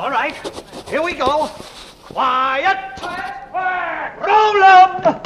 All right, here we go. Quiet. Roll up.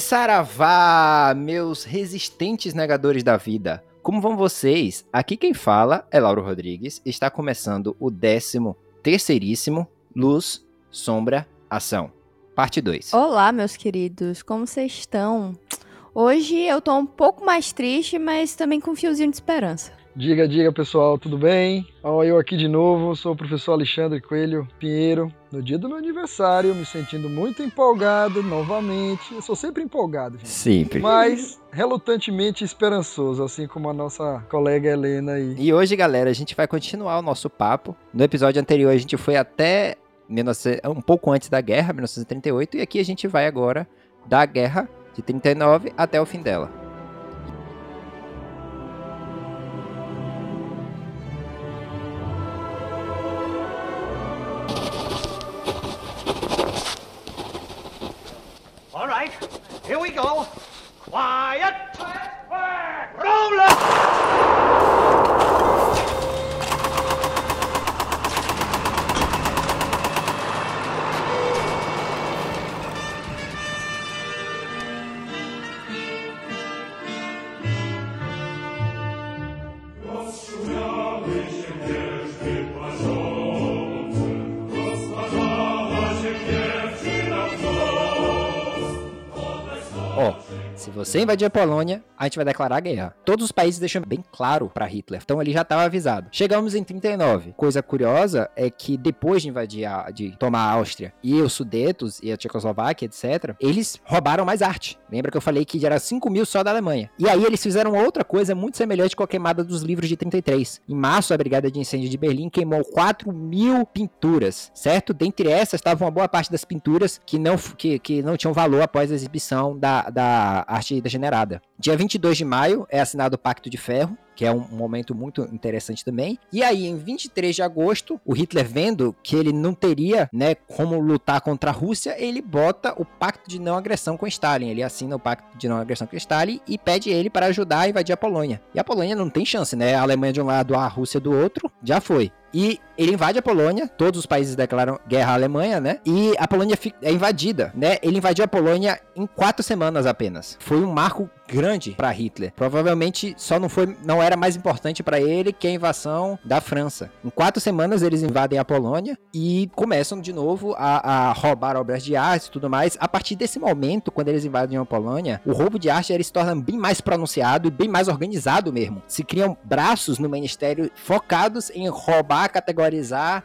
Saravá, meus resistentes negadores da vida. Como vão vocês? Aqui quem fala é Lauro Rodrigues. Está começando o décimo terceiríssimo Luz, Sombra, Ação. Parte 2. Olá, meus queridos. Como vocês estão? Hoje eu tô um pouco mais triste, mas também com um fiozinho de esperança. Diga, diga pessoal, tudo bem? Ó, eu aqui de novo, sou o professor Alexandre Coelho Pinheiro. No dia do meu aniversário, me sentindo muito empolgado novamente. Eu sou sempre empolgado, gente. Sempre. Mas relutantemente esperançoso, assim como a nossa colega Helena aí. E hoje, galera, a gente vai continuar o nosso papo. No episódio anterior, a gente foi até 19... um pouco antes da guerra, 1938, e aqui a gente vai agora da guerra de 39 até o fim dela. Here we go. Quiet. Roll up. Você invadir a Polônia, a gente vai declarar guerra. Todos os países deixam bem claro para Hitler. Então ele já estava avisado. Chegamos em 39. Coisa curiosa é que depois de invadir a, de tomar a Áustria e os Sudetos e a Tchecoslováquia, etc., eles roubaram mais arte. Lembra que eu falei que era 5 mil só da Alemanha. E aí eles fizeram outra coisa muito semelhante com a queimada dos livros de 33. Em março, a Brigada de Incêndio de Berlim queimou 4 mil pinturas, certo? Dentre essas estavam uma boa parte das pinturas que não, que, que não tinham valor após a exibição da, da arte degenerada. Dia 22 de maio é assinado o Pacto de Ferro, que é um momento muito interessante também. E aí, em 23 de agosto, o Hitler vendo que ele não teria, né, como lutar contra a Rússia, ele bota o pacto de não agressão com Stalin. Ele assina o pacto de não agressão com Stalin e pede ele para ajudar a invadir a Polônia. E a Polônia não tem chance, né? A Alemanha de um lado, a Rússia do outro, já foi. E ele invade a Polônia, todos os países declaram guerra à Alemanha, né? E a Polônia é invadida, né? Ele invadiu a Polônia em quatro semanas apenas. Foi um marco grande para Hitler. Provavelmente só não foi, não era mais importante para ele que a invasão da França. Em quatro semanas eles invadem a Polônia e começam de novo a, a roubar obras de arte e tudo mais. A partir desse momento, quando eles invadem a Polônia, o roubo de arte ele se torna bem mais pronunciado e bem mais organizado mesmo. Se criam braços no ministério focados em roubar,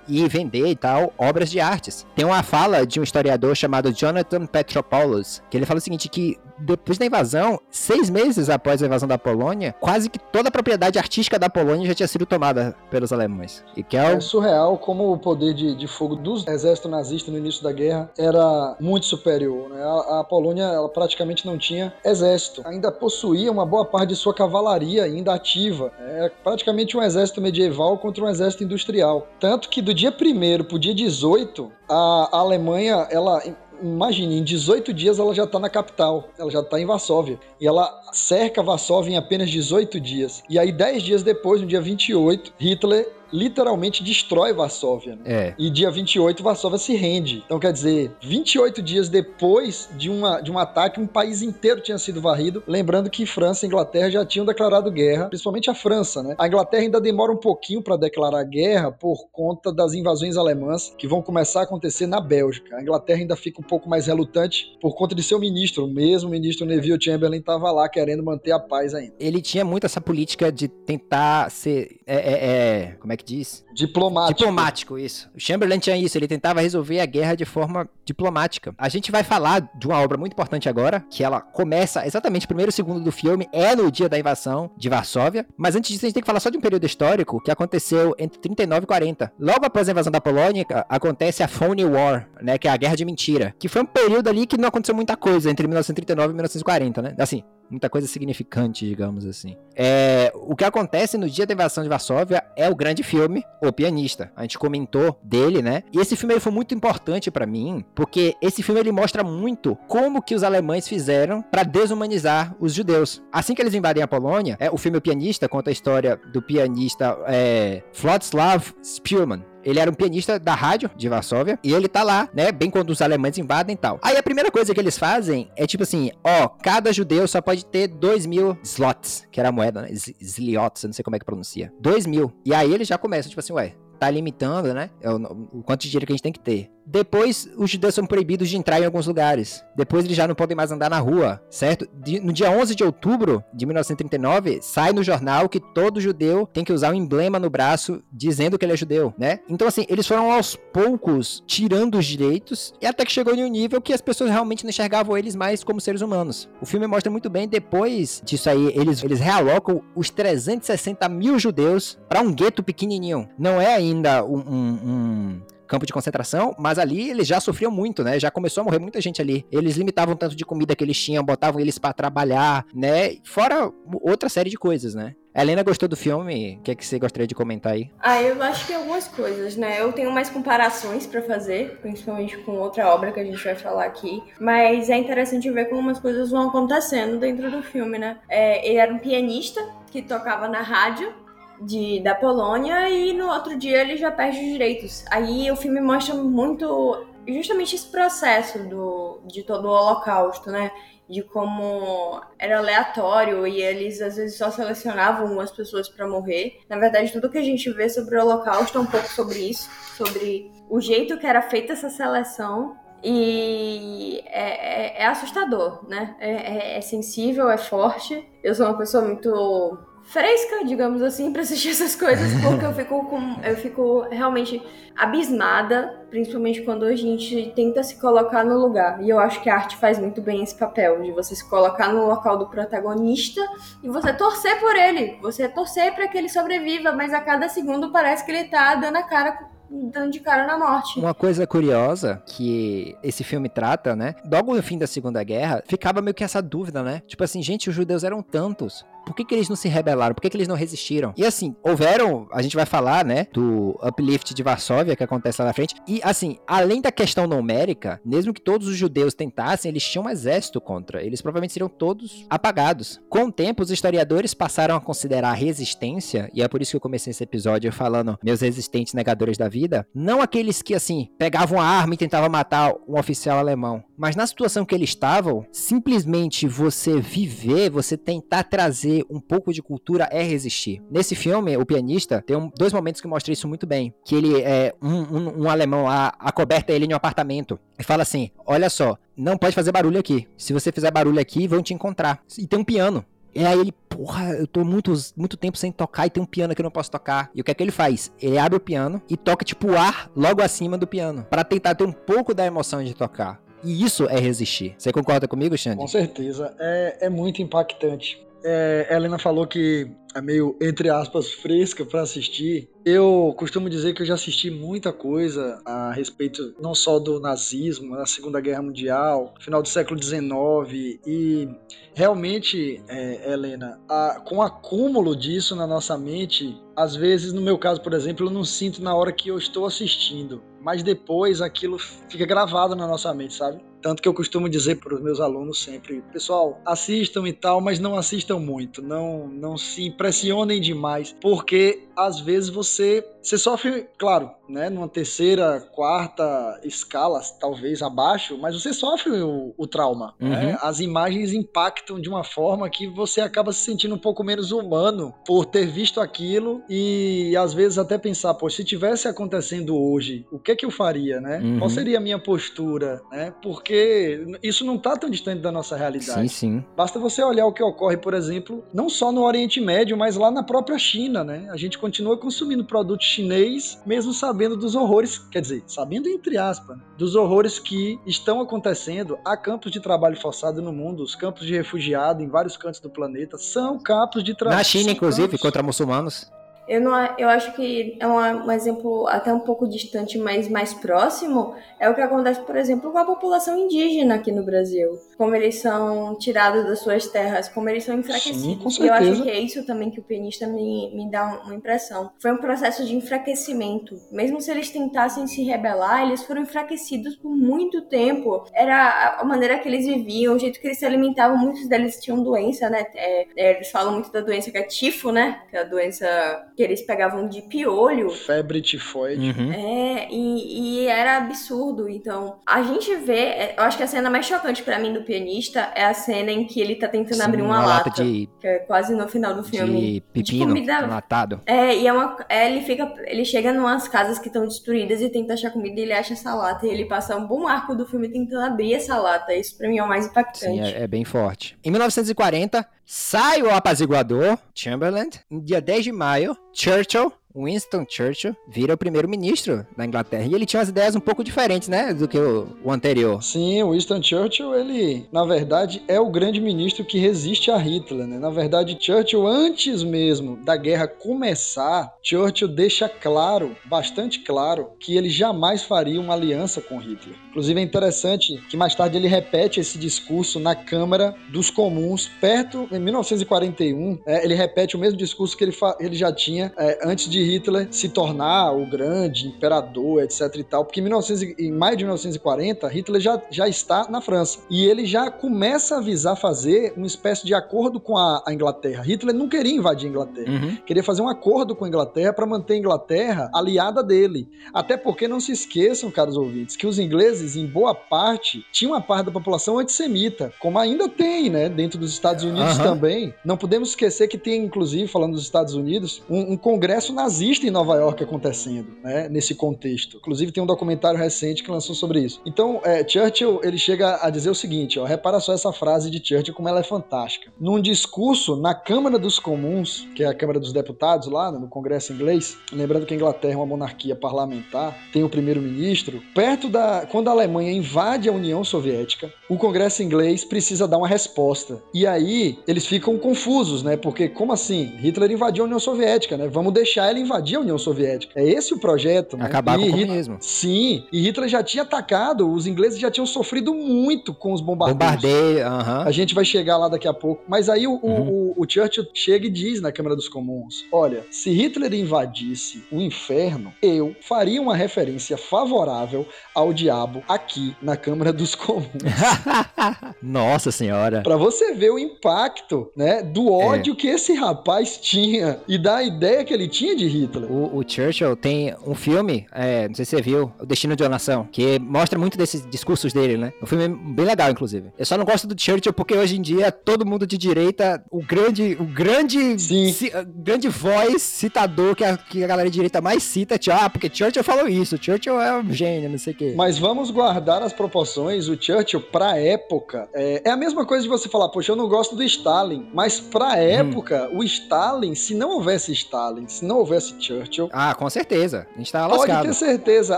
e vender e tal obras de artes. Tem uma fala de um historiador chamado Jonathan Petropoulos, que ele fala o seguinte que depois da invasão, seis meses após a invasão da Polônia, quase que toda a propriedade artística da Polônia já tinha sido tomada pelos alemães. E que é, o... é surreal como o poder de, de fogo dos exércitos nazistas no início da guerra era muito superior. Né? A, a, Polônia ela praticamente não tinha exército, ainda possuía uma boa parte de sua cavalaria ainda ativa. É praticamente um exército medieval contra um exército industrial. Tanto que do dia 1 para o dia 18, a, a Alemanha ela imagine, em 18 dias ela já está na capital, ela já está em Varsóvia. E ela cerca Varsóvia em apenas 18 dias. E aí, 10 dias depois, no dia 28, Hitler literalmente destrói Varsóvia. Né? É. E dia 28, Varsóvia se rende. Então, quer dizer, 28 dias depois de, uma, de um ataque, um país inteiro tinha sido varrido. Lembrando que França e Inglaterra já tinham declarado guerra, principalmente a França, né? A Inglaterra ainda demora um pouquinho para declarar guerra por conta das invasões alemãs que vão começar a acontecer na Bélgica. A Inglaterra ainda fica um pouco mais relutante por conta de seu ministro. O mesmo ministro Neville Chamberlain estava lá querendo manter a paz ainda. Ele tinha muito essa política de tentar ser. É, é, é, como é que que diz? Diplomático. Diplomático, isso. O Chamberlain tinha isso, ele tentava resolver a guerra de forma diplomática. A gente vai falar de uma obra muito importante agora, que ela começa exatamente o primeiro segundo do filme, é no dia da invasão de Varsóvia. Mas antes disso, a gente tem que falar só de um período histórico que aconteceu entre 39 e 40. Logo após a invasão da Polônia, acontece a Phony War, né? Que é a guerra de mentira. Que foi um período ali que não aconteceu muita coisa entre 1939 e 1940, né? Assim, muita coisa significante, digamos assim. É, o que acontece no dia da invasão de Varsóvia é o grande filme O Pianista. A gente comentou dele, né? E esse filme ele foi muito importante para mim, porque esse filme ele mostra muito como que os alemães fizeram para desumanizar os judeus. Assim que eles invadem a Polônia, é, o filme O Pianista conta a história do pianista é, Władysław Spielmann ele era um pianista da rádio de Varsóvia. E ele tá lá, né? Bem quando os alemães invadem e tal. Aí a primeira coisa que eles fazem é tipo assim: ó, cada judeu só pode ter 2 mil slots, que era a moeda, né? Zliots, eu não sei como é que pronuncia. 2 mil. E aí eles já começam, tipo assim, ué, tá limitando, né? É o, quanto de dinheiro que a gente tem que ter. Depois, os judeus são proibidos de entrar em alguns lugares. Depois, eles já não podem mais andar na rua, certo? De, no dia 11 de outubro de 1939, sai no jornal que todo judeu tem que usar um emblema no braço dizendo que ele é judeu, né? Então, assim, eles foram aos poucos tirando os direitos e até que chegou em um nível que as pessoas realmente não enxergavam eles mais como seres humanos. O filme mostra muito bem, depois disso aí, eles, eles realocam os 360 mil judeus para um gueto pequenininho. Não é ainda um, um, um campo de concentração, mas ali eles já sofriam muito, né? Já começou a morrer muita gente ali. Eles limitavam tanto de comida que eles tinham, botavam eles para trabalhar, né? Fora outra série de coisas, né? Helena gostou do filme? O que é que você gostaria de comentar aí? Ah, eu acho que algumas coisas, né? Eu tenho mais comparações para fazer, principalmente com outra obra que a gente vai falar aqui. Mas é interessante ver como as coisas vão acontecendo dentro do filme, né? É, ele era um pianista que tocava na rádio de, da Polônia e no outro dia ele já perde os direitos. Aí o filme mostra muito justamente esse processo do, de todo o holocausto, né? De como era aleatório e eles às vezes só selecionavam umas pessoas para morrer. Na verdade, tudo que a gente vê sobre o holocausto é um pouco sobre isso, sobre o jeito que era feita essa seleção e é, é, é assustador, né? É, é, é, sensível, é forte. Eu sou uma pessoa muito fresca, digamos assim, para assistir essas coisas, porque eu fico com, eu fico realmente abismada, principalmente quando a gente tenta se colocar no lugar. E eu acho que a arte faz muito bem esse papel de você se colocar no local do protagonista e você torcer por ele, você torcer para que ele sobreviva, mas a cada segundo parece que ele tá dando a cara dando de cara na morte. Uma coisa curiosa que esse filme trata, né? Logo no fim da Segunda Guerra, ficava meio que essa dúvida, né? Tipo assim, gente, os judeus eram tantos. Por que, que eles não se rebelaram? Por que, que eles não resistiram? E assim, houveram, a gente vai falar, né, do uplift de Varsóvia que acontece lá na frente. E assim, além da questão numérica, mesmo que todos os judeus tentassem, eles tinham um exército contra. Eles provavelmente seriam todos apagados. Com o tempo, os historiadores passaram a considerar a resistência, e é por isso que eu comecei esse episódio falando meus resistentes negadores da vida, não aqueles que assim, pegavam a arma e tentavam matar um oficial alemão, mas na situação que eles estavam, simplesmente você viver, você tentar trazer um pouco de cultura é resistir. Nesse filme, o pianista tem um, dois momentos que mostram isso muito bem. Que ele é um, um, um alemão, a, acoberta ele em um apartamento. E fala assim: olha só, não pode fazer barulho aqui. Se você fizer barulho aqui, vão te encontrar. E tem um piano. E aí ele, porra, eu tô muito, muito tempo sem tocar e tem um piano que eu não posso tocar. E o que é que ele faz? Ele abre o piano e toca tipo o ar logo acima do piano. para tentar ter um pouco da emoção de tocar. E isso é resistir. Você concorda comigo, Xande? Com certeza. É, é muito impactante é, Helena falou que é meio, entre aspas, fresca para assistir. Eu costumo dizer que eu já assisti muita coisa a respeito não só do nazismo, da Segunda Guerra Mundial, final do século XIX, e realmente, é, Helena, a, com o acúmulo disso na nossa mente, às vezes, no meu caso, por exemplo, eu não sinto na hora que eu estou assistindo, mas depois aquilo fica gravado na nossa mente, sabe? Tanto que eu costumo dizer para os meus alunos sempre, pessoal, assistam e tal, mas não assistam muito, não, não se impressionem demais, porque às vezes você, você sofre, claro, né, numa terceira, quarta escala, talvez abaixo, mas você sofre o, o trauma. Uhum. Né? As imagens impactam de uma forma que você acaba se sentindo um pouco menos humano por ter visto aquilo e às vezes até pensar, pô, se tivesse acontecendo hoje, o que é que eu faria, né? Uhum. Qual seria a minha postura, né? Porque isso não está tão distante da nossa realidade. Sim, sim. Basta você olhar o que ocorre, por exemplo, não só no Oriente Médio, Médio, mas lá na própria China, né? A gente continua consumindo produto chinês, mesmo sabendo dos horrores, quer dizer, sabendo entre aspas, dos horrores que estão acontecendo. Há campos de trabalho forçado no mundo, os campos de refugiado em vários cantos do planeta são campos de trabalho. Na China, inclusive, contra muçulmanos. Eu, não, eu acho que é um, um, exemplo até um pouco distante, mas mais próximo, é o que acontece, por exemplo, com a população indígena aqui no Brasil. Como eles são tirados das suas terras, como eles são enfraquecidos. Sim, e eu acho que é isso também que o pianista me, me dá uma impressão. Foi um processo de enfraquecimento. Mesmo se eles tentassem se rebelar, eles foram enfraquecidos por muito tempo. Era a maneira que eles viviam, o jeito que eles se alimentavam. Muitos deles tinham doença, né? É, eles falam muito da doença que é tifo, né? Que é a doença que eles pegavam de piolho. Febre tifoide. Uhum. É, e, e, era absurdo. Então, a gente vê. é, Eu acho que a cena mais chocante para mim do pianista é a cena em que ele tá tentando Sim, abrir uma, uma lata. lata de- Que é quase no final do filme. De pepino comida- enlatado. É, e é uma. é, ele fica. Ele chega numas casas que estão destruídas e tenta achar comida e ele acha essa lata. E ele passa um bom arco do filme tentando abrir essa lata. Isso pra mim é o mais Sim, impactante. é, é bem forte. Em 1940, sai o apaziguador, Chamberlain. Em dia 10 de maio, Churchill, Winston Churchill, vira o primeiro-ministro da Inglaterra. E ele tinha umas ideias um pouco diferentes, né, do que o, o anterior. Sim, o Winston Churchill, ele, na verdade, é o grande ministro que resiste a Hitler, né? Na verdade, Churchill, antes mesmo da guerra começar, Churchill deixa claro, bastante claro, que ele jamais faria uma aliança com Hitler. Inclusive, é interessante que mais tarde ele repete esse discurso na Câmara dos Comuns, perto, em 1941, é, ele repete o mesmo discurso que ele, ele já tinha é, antes de Hitler se tornar o grande imperador, etc e tal, porque em, 1900 e- em maio de 1940, Hitler já, já está na França. E ele já começa a visar fazer uma espécie de acordo com a, a Inglaterra. Hitler não queria invadir a Inglaterra. Uhum. Queria fazer um acordo com a Inglaterra para manter a Inglaterra aliada dele. Até porque não se esqueçam, caros ouvintes, que os ingleses, em boa parte, tinham uma parte da população antissemita, como ainda tem, né, dentro dos Estados Unidos Aham. também. Não podemos esquecer que tem, inclusive, falando dos Estados Unidos, um, um congresso nazista em Nova York acontecendo, né, nesse contexto. Inclusive tem um documentário recente que lançou sobre isso. Então, é, Churchill, ele chega a dizer o seguinte, ó, repara só essa frase de Churchill como ela é fantástica. Num discurso na Câmara dos Comuns, que é a Câmara dos Deputados lá, né, no Congresso inglês, lembrando que a Inglaterra é uma monarquia parlamentar, tem o primeiro-ministro, perto da quando a Alemanha invade a União Soviética, o Congresso inglês precisa dar uma resposta. E aí eles ficam confusos, né? Porque como assim? Hitler invadiu a União Soviética, né? Vamos deixar ele invadir a União Soviética. É esse o projeto, né? Acabar com E o Hit- comunismo. Sim, e Hitler já tinha atacado, os ingleses já tinham sofrido muito com os bombardeios. Bombardeio, aham. A gente vai chegar lá daqui a pouco. Mas aí o, o- Uhum. o, o Churchill chega e diz na Câmara dos Comuns: Olha, se Hitler invadisse o inferno, eu faria uma referência favorável ao diabo aqui na Câmara dos Comuns. Nossa senhora. Pra você ver o impacto, né, do É. ódio que esse rapaz tinha e da ideia que ele tinha de Hitler. O, o Churchill tem um filme, é, não sei se você viu, O Destino de uma Nação, que mostra muito desses discursos dele, né? Um filme bem legal, inclusive. Eu só não gosto do Churchill porque hoje em dia todo mundo de direita, o grande, o grande, ci- grande voz citador que a, que a galera de direita mais cita, tipo, ah, porque Churchill falou isso, Churchill é um gênio, não sei o quê. Mas vamos guardar as proporções. O Churchill, pra época, é, é a mesma coisa de você falar, poxa, eu não gosto do Stalin. Mas pra época, o Stalin, se não houvesse Stalin, se não houvesse Churchill, Ah, com certeza. A gente tá pode lascado. ter certeza,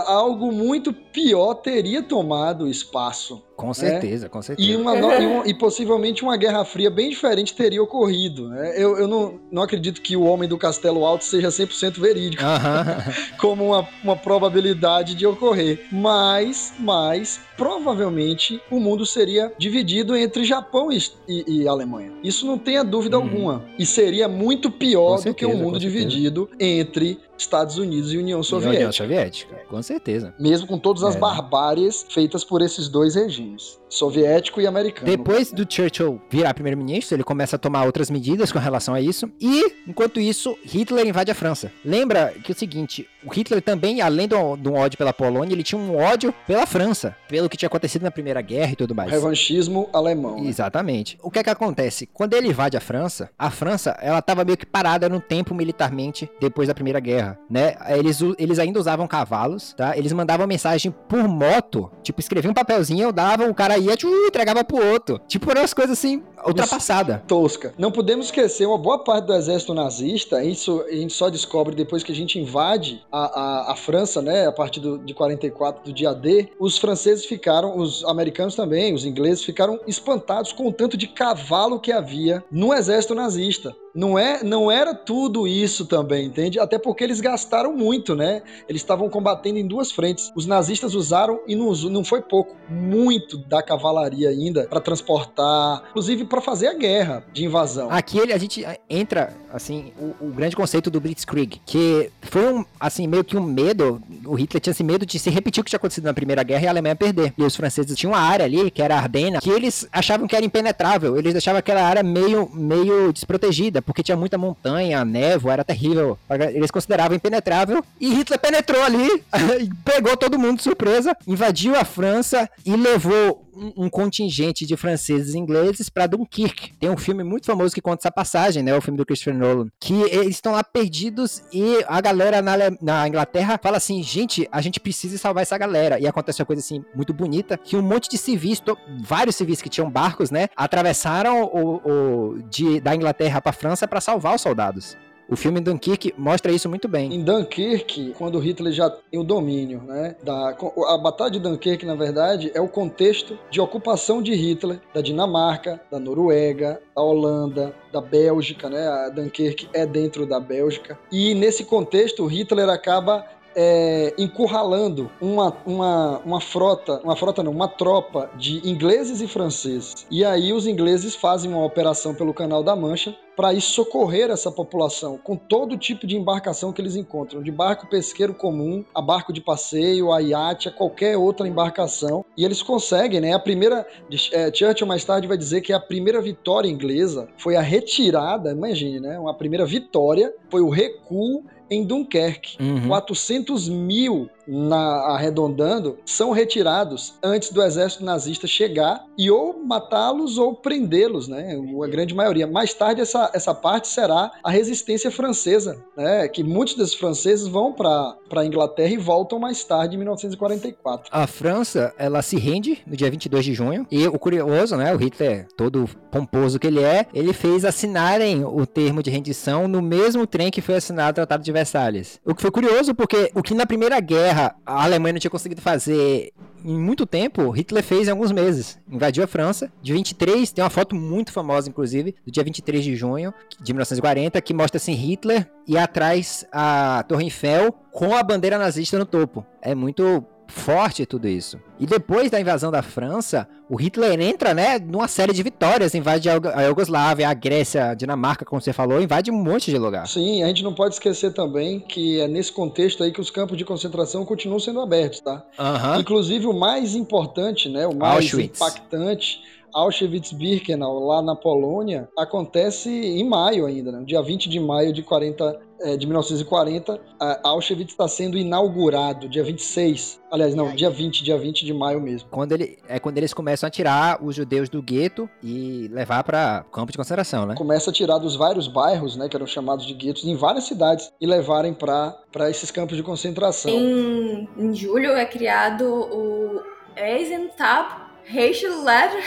algo muito pior teria tomado espaço. Com certeza, com certeza. E, uma e um- e possivelmente uma guerra fria bem diferente teria ocorrido. né? Eu, eu não, não acredito que o Homem do Castelo Alto seja 100% verídico Aham. como uma, uma probabilidade de ocorrer. Mas, mas, provavelmente o mundo seria dividido entre Japão e, e- e Alemanha. Isso não tenha dúvida Uhum. alguma. E seria muito pior do que um mundo dividido entre Estados Unidos e União E a União Soviética. Soviética, com certeza. Mesmo com todas as É. barbáries feitas por esses dois regimes, soviético e americano. Depois do Churchill virar primeiro-ministro, ele começa a tomar outras medidas com relação a isso. E, enquanto isso, Hitler invade a França. Lembra que é o seguinte, o Hitler também, além do, do ódio pela Polônia, ele tinha um ódio pela França, pelo que tinha acontecido na Primeira Guerra e tudo mais. Revanchismo alemão. né? Exatamente. O que é que acontece? Quando ele invade a França, a França, ela tava meio que parada no tempo militarmente depois da Primeira Guerra, né? Eles, eles ainda usavam cavalos, tá? Eles mandavam mensagem por moto, tipo, escreviam um papelzinho, davam, o cara cara ia, tchu, entregava pro outro. Tipo, eram umas coisas assim, ultrapassadas. tosca. Não podemos esquecer uma boa parte do exército nazista, isso a gente só descobre depois que a gente invade a, a, a França, né, a partir do, de 44, do dia D, os franceses ficaram, os americanos também, os ingleses ficaram espantados com o tanto de cavalo que havia no exército nazista não, é, não era tudo isso também, entende? Até porque eles gastaram muito, né? Eles estavam combatendo em duas frentes. Os nazistas usaram, e não, não foi pouco, muito da cavalaria ainda para transportar, inclusive para fazer a guerra de invasão. Aqui ele, a gente entra, assim, o, o, grande conceito do Blitzkrieg, que foi um, assim, meio que um medo, o Hitler tinha esse medo de se repetir o que tinha acontecido na Primeira Guerra e a Alemanha perder. E os franceses tinham uma área ali, que era a Ardena, que eles achavam que era impenetrável, eles deixavam aquela área meio, meio desprotegida, porque tinha muita montanha, névoa, era terrível. Eles consideravam impenetrável. E Hitler penetrou ali, pegou todo mundo de surpresa, invadiu a França e levou um, contingente de franceses e ingleses para Dunkirk. Tem um filme muito famoso que conta essa passagem, né? O filme do Christopher Nolan. Que eles estão lá perdidos e a galera na, na Inglaterra fala assim: gente, a gente precisa salvar essa galera. E acontece uma coisa assim muito bonita: que um monte de civis, vários civis que tinham barcos, né? Atravessaram o, o de, da Inglaterra para França para salvar os soldados. O filme Dunkirk mostra isso muito bem. Em Dunkirk, quando Hitler já tem o domínio, né? Da, a Batalha de Dunkirk, na verdade, é o contexto de ocupação de Hitler da Dinamarca, da Noruega, da Holanda, da Bélgica, né? A Dunkirk é dentro da Bélgica. E nesse contexto, Hitler acaba é, encurralando uma, uma, uma frota, uma frota não, uma tropa de ingleses e franceses. E aí os ingleses fazem uma operação pelo Canal da Mancha para ir socorrer essa população com todo tipo de embarcação que eles encontram, de barco pesqueiro comum a barco de passeio, a iate, a qualquer outra embarcação. E eles conseguem, né? A primeira, é, Churchill mais tarde vai dizer que a primeira vitória inglesa foi a retirada, imagine, né? Uma primeira vitória foi o recuo em Dunkerque. Uhum. 400 mil na, arredondando, são retirados antes do exército nazista chegar e ou matá-los ou prendê-los, né? A grande maioria. Mais tarde, essa, essa parte será a resistência francesa, né? Que muitos desses franceses vão para a Inglaterra e voltam mais tarde, em 1944. A França, ela se rende no dia 22 de junho e o curioso, né? O Hitler, todo pomposo que ele é, ele fez assinarem o termo de rendição no mesmo trem que foi assinado o Tratado de Versalhes. O que foi curioso porque o que na Primeira Guerra guerra a Alemanha não tinha conseguido fazer em muito tempo, Hitler fez em alguns meses. Invadiu a França. De 23, tem uma foto muito famosa, inclusive, do dia 23 de junho de 1940, que mostra assim Hitler e atrás a Torre Eiffel com a bandeira nazista no topo. É muito forte tudo isso. E depois da invasão da França, o Hitler entra, né, numa série de vitórias, invade a Iugoslávia, a Grécia, a Dinamarca, como você falou, invade um monte de lugar. Sim, a gente não pode esquecer também que é nesse contexto aí que os campos de concentração continuam sendo abertos, tá? Uhum. Inclusive o mais importante, né, o mais Auschwitz. impactante Auschwitz-Birkenau, lá na Polônia, acontece em maio ainda, né? dia 20 de maio de 40, é, de 1940, Auschwitz está sendo inaugurado, dia 26. Aliás, não, dia 20, dia 20 de maio mesmo. Quando ele, é quando eles começam a tirar os judeus do gueto e levar para campo de concentração, né? Começa a tirar dos vários bairros, né, que eram chamados de guetos, em várias cidades, e levarem para esses campos de concentração. Em, em julho é criado o Eisenstadt Reichsleiter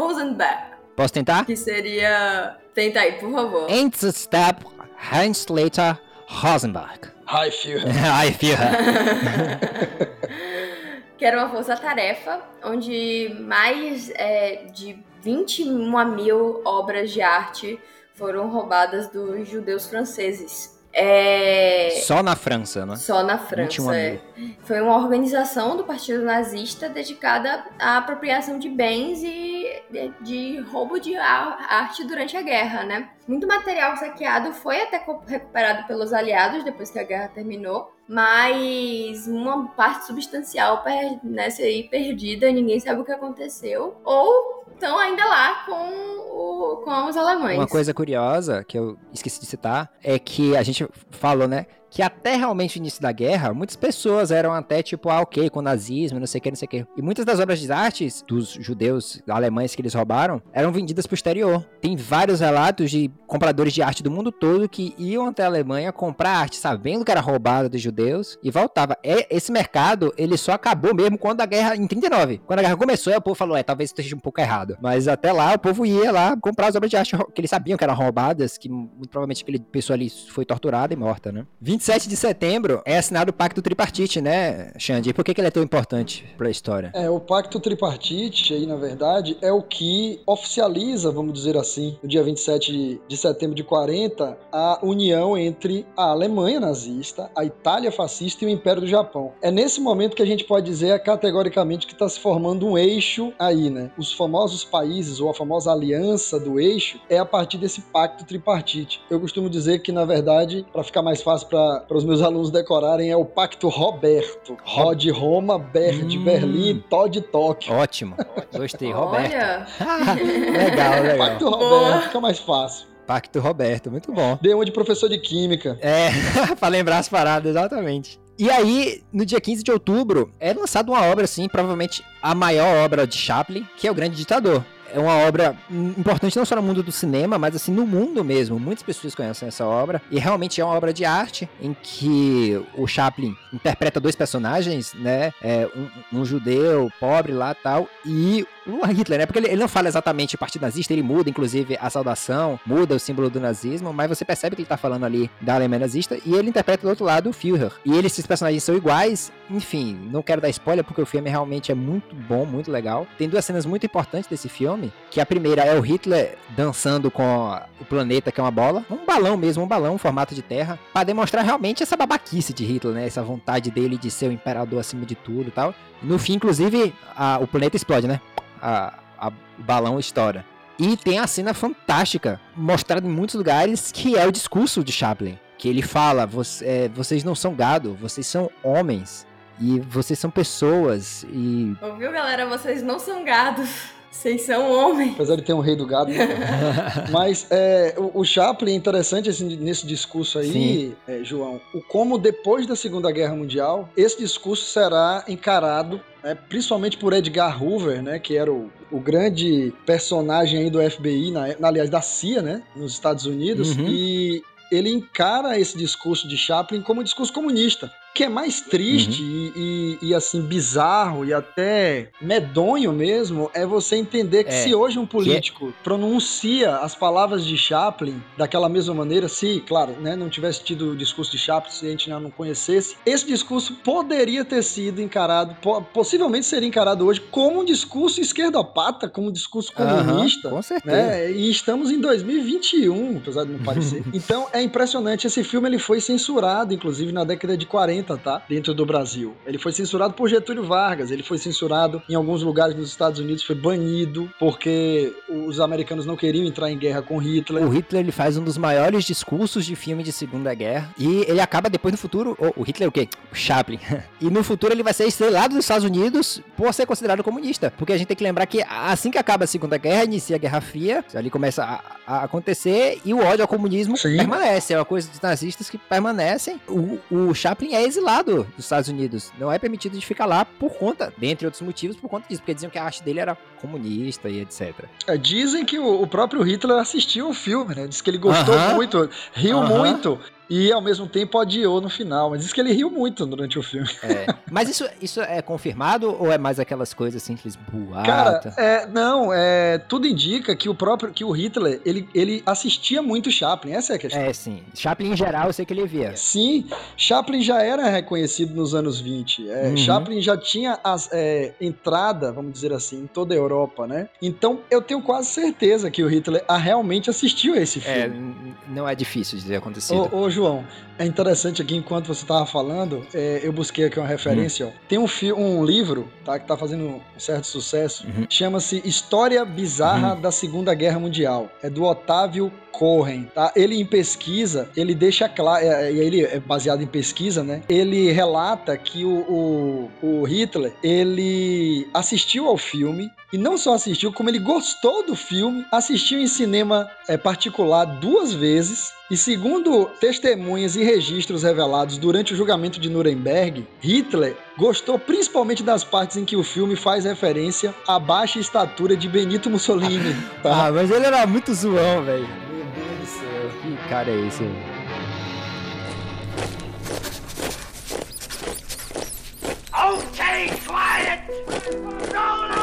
Rosenberg. Posso tentar? Que seria. Tenta aí, por favor. Step Hans-Later Rosenberg. Hi, Führer. Hi, Führer. que era uma força-tarefa onde mais é, de 21 mil obras de arte foram roubadas dos judeus franceses. É... Só na França, né? Só na França. É. Foi uma organização do Partido Nazista dedicada à apropriação de bens e de roubo de arte durante a guerra, né? Muito material saqueado foi até recuperado pelos aliados depois que a guerra terminou, mas uma parte substancial nessa aí perdida, ninguém sabe o que aconteceu. Ou estão ainda lá com, o, com os alemães. Uma coisa curiosa que eu esqueci de citar é que a gente falou, né? Que até realmente o início da guerra, muitas pessoas eram até tipo, ah, ok, com nazismo, não sei o que, não sei o que. E muitas das obras de artes dos judeus alemães que eles roubaram eram vendidas pro exterior. Tem vários relatos de compradores de arte do mundo todo que iam até a Alemanha comprar arte sabendo que era roubada dos judeus e voltava. É, esse mercado, ele só acabou mesmo quando a guerra, em 39. Quando a guerra começou, o povo falou, é, talvez esteja um pouco errado. Mas até lá, o povo ia lá comprar as obras de arte que eles sabiam que eram roubadas, que provavelmente aquele pessoa ali foi torturada e morta, né? 27 de setembro é assinado o Pacto Tripartite, né, Xande? Por que, que ele é tão importante pra história? É, o Pacto Tripartite aí, na verdade, é o que oficializa, vamos dizer assim, no dia 27 de, de setembro de 40, a união entre a Alemanha nazista, a Itália fascista e o Império do Japão. É nesse momento que a gente pode dizer categoricamente que está se formando um eixo aí, né? Os famosos países ou a famosa aliança do eixo é a partir desse pacto tripartite. Eu costumo dizer que, na verdade, para ficar mais fácil para os meus alunos decorarem, é o pacto Roberto. Ró de Roma, Ber de Hum. Berlim, Tó de Tóquio. Ótimo. Gostei, Roberto. Olha, legal, legal. Pacto Boa. Roberto, fica mais fácil. Pacto Roberto, muito bom. Dei uma de professor de química. É, pra lembrar as paradas, exatamente. E aí, no dia 15 de outubro, é lançada uma obra, assim, provavelmente a maior obra de Chaplin, que é O Grande Ditador. É uma obra importante não só no mundo do cinema, mas assim no mundo mesmo. Muitas pessoas conhecem essa obra. E realmente é uma obra de arte em que o Chaplin interpreta dois personagens, né? É, um, um judeu pobre lá tal, e o Hitler, né? Porque ele, ele não fala exatamente partido nazista, ele muda, inclusive, a saudação, muda o símbolo do nazismo, mas você percebe que ele tá falando ali da Alemanha nazista, e ele interpreta do outro lado o Führer. E eles, esses personagens são iguais, enfim, não quero dar spoiler porque o filme realmente é muito bom, muito legal. Tem duas cenas muito importantes desse filme, que a primeira é o Hitler dançando com o planeta, que é uma bola, um balão mesmo, um balão, um formato de terra, para demonstrar realmente essa babaquice de Hitler, né? Essa vontade dele de ser o imperador acima de tudo e tal. No fim, inclusive, a- o planeta explode, né? a, a- balão estoura. E tem a cena fantástica, mostrada em muitos lugares, que é o discurso de Chaplin. Que ele fala, "Voc- é, vocês não são gado, vocês são homens. E vocês são pessoas. E. ouviu, galera? Vocês não são gados. Vocês são homens. Apesar de ter um rei do gado. né? Mas é, o, o Chaplin é interessante assim, nesse discurso aí, é, João, o como depois da Segunda Guerra Mundial, esse discurso será encarado, né, principalmente por Edgar Hoover, né, que era o, o grande personagem aí do FBI, na, na- aliás, da CIA, né, nos Estados Unidos, Uhum. e ele encara esse discurso de Chaplin como um discurso comunista. O que é mais triste Uhum. e, e- e, assim bizarro e até medonho mesmo é você entender que É, se hoje um político pronuncia as palavras de Chaplin daquela mesma maneira, se, claro, né, não tivesse tido o discurso de Chaplin, se a gente não conhecesse, esse discurso poderia ter sido encarado, po- possivelmente seria encarado hoje como um discurso esquerdopata, como um discurso comunista. Aham, com certeza. Né? E estamos em 2021, apesar de não parecer. então é impressionante. Esse filme ele foi censurado, inclusive na década de 40, tá? Dentro do Brasil. Ele foi censurado por Getúlio Vargas. Ele foi censurado em alguns lugares nos Estados Unidos, foi banido porque os americanos não queriam entrar em guerra com Hitler. O Hitler ele faz um dos maiores discursos de filme de Segunda Guerra. E ele acaba depois no futuro. O, o Hitler o quê? O Chaplin. e no futuro ele vai ser estrelado nos Estados Unidos por ser considerado comunista. Porque a gente tem que lembrar que assim que acaba a Segunda Guerra, inicia a Guerra Fria. Ali começa a, a acontecer e o ódio ao comunismo Sim. permanece. É uma coisa dos nazistas que permanecem. O, o Chaplin é exilado dos Estados Unidos. Não é permitido de ficar lá por conta, dentre outros motivos, por conta disso. Porque diziam que a arte dele era comunista e etc. É, dizem que o, o próprio Hitler assistiu o filme, né? Diz que ele gostou Aham. muito, riu Aham. muito e ao mesmo tempo odiou no final. Mas diz que ele riu muito durante o filme. É. Mas isso, isso é confirmado ou é mais aquelas coisas aqueles boatos? Cara, é, não, é, tudo indica que o próprio que o Hitler ele, ele assistia muito Chaplin. Essa é a questão. É, sim. Chaplin em geral, eu sei que ele via. Sim, Chaplin já era reconhecido nos anos 20. É, Uhum. Chaplin já tinha as, é, entrada, vamos dizer assim, em toda a Europa, né? Então eu tenho quase certeza que o Hitler ah, realmente assistiu a esse É, filme. não é difícil de ter acontecido. Ô, ô, João, é interessante aqui, enquanto você tava falando, é, eu busquei aqui uma referência, ó. Tem um, um livro, tá, que tá fazendo um certo sucesso, Uhum. chama-se História Bizarra da Segunda Guerra Mundial. É do Otávio Corren, tá? Ele em pesquisa, ele deixa claro, é, e ele é baseado em pesquisa, né? Ele relata que o, o, o Hitler, ele assistiu ao filme, E não só assistiu, como ele gostou do filme, assistiu em cinema é, particular duas vezes. E segundo testemunhas e registros revelados durante o julgamento de Nuremberg, Hitler gostou principalmente das partes em que o filme faz referência à baixa estatura de Benito Mussolini. Tá? Ah, mas ele era muito zoão, velho. Meu Deus do céu. Que cara é esse? velho? Okay, quiet! Roll up!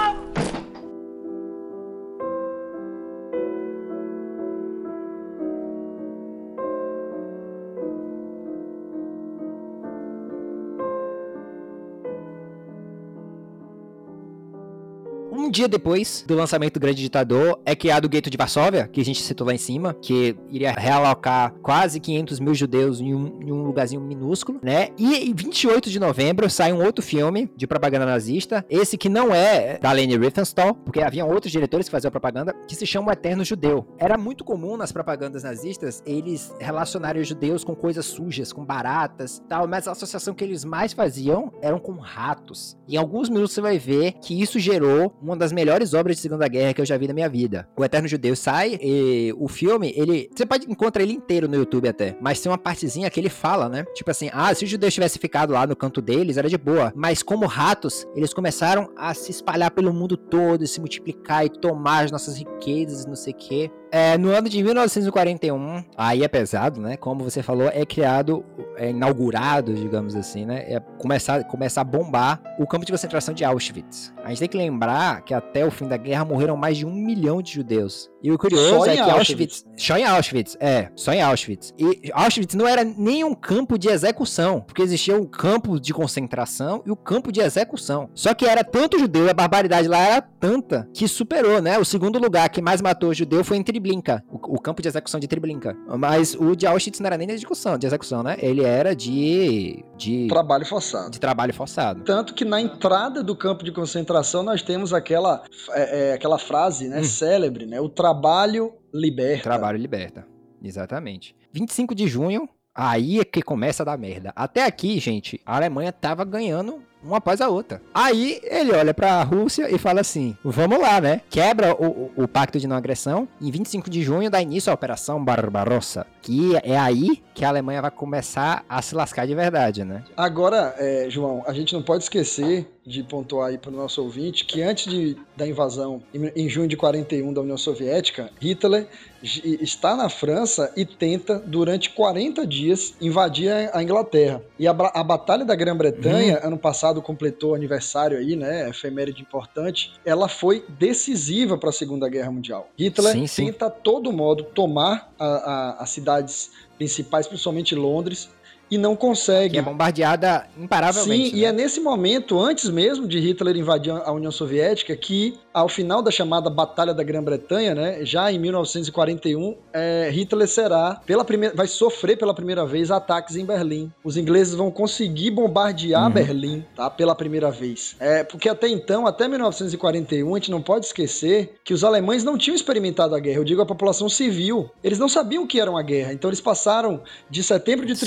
Dia depois do lançamento do Grande Ditador, é criado o Gueto de Varsóvia, que a gente citou lá em cima, que iria realocar quase 500 mil judeus em um, em um lugarzinho minúsculo, né? E em 28 de novembro sai um outro filme de propaganda nazista, esse que não é da Leni Riefenstahl, porque havia outros diretores que faziam propaganda, que se chama O Eterno Judeu. Era muito comum nas propagandas nazistas eles relacionarem os judeus com coisas sujas, com baratas tal, mas a associação que eles mais faziam eram com ratos. Em alguns minutos você vai ver que isso gerou uma das melhores obras de Segunda Guerra que eu já vi na minha vida. O Eterno Judeu sai e o filme, ele. Você pode encontrar ele inteiro no YouTube até. Mas tem uma partezinha que ele fala, né? Tipo assim, ah, se os judeus tivessem ficado lá no canto deles, era de boa. Mas como ratos, eles começaram a se espalhar pelo mundo todo, e se multiplicar e tomar as nossas riquezas e não sei o quê. É, no ano de 1941, aí é pesado, né? Como você falou, é criado, é inaugurado, digamos assim, né? É começar, começar a bombar o campo de concentração de Auschwitz. A gente tem que lembrar que até o fim da guerra morreram mais de um milhão de judeus. E o curioso Só é que Auschwitz. Só em Auschwitz, é, só em Auschwitz. E Auschwitz não era nem um campo de execução, porque existia o campo de concentração e o campo de execução. Só que era tanto judeu, a barbaridade lá era tanta que superou, né? O segundo lugar que mais matou judeu foi em Treblinka, o, o campo de execução de Treblinka. Mas o de Auschwitz não era nem de execução, de execução, né? Ele era de de, Trabalho forçado. de trabalho forçado. Tanto que na entrada do campo de concentração nós temos aquela, é, é, aquela frase né, Hum. célebre, né? O trabalho liberta. Trabalho liberta. Exatamente. 25 de junho, aí é que começa a dar merda. Até aqui, gente, a Alemanha tava ganhando uma após a outra. Aí ele olha pra Rússia e fala assim: vamos lá, né? Quebra o, o- o pacto de não agressão. Em 25 de junho dá início à Operação Barbarossa. Que é aí que a Alemanha vai começar a se lascar de verdade, né? Agora, é, João, a gente não pode esquecer de pontuar aí para o nosso ouvinte que antes de, da invasão, em, junho de 41 da União Soviética, Hitler está na França e tenta, durante 40 dias, invadir a, Inglaterra. E a, a Batalha da Grã-Bretanha, ano passado completou aniversário aí, né? Efeméride importante. Ela foi decisiva para a Segunda Guerra Mundial. Hitler Sim, sim. tenta a todo modo tomar a- a- as cidades principais, principalmente Londres, e não consegue. Que é bombardeada imparavelmente. Sim, e né? é nesse momento, antes mesmo de Hitler invadir a União Soviética, que ao final da chamada Batalha da Grã-Bretanha, né, já em 1941, é, Hitler será pela primeira, vai sofrer pela primeira vez ataques em Berlim. Os ingleses vão conseguir bombardear Uhum. Berlim, tá, pela primeira vez. É, porque até então, até 1941, a gente não pode esquecer que os alemães não tinham experimentado a guerra. Eu digo a população civil. Eles não sabiam o que era uma guerra. Então eles passaram de setembro de Sim,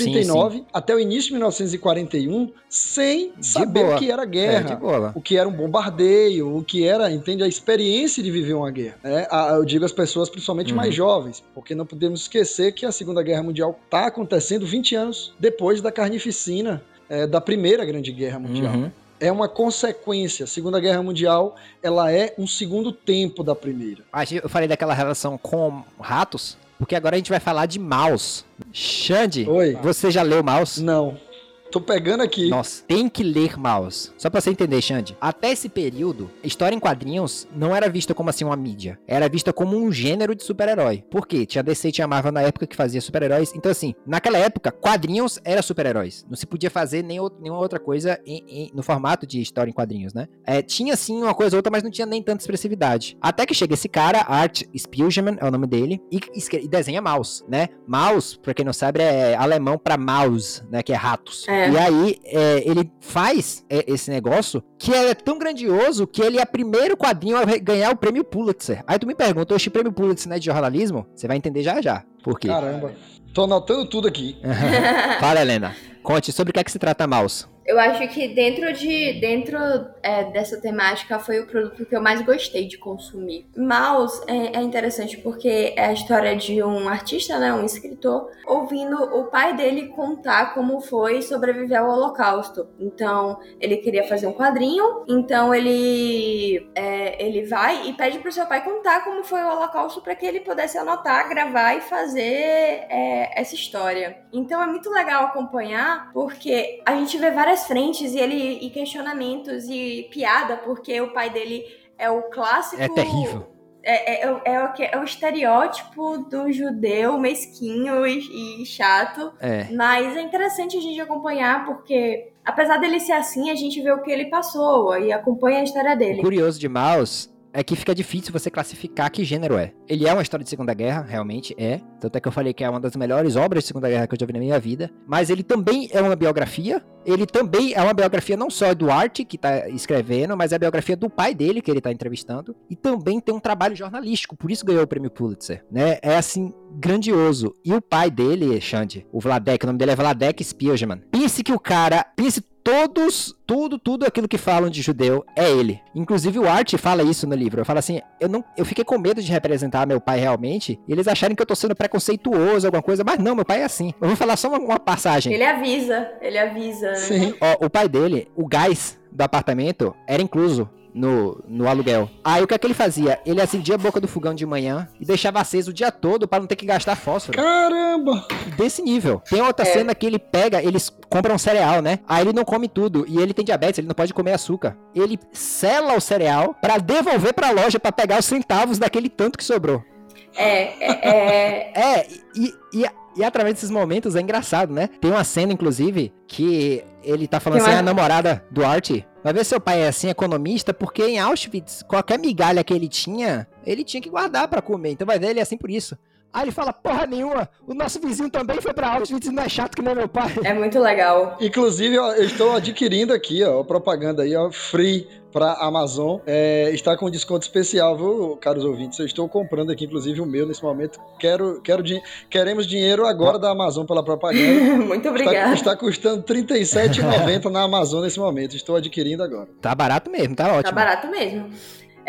39 até o início de 1941 sem saber boa. o que era É, guerra. de boa. O que era um bombardeio, o que era, entende, a experiência de viver uma guerra. né? Eu digo às pessoas, principalmente Uhum. mais jovens, porque não podemos esquecer que a Segunda Guerra Mundial está acontecendo 20 anos depois da carnificina é, da Primeira Grande Guerra Mundial. Uhum. É uma consequência. A Segunda Guerra Mundial, ela é um segundo tempo da Primeira. Ah, Eu falei daquela relação com ratos, porque agora a gente vai falar de mouse. Xande, Oi? você já leu mouse? Não. Tô pegando aqui. Nossa, tem que ler mouse. Só pra você entender, Xande. Até esse período, história em quadrinhos não era vista como assim uma mídia. Era vista como um gênero de super-herói. Por quê? Tinha DC e tinha Marvel na época que fazia super-heróis. Então, assim, naquela época, quadrinhos era super-heróis. Não se podia fazer nem ou- nenhuma outra coisa em- em- no formato de história em quadrinhos, né? É, tinha sim uma coisa ou outra, mas não tinha nem tanta expressividade. Até que chega esse cara, Art Spiegelman é o nome dele, e, e desenha mouse, né? Mouse, pra quem não sabe, é alemão pra mouse, né? Que é ratos. É. E aí, é, ele faz é, esse negócio que é tão grandioso que ele é o primeiro quadrinho a ganhar o prêmio Pulitzer. Aí tu me pergunta, oxe, prêmio Pulitzer não é de jornalismo? Você vai entender já já. Por quê? Caramba. Tô anotando tudo aqui. Fala, Helena. Conte sobre o que é que se trata mouse. Eu acho que dentro de. dentro é, dessa temática foi o produto que eu mais gostei de consumir. Mouse é, é, interessante porque é a história de um artista, né, um escritor, ouvindo o pai dele contar como foi sobreviver ao Holocausto. Então, ele queria fazer um quadrinho, então ele é, ele vai e pede pro seu pai contar como foi o Holocausto para que ele pudesse anotar, gravar e fazer é, essa história. Então, é muito legal acompanhar porque a gente vê várias frentes e ele e questionamentos e piada porque o pai dele é o clássico. É terrível. É, é, é, é, o, é o estereótipo do judeu mesquinho e, e chato. É. Mas é interessante a gente acompanhar, porque apesar dele ser assim, a gente vê o que ele passou e acompanha a história dele. O curioso de Maus é que fica difícil você classificar que gênero é. Ele é uma história de Segunda Guerra, realmente é. Tanto é que eu falei que é uma das melhores obras de Segunda Guerra que eu já vi na minha vida. Mas ele também é uma biografia. Ele também é uma biografia não só do Art, que tá escrevendo, mas é a biografia do pai dele, que ele tá entrevistando. E também tem um trabalho jornalístico, por isso ganhou o prêmio Pulitzer, né? É assim, grandioso. E o pai dele, Xande, o Vladek, o nome dele é Vladek Spielman. Pense que o cara, pense todos, tudo, tudo aquilo que falam de judeu é ele. Inclusive o Art fala isso no livro. Eu falo assim, eu não, eu fiquei com medo de representar meu pai realmente. E eles acharem que eu tô sendo preconceituoso, alguma coisa, mas não, meu pai é assim. Eu vou falar só uma, uma passagem. Ele avisa, ele avisa. Né? Sim. Ó, o pai dele, o gás do apartamento era incluso no, no aluguel. Aí o que é que ele fazia? Ele acendia a boca do fogão de manhã e deixava aceso o dia todo para não ter que gastar fósforo. Caramba! Desse nível. Tem outra É. cena que ele pega, eles compram cereal, né? Aí ele não come tudo e ele tem diabetes, ele não pode comer açúcar. Ele sela o cereal para devolver para a loja para pegar os centavos daquele tanto que sobrou. É, é, é, É, e, e, e através desses momentos é engraçado, né? Tem uma cena, inclusive, que ele tá falando Tem assim, uma- a namorada do Art. Vai ver seu pai é assim, economista, porque em Auschwitz, qualquer migalha que ele tinha, ele tinha que guardar pra comer. Então vai ver, ele é assim por isso. Aí ele fala, porra nenhuma, o nosso vizinho também foi pra Auschwitz e não é chato que nem meu pai. é muito legal. Inclusive, ó, eu estou adquirindo aqui, ó, propaganda aí, ó, free pra Amazon. É, está com desconto especial, viu, caros ouvintes? Eu estou comprando aqui, inclusive, o meu nesse momento. Quero, quero din- queremos dinheiro agora da Amazon pela propaganda. muito Está, obrigada. está custando R$ 37,90 na Amazon nesse momento. Estou adquirindo agora. Tá barato mesmo, tá ótimo. Tá barato mesmo.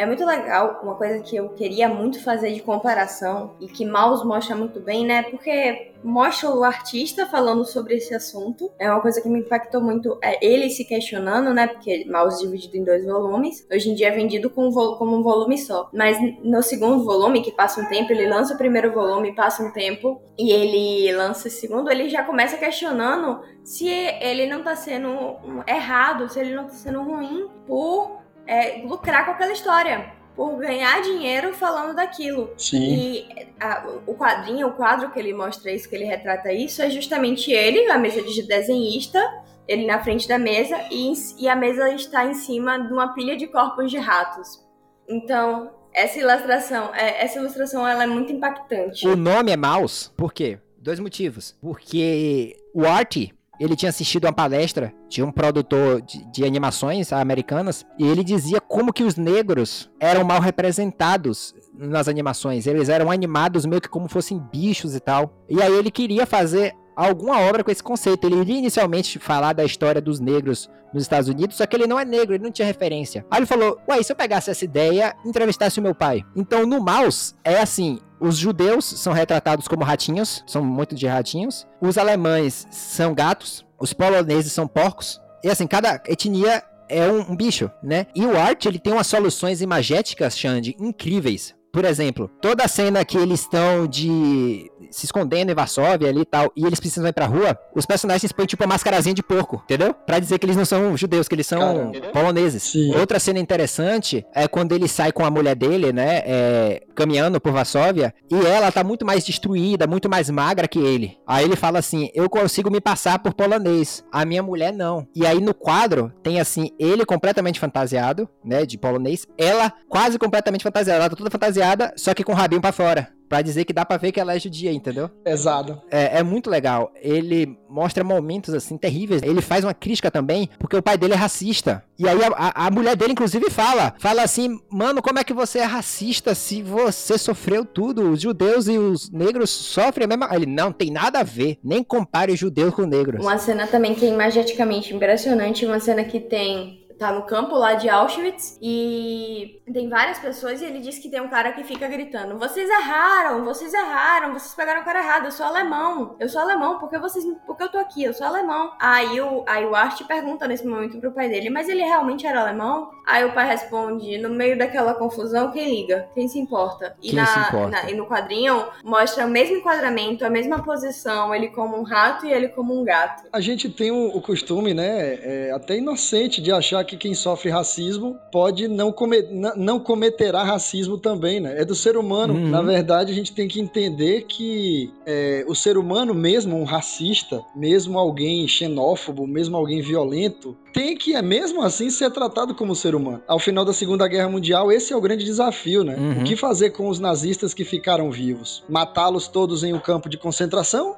É muito legal, uma coisa que eu queria muito fazer de comparação e que Maus mostra muito bem, né? Porque mostra o artista falando sobre esse assunto. É uma coisa que me impactou muito. É ele se questionando, né? Porque Maus dividido em dois volumes. Hoje em dia é vendido com vo- como um volume só. Mas no segundo volume, que passa um tempo, ele lança o primeiro volume, passa um tempo e ele lança o segundo, ele já começa questionando se ele não tá sendo errado, se ele não tá sendo ruim por é, lucrar com aquela história, por ganhar dinheiro falando daquilo. Sim. E a- o quadrinho, o quadro que ele mostra isso, que ele retrata isso, é justamente ele, a mesa de desenhista, ele na frente da mesa, e, e a mesa está em cima de uma pilha de corpos de ratos. Então, essa ilustração, é, essa ilustração ela é muito impactante. O nome é Mouse, por quê? Dois motivos. Porque o Art, ele tinha assistido uma palestra de um produtor de, de animações americanas e ele dizia como que os negros eram mal representados nas animações. Eles eram animados meio que como fossem bichos e tal. E aí ele queria fazer alguma obra com esse conceito. Ele iria inicialmente falar da história dos negros nos Estados Unidos, só que ele não é negro, ele não tinha referência. Aí ele falou: Ué, se eu pegasse essa ideia entrevistasse o meu pai? Então no Mouse é assim: os judeus são retratados como ratinhos, são muito de ratinhos. Os alemães são gatos, os poloneses são porcos. E assim, cada etnia é um, um bicho, né? E o Art, ele tem umas soluções imagéticas, Xande, incríveis. Por exemplo, toda a cena que eles estão de se escondendo em Varsóvia ali e tal, e eles precisam ir pra rua, os personagens põem tipo uma mascarazinha de porco, entendeu? Pra dizer que eles não são judeus, que eles são Caramba. poloneses. Sim. Outra cena interessante é quando ele sai com a mulher dele, né, é, caminhando por Varsóvia, e ela tá muito mais destruída, muito mais magra que ele. Aí ele fala assim: Eu consigo me passar por polonês, a minha mulher não. E aí no quadro tem assim, ele completamente fantasiado, né, de polonês, ela quase completamente fantasiada, ela tá toda fantasiada, só que com o rabinho pra fora. Pra dizer que dá pra ver que ela é judia, entendeu? Pesado. É, é muito legal. Ele mostra momentos assim terríveis. Ele faz uma crítica também, porque o pai dele é racista. E aí a, a- mulher dele, inclusive, fala: fala assim, mano, como é que você é racista se você sofreu tudo? Os judeus e os negros sofrem a mesma. Ele não tem nada a ver. Nem compare os judeus com negros. Uma cena também que é imageticamente impressionante, uma cena que tem tá no campo lá de Auschwitz e tem várias pessoas e ele diz que tem um cara que fica gritando: "Vocês erraram, vocês erraram, vocês pegaram o cara errado, eu sou alemão. Eu sou alemão, porque vocês porque eu tô aqui, eu sou alemão". Aí o aí o Art pergunta nesse momento pro pai dele: "Mas ele realmente era alemão?" Aí o pai responde: "No meio daquela confusão, quem liga? Quem se importa?" E Quem na, se importa? na- e no quadrinho mostra o mesmo enquadramento, a mesma posição, ele como um rato e ele como um gato. A gente tem o, o costume, né, é, até inocente, de achar que quem sofre racismo pode não, come, não cometerá racismo também, né? É do ser humano. Uhum. Na verdade, a gente tem que entender que é, o ser humano, mesmo um racista, mesmo alguém xenófobo, mesmo alguém violento, tem que, é mesmo assim, ser tratado como ser humano. Ao final da Segunda Guerra Mundial, esse é o grande desafio, né? Uhum. O que fazer com os nazistas que ficaram vivos? Matá-los todos em um campo de concentração?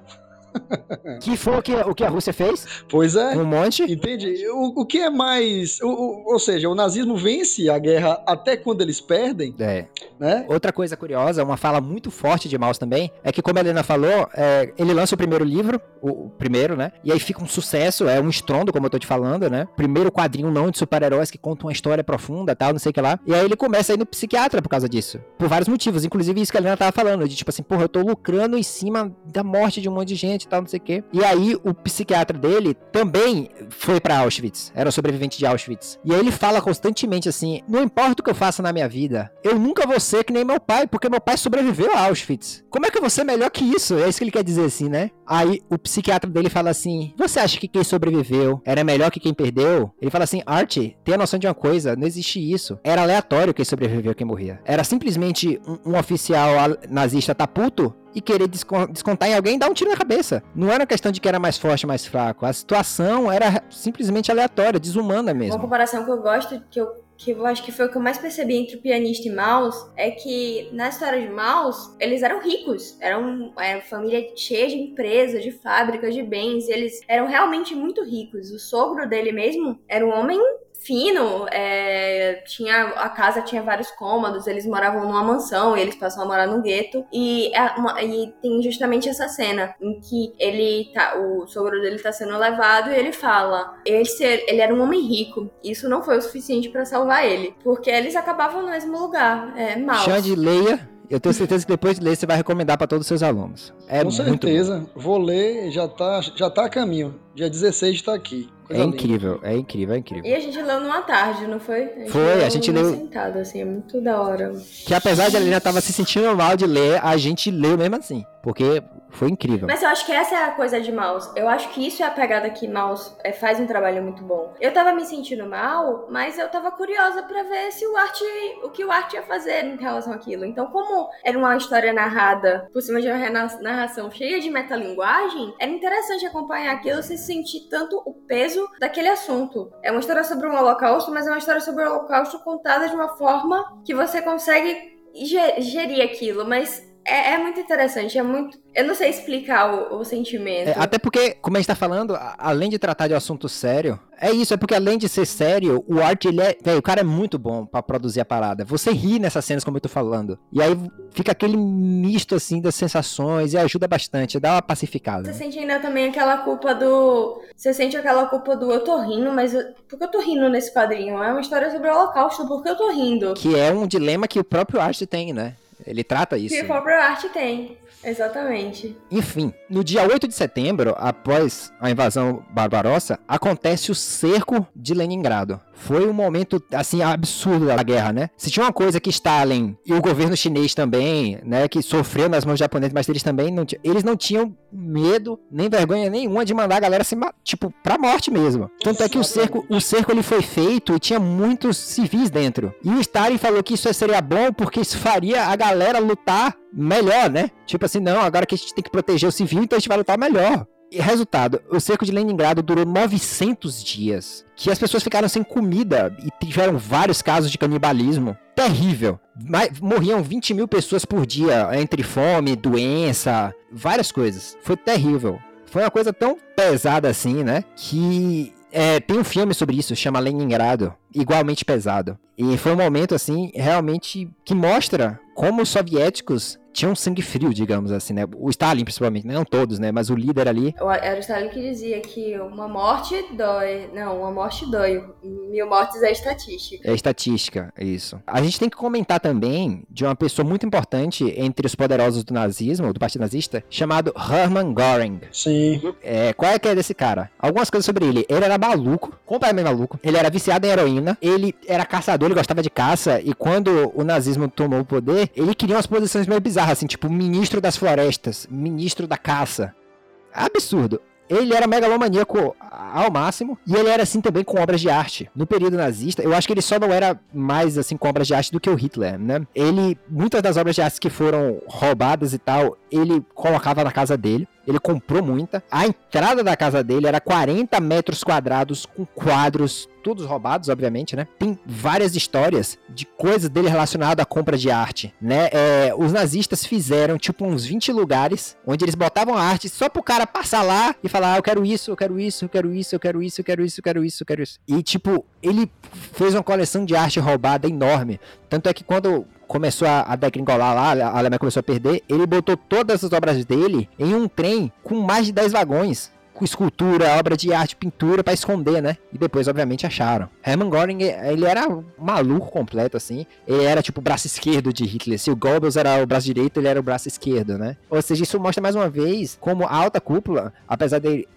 Que foi o que, o que a Rússia fez? Pois é. Um monte. Entende? O, o que é mais. o- o- ou seja, o nazismo vence a guerra até quando eles perdem, É. né? Outra coisa curiosa, uma fala muito forte de Maus também, é que, como a Helena falou, é, ele lança o primeiro livro, o, o primeiro, né? E aí fica um sucesso, é um estrondo, como eu tô te falando, né? Primeiro quadrinho não de super-heróis que conta uma história profunda tal, não sei o que lá. E aí ele começa a ir no psiquiatra por causa disso. Por vários motivos, inclusive isso que a Helena tava falando, de tipo assim, porra, eu tô lucrando em cima da morte de um monte de gente e tal, não sei o quê. E aí o psiquiatra dele também foi pra Auschwitz, era sobrevivente de Auschwitz. E aí ele fala constantemente assim: não importa o que eu faça na minha vida, eu nunca vou ser que nem meu pai, porque meu pai sobreviveu a Auschwitz. Como é que eu vou ser melhor que isso? É isso que ele quer dizer assim, né? Aí o psiquiatra dele fala assim: Você acha que quem sobreviveu era melhor que quem perdeu? Ele fala assim: Art, tenha noção de uma coisa, não existe isso. Era aleatório quem sobreviveu quem morria. Era simplesmente um, um oficial al- nazista tá puto e querer descon- descontar em alguém dar um tiro na cabeça. Não era uma questão de que era mais forte ou mais fraco. A situação era simplesmente aleatória, desumana Uma mesmo. comparação que eu gosto, que eu, que eu acho que foi o que eu mais percebi entre o pianista e Mouse, é que na história de Mouse, eles eram ricos. Eram era uma família cheia de empresas, de fábricas, de bens. E eles eram realmente muito ricos. O sogro dele mesmo era um homem fino, é, tinha a casa tinha vários cômodos, eles moravam numa mansão e eles passaram a morar num gueto e, é uma- e tem justamente essa cena em que ele tá, o sogro dele tá sendo levado e ele fala, ele, ser, ele era um homem rico, isso não foi o suficiente pra salvar ele, porque eles acabavam no mesmo lugar, é, mal. Xande, leia. Eu tenho certeza que depois de ler você vai recomendar para todos os seus alunos. É Com muito bom. certeza. Vou ler, já tá, já tá a caminho. Dia 16 tá aqui. É linda. incrível, é incrível, é incrível. E a gente leu numa tarde, não foi? A Foi, a gente leu- sentada, assim, é muito da hora. Que apesar de ela já tava se sentindo mal de ler, a gente leu mesmo assim. Porque foi incrível. Mas eu acho que essa é a coisa de Mouse. Eu acho que isso é a pegada que Mouse é, faz um trabalho muito bom. Eu tava me sentindo mal, mas eu tava curiosa pra ver se o arte, o que o arte ia fazer em relação àquilo. Então, como era uma história narrada por cima de uma narração cheia de metalinguagem, era interessante acompanhar aquilo sem sentir tanto o peso daquele assunto. É uma história sobre um holocausto, mas é uma história sobre o holocausto contada de uma forma que você consegue ge- gerir aquilo, mas é, é muito interessante, é muito. Eu não sei explicar o, o sentimento. É, até porque, como a gente tá falando, além de tratar de um assunto sério, é isso, é porque além de ser sério, o arte, ele é. Velho, o cara é muito bom pra produzir a parada. Você ri nessas cenas, como eu tô falando. E aí fica aquele misto, assim, das sensações e ajuda bastante, dá uma pacificada. Você né? sente ainda também aquela culpa do. Você sente aquela culpa do eu tô rindo, mas eu... por que eu tô rindo nesse quadrinho? É uma história sobre o Holocausto, por que eu tô rindo? Que é um dilema que o próprio arte tem, né? Ele trata isso. Que o próprio arte tem. Exatamente. Enfim, no dia 8 de setembro, após a invasão barbarossa, acontece o cerco de Leningrado. Foi um momento, assim, absurdo da guerra, né? Se tinha uma coisa que Stalin e o governo chinês também, né, que sofreu nas mãos japonesas, mas eles também não tinham, eles não tinham medo, nem vergonha nenhuma de mandar a galera se, tipo, pra morte mesmo. Tanto é que o cerco, o cerco ele foi feito e tinha muitos civis dentro. E o Stalin falou que isso seria bom porque isso faria a galera lutar melhor, né? Tipo assim, não, agora que a gente tem que proteger o civil, então a gente vai lutar melhor. E resultado, o cerco de Leningrado durou 900 dias. Que as pessoas ficaram sem comida e tiveram vários casos de canibalismo. Terrível. Morriam 20 mil pessoas por dia, entre fome, doença, várias coisas. Foi terrível. Foi uma coisa tão pesada assim, né? Que é, tem um filme sobre isso, chama Leningrado, igualmente pesado. E foi um momento, assim, realmente que mostra como os soviéticos tinham um sangue frio, digamos assim, né? O Stalin, principalmente, né? não todos, né? Mas o líder ali. Era o Stalin que dizia que uma morte dói. Não, uma morte dói. Mil mortes é estatística. É estatística, isso. A gente tem que comentar também de uma pessoa muito importante entre os poderosos do nazismo, do Partido Nazista, chamado Hermann Göring. Sim. É, qual é que é desse cara? Algumas coisas sobre ele. Ele era maluco, completamente maluco. Ele era viciado em heroína. Ele era caçador, ele gostava de caça. E quando o nazismo tomou o poder, ele queria umas posições meio bizarras, assim, tipo ministro das florestas, ministro da caça. Absurdo. Ele era megalomaníaco ao máximo, e ele era assim também com obras de arte. No período nazista, eu acho que ele só não era mais assim com obras de arte do que o Hitler, né? Ele, muitas das obras de arte que foram roubadas e tal, ele colocava na casa dele. Ele comprou muita. A entrada da casa dele era 40 metros quadrados com quadros, todos roubados, obviamente, né? Tem várias histórias de coisas dele relacionadas à compra de arte, né? É, os nazistas fizeram, tipo, uns 20 lugares onde eles botavam arte só pro cara passar lá e falar: ah, eu quero isso, eu quero isso, eu quero isso, eu quero isso, eu quero isso, eu quero isso, eu quero isso. E, tipo, ele fez uma coleção de arte roubada enorme. Tanto é que quando começou a, a degringolar lá, a Alemanha começou a perder, ele botou todas as obras dele em um trem com mais de 10 vagões. Com escultura, obra de arte, pintura para esconder, né? E depois, obviamente, acharam. Hermann Göring, ele era maluco completo, assim. Ele era tipo o braço esquerdo de Hitler. Se o Goebbels era o braço direito, ele era o braço esquerdo, né? Ou seja, isso mostra mais uma vez como a alta cúpula, apesar dele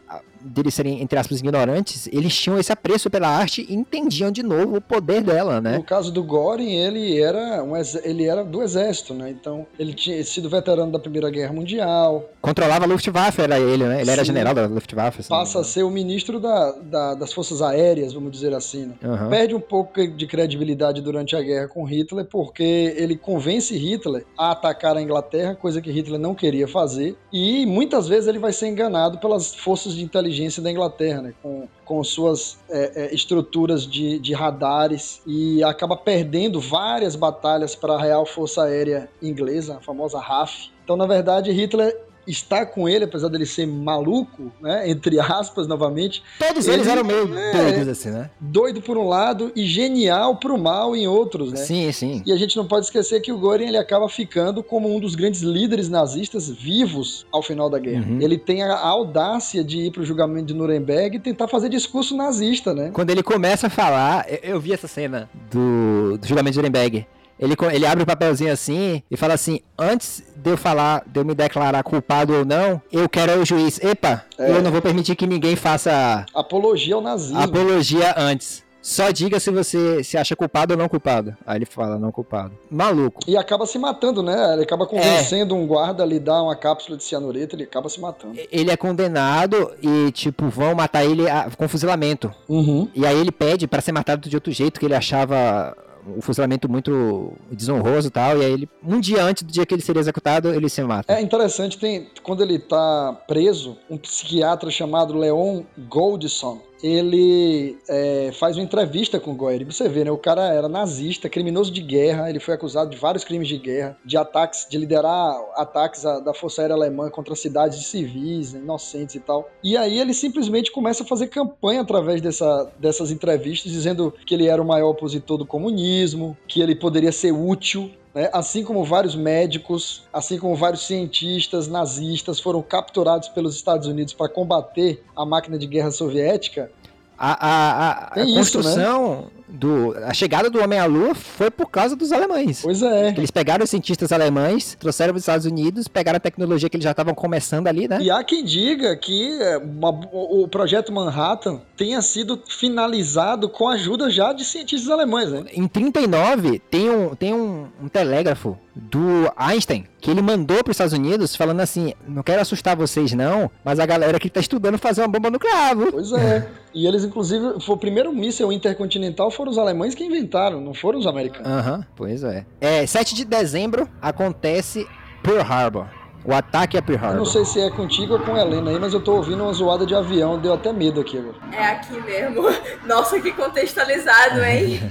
deles serem, entre aspas, ignorantes, eles tinham esse apreço pela arte e entendiam de novo o poder dela, né? No caso do Goring, ele era, um, ele era do exército, né? Então, ele tinha sido veterano da Primeira Guerra Mundial. Controlava a Luftwaffe, era ele, né? Ele Sim. era general da Luftwaffe. Assim, Passa né? a ser o ministro da, da, das Forças Aéreas, vamos dizer assim. Né? Uhum. Perde um pouco de credibilidade durante a guerra com Hitler, porque ele convence Hitler a atacar a Inglaterra, coisa que Hitler não queria fazer. E muitas vezes ele vai ser enganado pelas forças de inteligência inteligência da Inglaterra, né? com, com suas é, é, estruturas de, de radares e acaba perdendo várias batalhas para a Real Força Aérea Inglesa, a famosa RAF. Então, na verdade, Hitler estar com ele, apesar dele ser maluco, né? Entre aspas, novamente. Todos ele, eles eram meio é, doidos, assim, né? Doido por um lado e genial pro mal em outros, né? Sim, sim. E a gente não pode esquecer que o Göring ele acaba ficando como um dos grandes líderes nazistas vivos ao final da guerra. Uhum. Ele tem a audácia de ir pro julgamento de Nuremberg e tentar fazer discurso nazista, né? Quando ele começa a falar, eu, eu vi essa cena do, do julgamento de Nuremberg. Ele, ele abre o papelzinho assim e fala assim: Antes de eu falar, de eu me declarar culpado ou não, eu quero o juiz. Epa, é. eu não vou permitir que ninguém faça. Apologia ao nazismo. Apologia antes. Só diga se você se acha culpado ou não culpado. Aí ele fala, não culpado. Maluco. E acaba se matando, né? Ele acaba convencendo é. um guarda a lhe dar uma cápsula de cianureto, ele acaba se matando. Ele é condenado e, tipo, vão matar ele a, com fuzilamento. Uhum. E aí ele pede para ser matado de outro jeito que ele achava o fuzilamento muito desonroso e tal, e aí ele, um dia antes do dia que ele seria executado, ele se mata. É interessante, tem, quando ele tá preso, um psiquiatra chamado Leon Goldson, ele é, faz uma entrevista com o Goering. Você vê, né? O cara era nazista, criminoso de guerra, ele foi acusado de vários crimes de guerra, de ataques, de liderar ataques a, da Força Aérea Alemã contra cidades civis, inocentes e tal. E aí ele simplesmente começa a fazer campanha através dessa, dessas entrevistas, dizendo que ele era o maior opositor do comunismo, que ele poderia ser útil né? assim como vários médicos, assim como vários cientistas nazistas foram capturados pelos Estados Unidos para combater a máquina de guerra soviética. A, a, a, a construção, né? Do, a chegada do homem à lua foi por causa dos alemães. Pois é. Eles pegaram os cientistas alemães, trouxeram para os Estados Unidos, pegaram a tecnologia que eles já estavam começando ali, né? E há quem diga que é, uma, o projeto Manhattan tenha sido finalizado com a ajuda já de cientistas alemães, né? Em 39 tem um, tem um, um telégrafo do Einstein que ele mandou para os Estados Unidos falando assim: não quero assustar vocês não, mas a galera que está estudando fazer uma bomba nuclear. Pois é. e eles inclusive foi o primeiro míssil intercontinental foram os alemães que inventaram, não foram os americanos. Aham, uhum, pois é. É, 7 de dezembro acontece Pearl Harbor. O ataque a Pearl Harbor. Eu não sei se é contigo ou com a Helena aí, mas eu tô ouvindo uma zoada de avião, deu até medo aqui agora. É aqui mesmo. Nossa, que contextualizado, hein?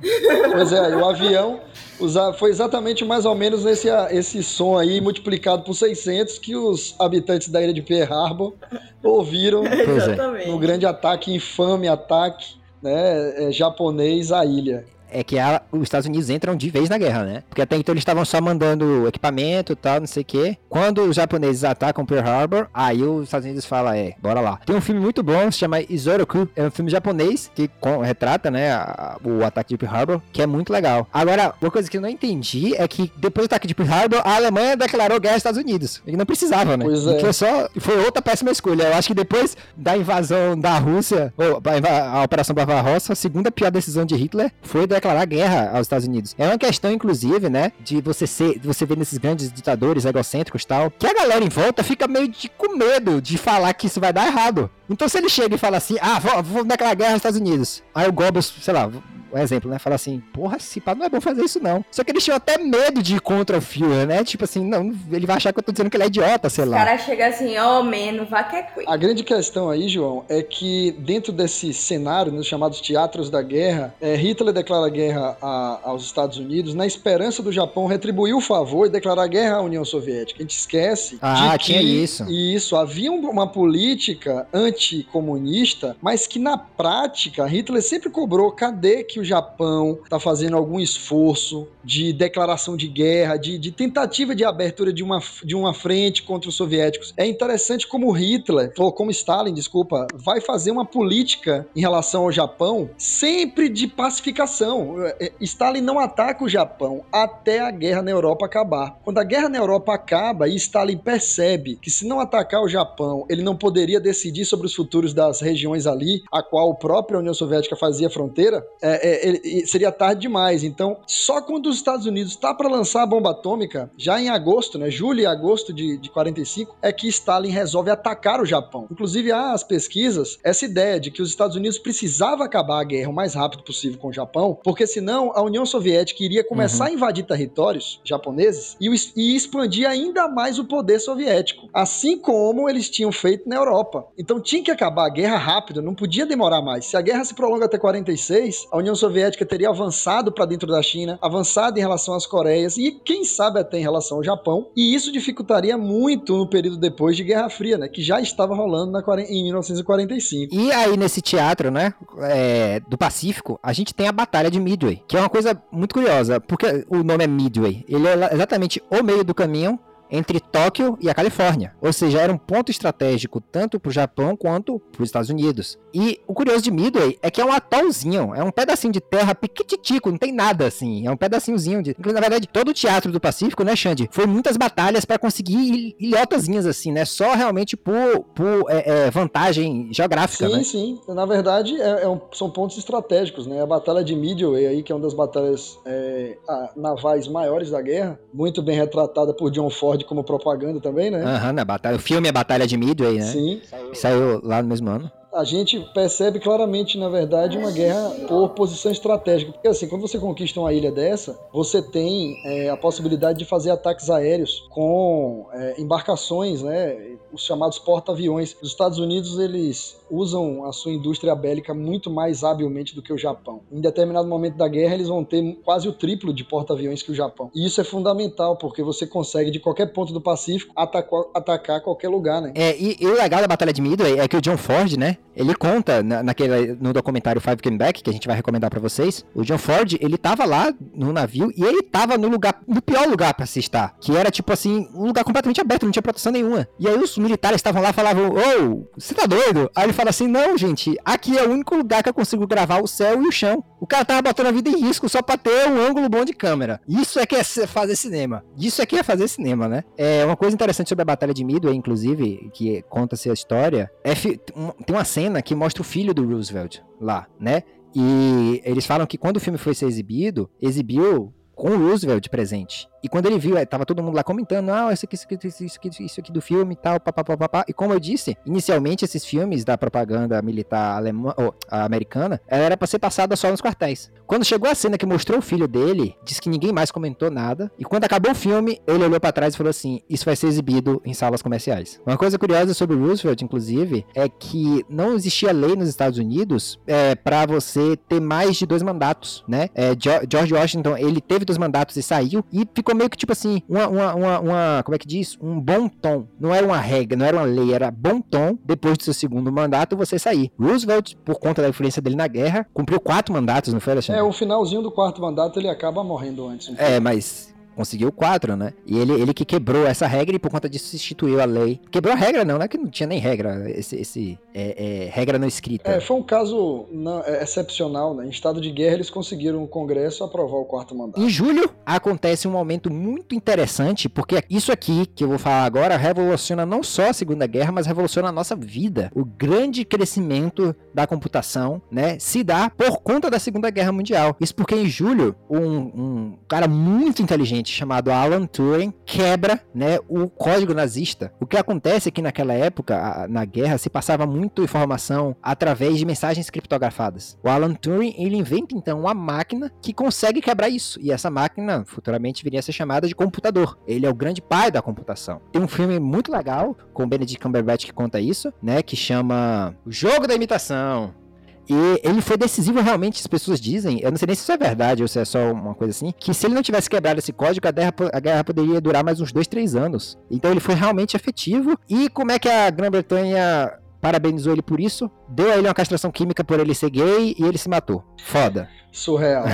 pois é, o avião foi exatamente mais ou menos esse, esse som aí multiplicado por 600 que os habitantes da ilha de Pearl Harbor ouviram é. no grande ataque, infame ataque né, é, japonês à ilha. É que a- os Estados Unidos entram de vez na guerra, né? Porque até então eles estavam só mandando equipamento e tal, não sei o quê. Quando os japoneses atacam Pearl Harbor, aí os Estados Unidos falam, é, bora lá. Tem um filme muito bom, se chama Izoroku. É um filme japonês que com- retrata, né, a- o ataque de Pearl Harbor, que é muito legal. Agora, uma coisa que eu não entendi é que depois do ataque de Pearl Harbor, a Alemanha declarou guerra aos Estados Unidos. E não precisava, né? Pois é. Foi só, foi outra péssima escolha. Eu acho que depois da invasão da Rússia, ou a a Operação Barbarossa, a segunda pior decisão de Hitler foi declarar guerra aos Estados Unidos. É uma questão, inclusive, né, de você ser, de você ver nesses grandes ditadores egocêntricos tal, que a galera em volta fica meio de, com medo de falar que isso vai dar errado. Então se ele chega e fala assim, ah, vou, vou declarar guerra aos Estados Unidos. Aí o Goebbels, sei lá, um exemplo, né? Fala assim, porra, esse pá, não é bom fazer isso não. Só que eles tinham até medo de ir contra o Führer, né? Tipo assim, não, ele vai achar que eu tô dizendo que ele é idiota, sei O lá. cara chega assim, ó, meno, vá que é coisa. A grande questão aí, João, é que dentro desse cenário, nos chamados teatros da guerra, é, Hitler declara guerra a- aos Estados Unidos na esperança do Japão retribuir o favor e declarar guerra à União Soviética. A gente esquece Ah, de que tinha isso. isso havia um- uma política anticomunista, mas que na prática Hitler sempre cobrou cadê que o Japão está fazendo algum esforço de declaração de guerra, de, de tentativa de abertura de uma, de uma frente contra os soviéticos. É interessante como Hitler, ou como Stalin, desculpa, vai fazer uma política em relação ao Japão sempre de pacificação. É, Stalin não ataca o Japão até a guerra na Europa acabar. Quando a guerra na Europa acaba e Stalin percebe que se não atacar o Japão, ele não poderia decidir sobre os futuros das regiões ali, a qual a própria União Soviética fazia fronteira, é, é, seria tarde demais. Então, só quando os Estados Unidos está para lançar a bomba atômica, já em agosto, né, julho e agosto de, de 45, é que Stalin resolve atacar o Japão. Inclusive, há as pesquisas essa ideia de que os Estados Unidos precisava acabar a guerra o mais rápido possível com o Japão, porque senão a União Soviética iria começar a invadir territórios japoneses e, e expandir ainda mais o poder soviético, assim como eles tinham feito na Europa. Então tinha que acabar a guerra rápido, não podia demorar mais. Se a guerra se prolonga até 46, a União Soviética teria avançado para dentro da China, avançado em relação às Coreias e quem sabe até em relação ao Japão, e isso dificultaria muito no período depois de Guerra Fria, né, que já estava rolando na, em 1945. E aí, nesse teatro, né, é, do Pacífico, a gente tem a Batalha de Midway, que é uma coisa muito curiosa, porque o nome é Midway. Ele é exatamente o meio do caminho entre Tóquio e a Califórnia. Ou seja, era um ponto estratégico tanto para o Japão quanto para os Estados Unidos. E o curioso de Midway é que é um atolzinho, é um pedacinho de terra piquititico, não tem nada assim. É um pedacinhozinho de. Na verdade, todo o teatro do Pacífico, né, Xande? Foi muitas batalhas para conseguir il- ilhotazinhas assim, né? Só realmente por, por é, é, vantagem geográfica, Sim, né? sim. Na verdade, é- é um- são pontos estratégicos, né? A Batalha de Midway, aí, que é uma das batalhas é, navais maiores da guerra, muito bem retratada por John Ford como propaganda também, né? Aham, na batalha. O filme é Batalha de Midway, né? Sim. Que saiu lá no mesmo ano. A gente percebe claramente, na verdade, uma guerra por posição estratégica. Porque, assim, quando você conquista uma ilha dessa, você tem é, a possibilidade de fazer ataques aéreos com é, embarcações, né? Os chamados porta-aviões. Os Estados Unidos, eles usam a sua indústria bélica muito mais habilmente do que o Japão. Em determinado momento da guerra, eles vão ter quase o triplo de porta-aviões que o Japão. E isso é fundamental, porque você consegue, de qualquer ponto do Pacífico, atacar, qualquer lugar, né? É, e, e o legal da Batalha de Midway é que o John Ford, né? Ele conta na, naquele, no documentário Five Came Back, que a gente vai recomendar pra vocês. O John Ford, ele tava lá no navio e ele tava no lugar, no pior lugar pra se estar. Que era tipo assim, um lugar completamente aberto, não tinha proteção nenhuma. E aí os militares estavam lá falavam: Ô, você tá doido? Aí ele fala assim: Não, gente, aqui é o único lugar que eu consigo gravar o céu e o chão. O cara tava botando a vida em risco só pra ter um ângulo bom de câmera. Isso é que é fazer cinema. Isso é que é fazer cinema, né? É uma coisa interessante sobre a Batalha de Midway, inclusive, que conta-se a história. É tem uma cena que mostra o filho do Roosevelt lá, né? E eles falam que quando o filme foi ser exibido, exibiu com o Roosevelt presente. E quando ele viu, eh, tava todo mundo lá comentando, ah, isso aqui, isso aqui, isso aqui, isso aqui do filme e tal, papapá, papá. E como eu disse, inicialmente esses filmes da propaganda militar alemã, ou, americana, ela era pra ser passada só nos quartéis. Quando chegou a cena que mostrou o filho dele, disse que ninguém mais comentou nada. E quando acabou o filme, ele olhou pra trás e falou assim: Isso vai ser exibido em salas comerciais. Uma coisa curiosa sobre Roosevelt, inclusive, é que não existia lei nos Estados Unidos é, para você ter mais de dois mandatos, né? É, George Washington, ele teve dois mandatos e saiu, e ficou ficou meio que tipo assim, uma, uma, uma, uma- como é que diz? Um bom tom. Não era uma regra, não era uma lei, era bom tom. Depois do seu segundo mandato, você sair. Roosevelt, por conta da influência dele na guerra, cumpriu quatro mandatos, não foi, Alexandre? É, o finalzinho do quarto mandato ele acaba morrendo antes. pouco. É, mas conseguiu quatro, né? E ele, ele que quebrou essa regra e por conta disso instituiu a lei. Quebrou a regra não, não é que não tinha nem regra, esse, esse é, é, regra não escrita. É, foi um caso não, é, excepcional, né? Em estado de guerra eles conseguiram o Congresso aprovar o quarto mandato. Em julho acontece um momento muito interessante, porque isso aqui que eu vou falar agora revoluciona não só a Segunda Guerra, mas revoluciona a nossa vida. O grande crescimento da computação, né, se dá por conta da Segunda Guerra Mundial. Isso porque em julho, um, um cara muito inteligente chamado Alan Turing quebra, né, o código nazista. O que acontece é que naquela época, na guerra, se passava muito informação através de mensagens criptografadas. O Alan Turing, ele inventa então uma máquina que consegue quebrar isso. E essa máquina futuramente viria a ser chamada de computador. Ele é o grande pai da computação. Tem um filme muito legal com Benedict Cumberbatch que conta isso, né, que chama O Jogo da Imitação. E ele foi decisivo realmente, as pessoas dizem, eu não sei nem se isso é verdade ou se é só uma coisa assim, que se ele não tivesse quebrado esse código, a guerra, a guerra poderia durar mais uns dois, três anos. Então ele foi realmente efetivo. E como é que a Grã-Bretanha parabenizou ele por isso? Deu a ele uma castração química por ele ser gay e ele se matou. Foda. Surreal.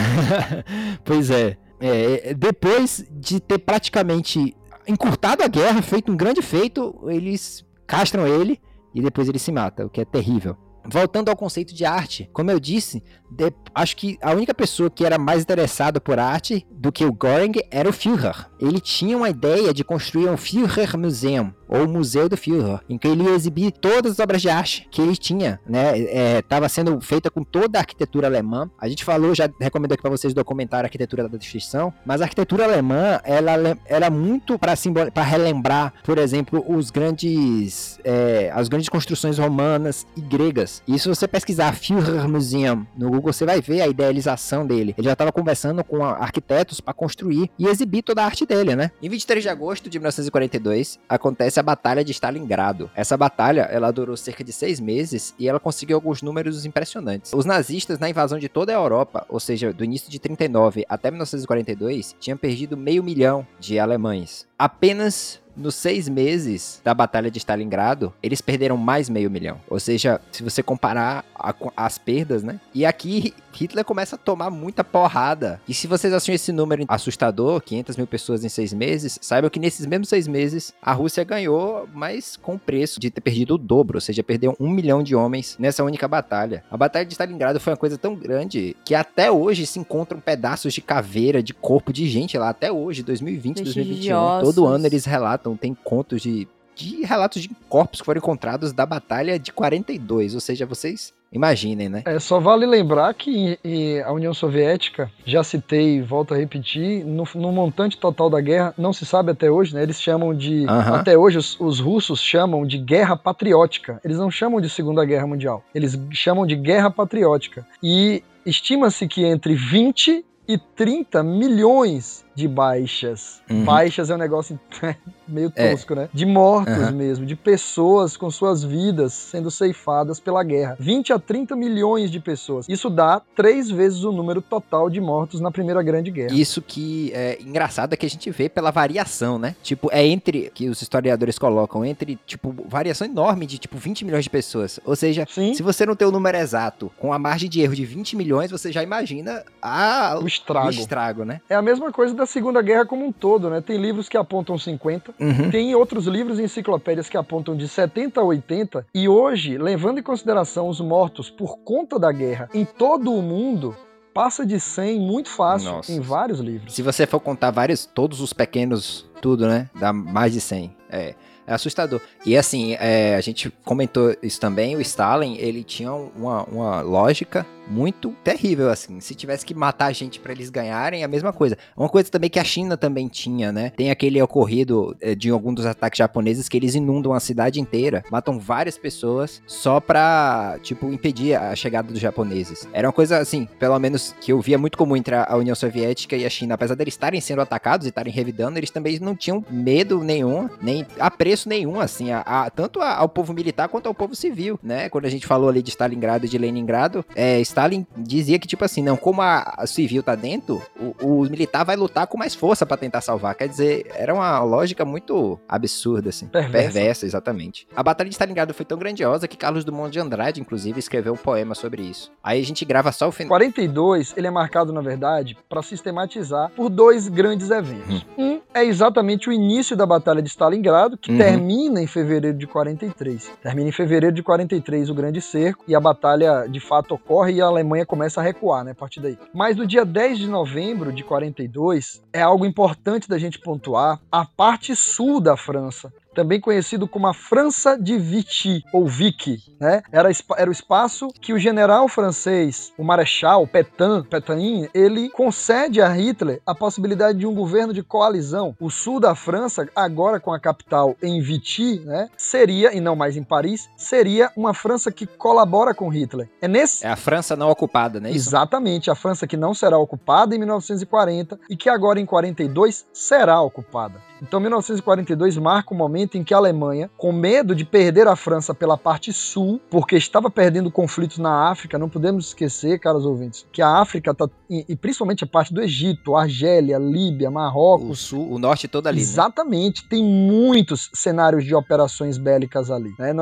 pois é. É, Depois de ter praticamente encurtado a guerra, feito um grande feito, eles castram ele e depois ele se mata, o que é terrível. Voltando ao conceito de arte, como eu disse, de- acho que a única pessoa que era mais interessada por arte do que o Göring era o Führer. Ele tinha uma ideia de construir um Führer Museum, ou Museu do Führer, em que ele ia exibir todas as obras de arte que ele tinha, né? Estava sendo feita com toda a arquitetura alemã. A gente falou, já recomendo aqui para vocês o documentário Arquitetura da Destruição, mas a arquitetura alemã, ela era muito para para relembrar, por exemplo, os grandes é, as grandes construções romanas e gregas. E se você pesquisar Führer Museum no Google, você vai ver a idealização dele. Ele já estava conversando com arquitetos para construir e exibir toda a arte dele, né? Em 23 de agosto de 1942, acontece a Batalha de Stalingrado. Essa batalha, ela durou cerca de seis meses e ela conseguiu alguns números impressionantes. Os nazistas, na invasão de toda a Europa, ou seja, do início de 39 até 1942, tinham perdido meio milhão de alemães. Apenas nos seis meses da Batalha de Stalingrado, eles perderam mais meio milhão. Ou seja, se você comparar a- as perdas, né? E aqui Hitler começa a tomar muita porrada. E se vocês acham esse número assustador, 500 mil pessoas em seis meses, saibam que nesses mesmos seis meses a Rússia ganhou, mas com o preço de ter perdido o dobro. Ou seja, perdeu um milhão de homens nessa única batalha. A Batalha de Stalingrado foi uma coisa tão grande que até hoje se encontram pedaços de caveira, de corpo de gente lá. Até hoje, 2020, Vestígios de 2021. ossos. Todo ano eles relatam, tem contos de, de relatos de corpos que foram encontrados da Batalha de 42. Ou seja, vocês imaginem, né? É, só vale lembrar que em- a União Soviética, já citei e volto a repetir, no, no montante total da guerra, não se sabe até hoje, né? Eles chamam de. Aham. Até hoje, os, os russos chamam de guerra patriótica. Eles não chamam de Segunda Guerra Mundial. Eles chamam de guerra patriótica. E estima-se que entre 20 e 30 milhões de baixas. Uhum. Baixas é um negócio meio É. tosco, né? De mortos Aham. mesmo, de pessoas com suas vidas sendo ceifadas pela guerra. 20 a 30 milhões de pessoas. Isso dá três vezes o número total de mortos na Primeira Grande Guerra. Isso que é engraçado é que a gente vê pela variação, né? Tipo, é entre, que os historiadores colocam, entre, tipo, variação enorme de, tipo, 20 milhões de pessoas. Ou seja, Sim, se você não tem o número exato, com a margem de erro de 20 milhões, você já imagina a, o estrago. o estrago, né? É a mesma coisa da Segunda Guerra como um todo, né? Tem livros que apontam 50, Uhum. tem outros livros e enciclopédias que apontam de 70 a 80, e hoje, levando em consideração os mortos por conta da guerra em todo o mundo, passa de 100 muito fácil Nossa. em vários livros. Se você for contar vários, todos os pequenos, tudo, né? Dá mais de 100. É, é assustador. E assim, é, a gente comentou isso também, o Stalin, ele tinha uma, uma lógica muito terrível, assim. Se tivesse que matar gente pra eles ganharem, é a mesma coisa. Uma coisa também que a China também tinha, né? Tem aquele ocorrido é, de algum dos ataques japoneses que eles inundam a cidade inteira, matam várias pessoas só pra, tipo, impedir a chegada dos japoneses. Era uma coisa, assim, pelo menos que eu via muito comum entre a União Soviética e a China. Apesar deles estarem sendo atacados e estarem revidando, eles também não tinham medo nenhum, nem apreço apreço nenhum, assim, a, a- tanto a- ao povo militar quanto ao povo civil, né? Quando a gente falou ali de Stalingrado e de Leningrado, é, Stalin dizia que, tipo assim, não, como a, a civil tá dentro, o, o militar vai lutar com mais força pra tentar salvar. Quer dizer, era uma lógica muito absurda, assim. Perversa. exatamente. A Batalha de Stalingrado foi tão grandiosa que Carlos Drummond de Andrade, inclusive, escreveu um poema sobre isso. Aí a gente grava só o final. 42, ele é marcado, na verdade, para sistematizar por dois grandes eventos. Um é exatamente o início da Batalha de Stalingrado, que Uhum. termina em fevereiro de 43. Termina em fevereiro de 43 o Grande Cerco, e a batalha de fato ocorre e a Alemanha começa a recuar, né, a partir daí. Mas no dia 10 de novembro de 42, é algo importante da gente pontuar, a parte sul da França, também conhecido como a França de Vichy, ou Vichy, né? Era, era o espaço que o general francês, o Marechal Petain, Petain, ele concede a Hitler a possibilidade de um governo de coalizão. O sul da França, agora com a capital em Vichy, né? Seria, e não mais em Paris, seria uma França que colabora com Hitler. É nesse É a França não ocupada, né? Exatamente, a França que não será ocupada em 1940 e que agora em 42 será ocupada. Então 1942 marca o momento em que a Alemanha, com medo de perder a França pela parte sul, porque estava perdendo conflitos na África, não podemos esquecer, caros ouvintes, que a África tá, e, principalmente a parte do Egito, Argélia, Líbia, Marrocos, O sul, o norte todo ali, né? Exatamente, tem muitos cenários de operações bélicas ali, né?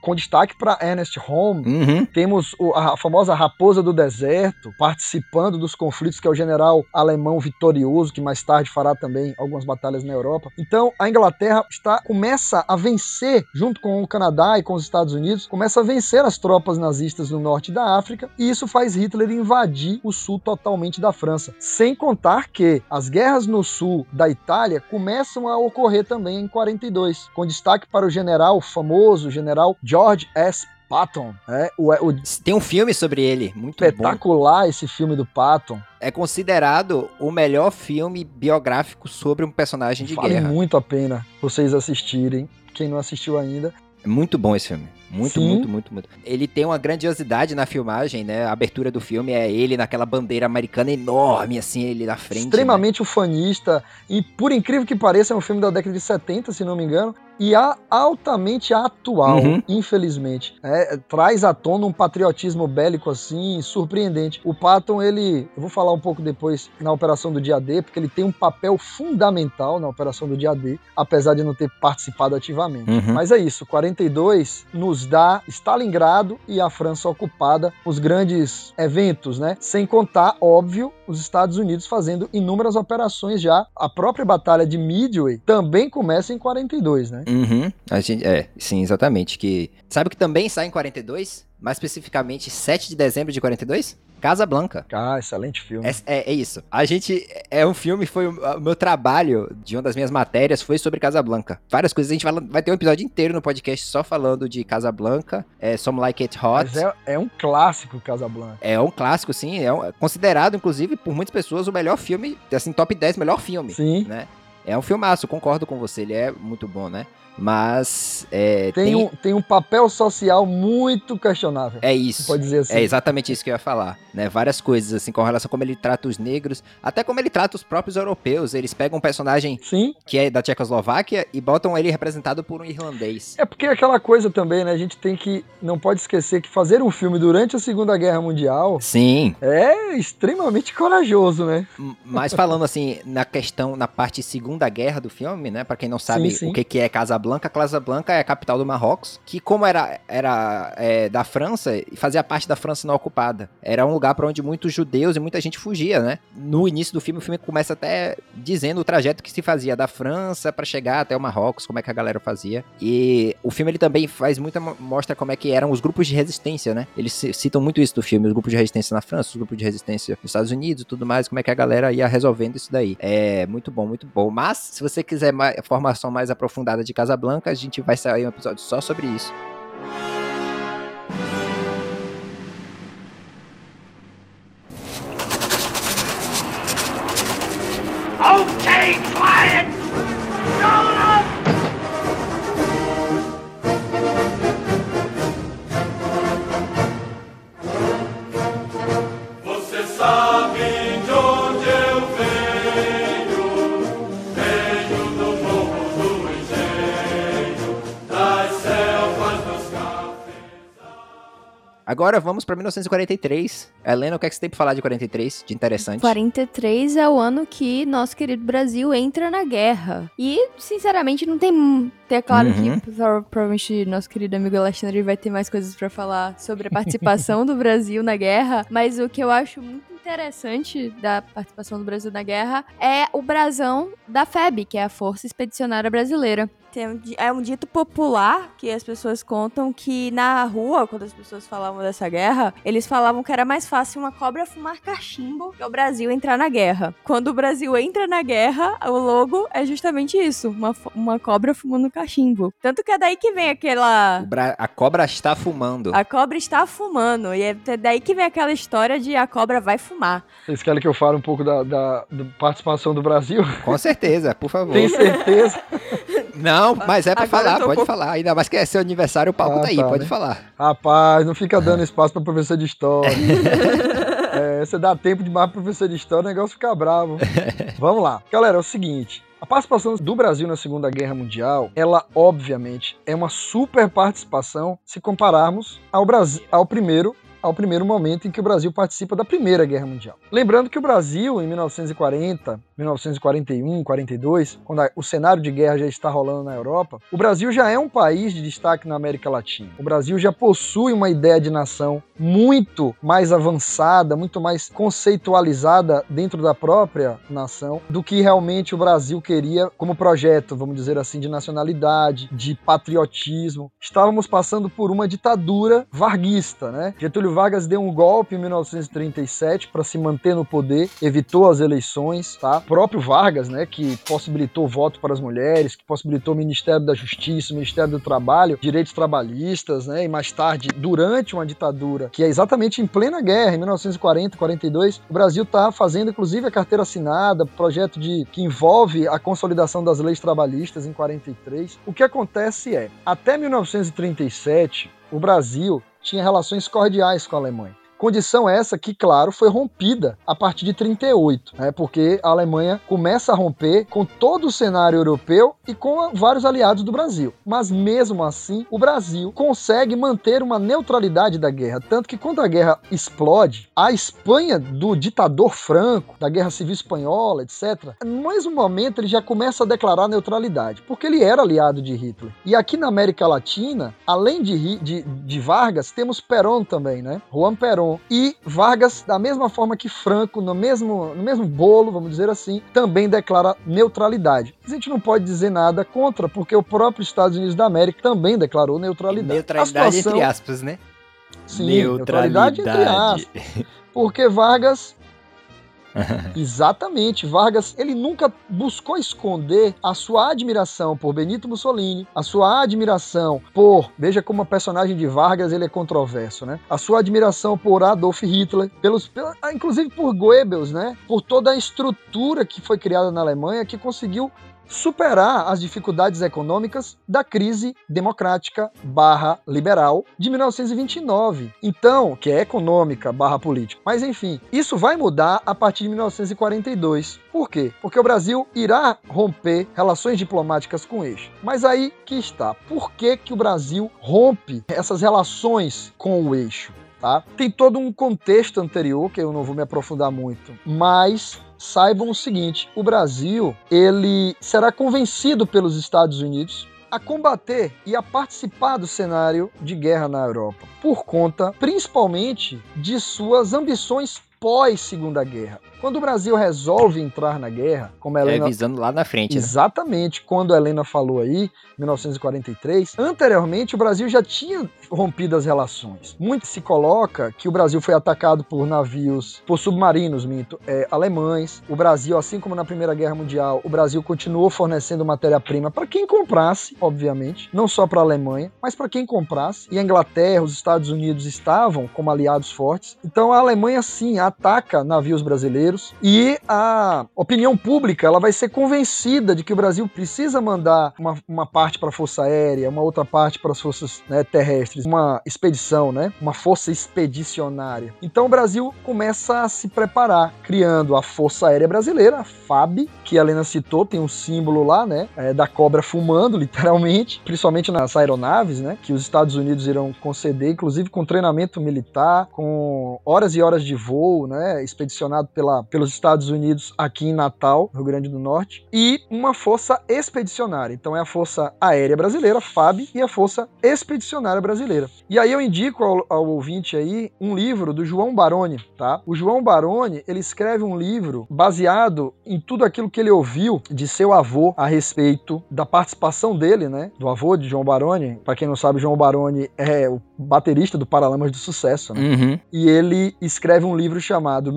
Com destaque para Ernest Holmes, Uhum. temos a famosa Raposa do Deserto participando dos conflitos, que é o general alemão vitorioso, que mais tarde fará também algumas batalhas na Europa. Então, a Inglaterra está começa a vencer, junto com o Canadá e com os Estados Unidos, começa a vencer as tropas nazistas no norte da África, e isso faz Hitler invadir o sul totalmente da França. Sem contar que as guerras no sul da Itália começam a ocorrer também em 42, com destaque para o general famoso general George S. Patton, né? o, o Tem um filme sobre ele, muito bom. espetacular esse filme do Patton. É considerado o melhor filme biográfico sobre um personagem de Vale guerra. muito a pena vocês assistirem. Quem não assistiu ainda. É muito bom esse filme. Muito, Sim. muito, muito, muito. Ele tem uma grandiosidade na filmagem, né? A abertura do filme é ele naquela bandeira americana enorme, assim, ele na frente. né? extremamente ufanista. E por incrível que pareça, é um filme da década de 70, se não me engano. E a, altamente atual, Uhum. infelizmente. É, traz à tona um patriotismo bélico assim, surpreendente. O Patton, ele. Eu vou falar um pouco depois na Operação do Dia D, porque ele tem um papel fundamental na Operação do Dia D, apesar de não ter participado ativamente. Uhum. Mas é isso, 42 nos dá Stalingrado e a França ocupada, os grandes eventos, né? Sem contar, óbvio, os Estados Unidos fazendo inúmeras operações já. A própria batalha de Midway também começa em 42, né? Uhum. A gente, é, sim, exatamente. Que sabe o que também sai em 42? Mais especificamente 7 de dezembro de 42? Casa Blanca. Ah, excelente filme. É, é, é isso. A gente. É um filme, foi o, meu trabalho de uma das minhas matérias foi sobre Casablanca. Várias coisas. A gente vai, vai ter um episódio inteiro no podcast só falando de Casablanca. É Some Like It Hot. Mas é, é um clássico Casablanca. É um clássico, sim. É, um- é considerado, inclusive, por muitas pessoas, o melhor filme, assim, top 10 melhor filme. Sim. Né? É um filmaço, concordo com você. Ele é muito bom, né? Mas. É, Tem, um, tem um papel social muito questionável. É isso. Pode dizer assim. É exatamente isso que eu ia falar, né? Várias coisas, assim, com relação a como ele trata os negros, até como ele trata os próprios europeus. Eles pegam um personagem Sim. que é da Tchecoslováquia e botam ele representado por um irlandês. É porque é aquela coisa também, né? A gente tem que. Não pode esquecer que fazer um filme durante a Segunda Guerra Mundial Sim, é extremamente corajoso, né? mas falando assim, na questão, na parte Segunda Guerra do filme, né? Pra quem não sabe Sim, sim. o que, que é Casablanca, Casablanca é a capital do Marrocos, que como era, era é, da França, fazia parte da França não ocupada. Era um lugar para onde muitos judeus e muita gente fugia, né? No início do filme, o filme começa até dizendo o trajeto que se fazia da França para chegar até o Marrocos, como é que a galera fazia. E o filme ele também faz muita mo- mostra como é que eram os grupos de resistência, né? Eles ci- citam muito isso do filme, os grupos de resistência na França, os grupos de resistência nos Estados Unidos e tudo mais, como é que a galera ia resolvendo isso daí. É muito bom, muito bom. Mas, se você quiser mais, formação mais aprofundada de Casablanca, a gente vai sair um episódio só sobre isso. Okay, quiet! Agora vamos pra 1943. Helena, o que, é que você tem pra falar de 43 de interessante? 43 é o ano que nosso querido Brasil entra na guerra. E, sinceramente, não tem. É claro Uhum. que pro- provavelmente nosso querido amigo Alexandre vai ter mais coisas pra falar sobre a participação do Brasil na guerra. Mas o que eu acho muito interessante da participação do Brasil na guerra é o brasão da FEB, que é a Força Expedicionária Brasileira. Um é um dito popular que as pessoas contam que na rua, quando as pessoas falavam dessa guerra, eles falavam que era mais fácil uma cobra fumar cachimbo que o Brasil entrar na guerra. Quando o Brasil entra na guerra, o logo é justamente isso: uma, uma cobra fumando cachimbo. Tanto que é daí que vem aquela. A cobra está fumando. A cobra está fumando. E é daí que vem aquela história de a cobra vai fumar. Vocês querem que eu fale um pouco da, da- da participação do Brasil? Com certeza, por favor. Tem certeza? Não, mas é pra Agora falar, pode pouco- falar. Ainda mais que é seu aniversário, o palco Ah, tá aí, tá, pode né? falar. Rapaz, não fica dando espaço pra professor de história. É, você dá tempo demais pro professor de história, o negócio fica bravo. Vamos lá. Galera, é o seguinte. A participação do Brasil na Segunda Guerra Mundial, ela obviamente é uma super participação se compararmos ao Brasil, ao primeiro ao primeiro momento em que o Brasil participa da Primeira Guerra Mundial. Lembrando que o Brasil, em 1940, 1941, 42, quando o cenário de guerra já está rolando na Europa, o Brasil já é um país de destaque na América Latina. O Brasil já possui uma ideia de nação muito mais avançada, muito mais conceitualizada dentro da própria nação do que realmente o Brasil queria como projeto, vamos dizer assim, de nacionalidade, de patriotismo. Estávamos passando por uma ditadura varguista, né? Getúlio Vargas deu um golpe em 1937 para se manter no poder, evitou as eleições, tá? O próprio Vargas, né, que possibilitou voto para as mulheres, que possibilitou o Ministério da Justiça, o Ministério do Trabalho, direitos trabalhistas, né? E mais tarde, durante uma ditadura, que é exatamente em plena guerra, em 1940, 42, o Brasil está fazendo inclusive a carteira assinada, projeto de que envolve a consolidação das leis trabalhistas em 43. O que acontece é, até 1937, o Brasil tinha relações cordiais com a Alemanha. Condição essa que, claro, foi rompida a partir de 38, né? porque a Alemanha começa a romper com todo o cenário europeu e com vários aliados do Brasil. Mas mesmo assim, o Brasil consegue manter uma neutralidade da guerra. Tanto que quando a guerra explode, a Espanha do ditador Franco, da Guerra Civil Espanhola, etc., no mesmo momento ele já começa a declarar neutralidade, porque ele era aliado de Hitler. E aqui na América Latina, além de, de, de Vargas, temos Perón também, né? Juan Perón. E Vargas, da mesma forma que Franco, no mesmo, no mesmo bolo, vamos dizer assim, também declara neutralidade. A gente não pode dizer nada contra, porque o próprio Estados Unidos da América também declarou neutralidade. Neutralidade situação- entre aspas, né? Sim, neutralidade entre aspas. Porque Vargas. Exatamente, Vargas, ele nunca buscou esconder a sua admiração por Benito Mussolini, a sua admiração por, veja como o personagem de Vargas ele é controverso, né? A sua admiração por Adolf Hitler, pelos, pela- ah, inclusive por Goebbels, né? Por toda a estrutura que foi criada na Alemanha que conseguiu superar as dificuldades econômicas da crise democrática barra liberal de 1929. Então, que é econômica barra política. Mas enfim, isso vai mudar a partir de 1942. Por quê? Porque o Brasil irá romper relações diplomáticas com o eixo. Mas aí que está. Por que, que o Brasil rompe essas relações com o eixo? Tá? Tem todo um contexto anterior que eu não vou me aprofundar muito, mas saibam o seguinte: o Brasil ele será convencido pelos Estados Unidos a combater e a participar do cenário de guerra na Europa, por conta principalmente de suas ambições pós Segunda Guerra. Quando o Brasil resolve entrar na guerra, como a É Helena visando lá na frente, né? Exatamente, quando a Helena falou aí, 1943, anteriormente o Brasil já tinha rompido as relações. Muito se coloca que o Brasil foi atacado por navios, por submarinos, minto, é, alemães. O Brasil, assim como na Primeira Guerra Mundial, o Brasil continuou fornecendo matéria-prima para quem comprasse, obviamente, não só para a Alemanha, mas para quem comprasse. E a Inglaterra, os Estados Unidos estavam como aliados fortes. Então a Alemanha, sim, ataca navios brasileiros e a opinião pública ela vai ser convencida de que o Brasil precisa mandar uma, uma parte para a Força Aérea, uma outra parte para as forças né, terrestres, uma expedição, né, uma força expedicionária. Então o Brasil começa a se preparar, criando a Força Aérea Brasileira, a FAB, que a Helena citou, tem um símbolo lá, né, é, da cobra fumando, literalmente, principalmente nas aeronaves, né, que os Estados Unidos irão conceder, inclusive com treinamento militar, com horas e horas de voo, né, expedicionado pela, pelos Estados Unidos aqui em Natal, Rio Grande do Norte, e uma força expedicionária. Então é a Força Aérea Brasileira, FAB, e a Força Expedicionária Brasileira. E aí eu indico ao, ao ouvinte aí um livro do João Baroni, tá? O João Baroni, ele escreve um livro baseado em tudo aquilo que ele ouviu de seu avô a respeito da participação dele, né, do avô de João Baroni. Para quem não sabe, João Baroni é o baterista do Paralamas do Sucesso, né? Uhum. E ele escreve um livro chamado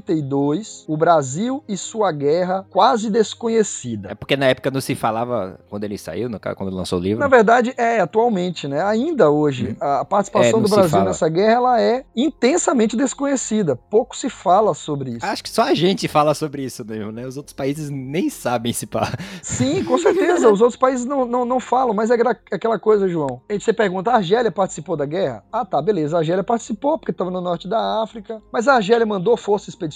1942, O Brasil e Sua Guerra Quase Desconhecida. É porque na época não se falava quando ele saiu, no caso, quando lançou o livro. Na verdade, é atualmente, né? Ainda hoje, a participação É, do se Brasil nessa guerra ela é intensamente desconhecida. Pouco se fala sobre isso. Acho que só a gente fala sobre isso mesmo, né? Os outros países nem sabem se pá. Sim, com certeza. Os outros países não, não, não falam, mas é gra- aquela coisa, João. Aí você pergunta, a Argélia participou da guerra? Ah, tá, beleza. A Argélia participou porque estava no norte da África. Mas a Argélia mandou força expedicionária?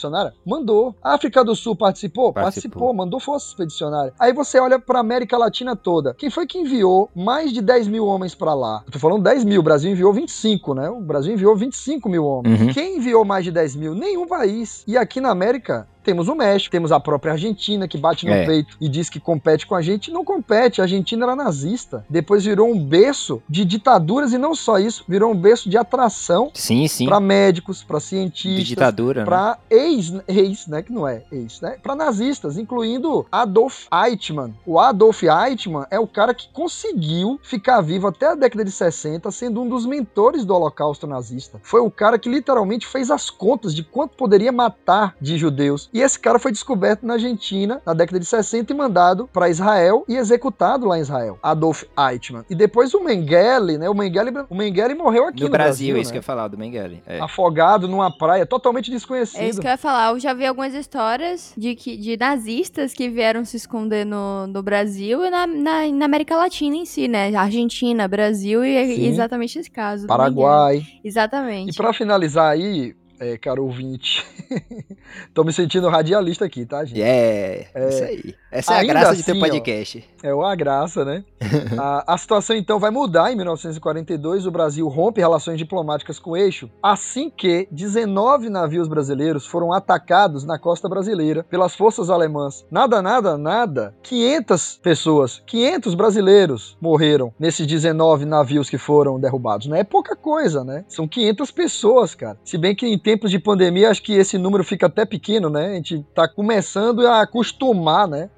Mandou. A África do Sul participou? Participou. Participou, mandou força expedicionária. Aí você olha pra América Latina toda. Quem foi que enviou mais de 10 mil homens pra lá? Eu tô falando 10 mil, o Brasil enviou 25, né? O Brasil enviou 25 mil homens. Uhum. Quem enviou mais de 10 mil? Nenhum país. E aqui na América, temos o México, temos a própria Argentina, que bate no É. peito e diz que compete com a gente. Não compete, a Argentina era nazista. Depois virou um berço de ditaduras e não só isso, virou um berço de atração Sim, sim. para médicos, para De cientistas, ditadura, né? para ex, ex, né, que não é ex, né, para nazistas, incluindo Adolf Eichmann. O Adolf Eichmann é o cara que conseguiu ficar vivo até a década de 60, sendo um dos mentores do Holocausto nazista. Foi o cara que literalmente fez as contas de quanto poderia matar de judeus. E esse cara foi descoberto na Argentina na década de 60 e mandado para Israel e executado lá em Israel. Adolf Eichmann. E depois o Mengele, né, o Mengele, o Mengele morreu aqui No no, Brasil, Brasil isso que né? eu ia falar, do Mengele. É. afogado numa praia totalmente desconhecido. É isso que eu ia falar. Eu já vi algumas histórias de, que, de nazistas que vieram se esconder no, no Brasil e na, na, na América Latina em si, né? Argentina, Brasil e Sim. exatamente esse caso. Paraguai. Exatamente. E pra finalizar aí, é, caro ouvinte, tô me sentindo radialista aqui, tá, gente? É, isso aí. Essa é a graça de ter assim, ó, podcast. É uma graça, né? a, a situação então vai mudar em 1942. O Brasil rompe relações diplomáticas com o eixo, assim que 19 navios brasileiros foram atacados na costa brasileira pelas forças alemãs. Nada, nada, nada. 500 pessoas, 500 brasileiros morreram nesses 19 navios que foram derrubados. Não é pouca coisa, né? São 500 pessoas, cara. Se bem que em tempos de pandemia, acho que esse número fica até pequeno, né? A gente tá começando a acostumar, né?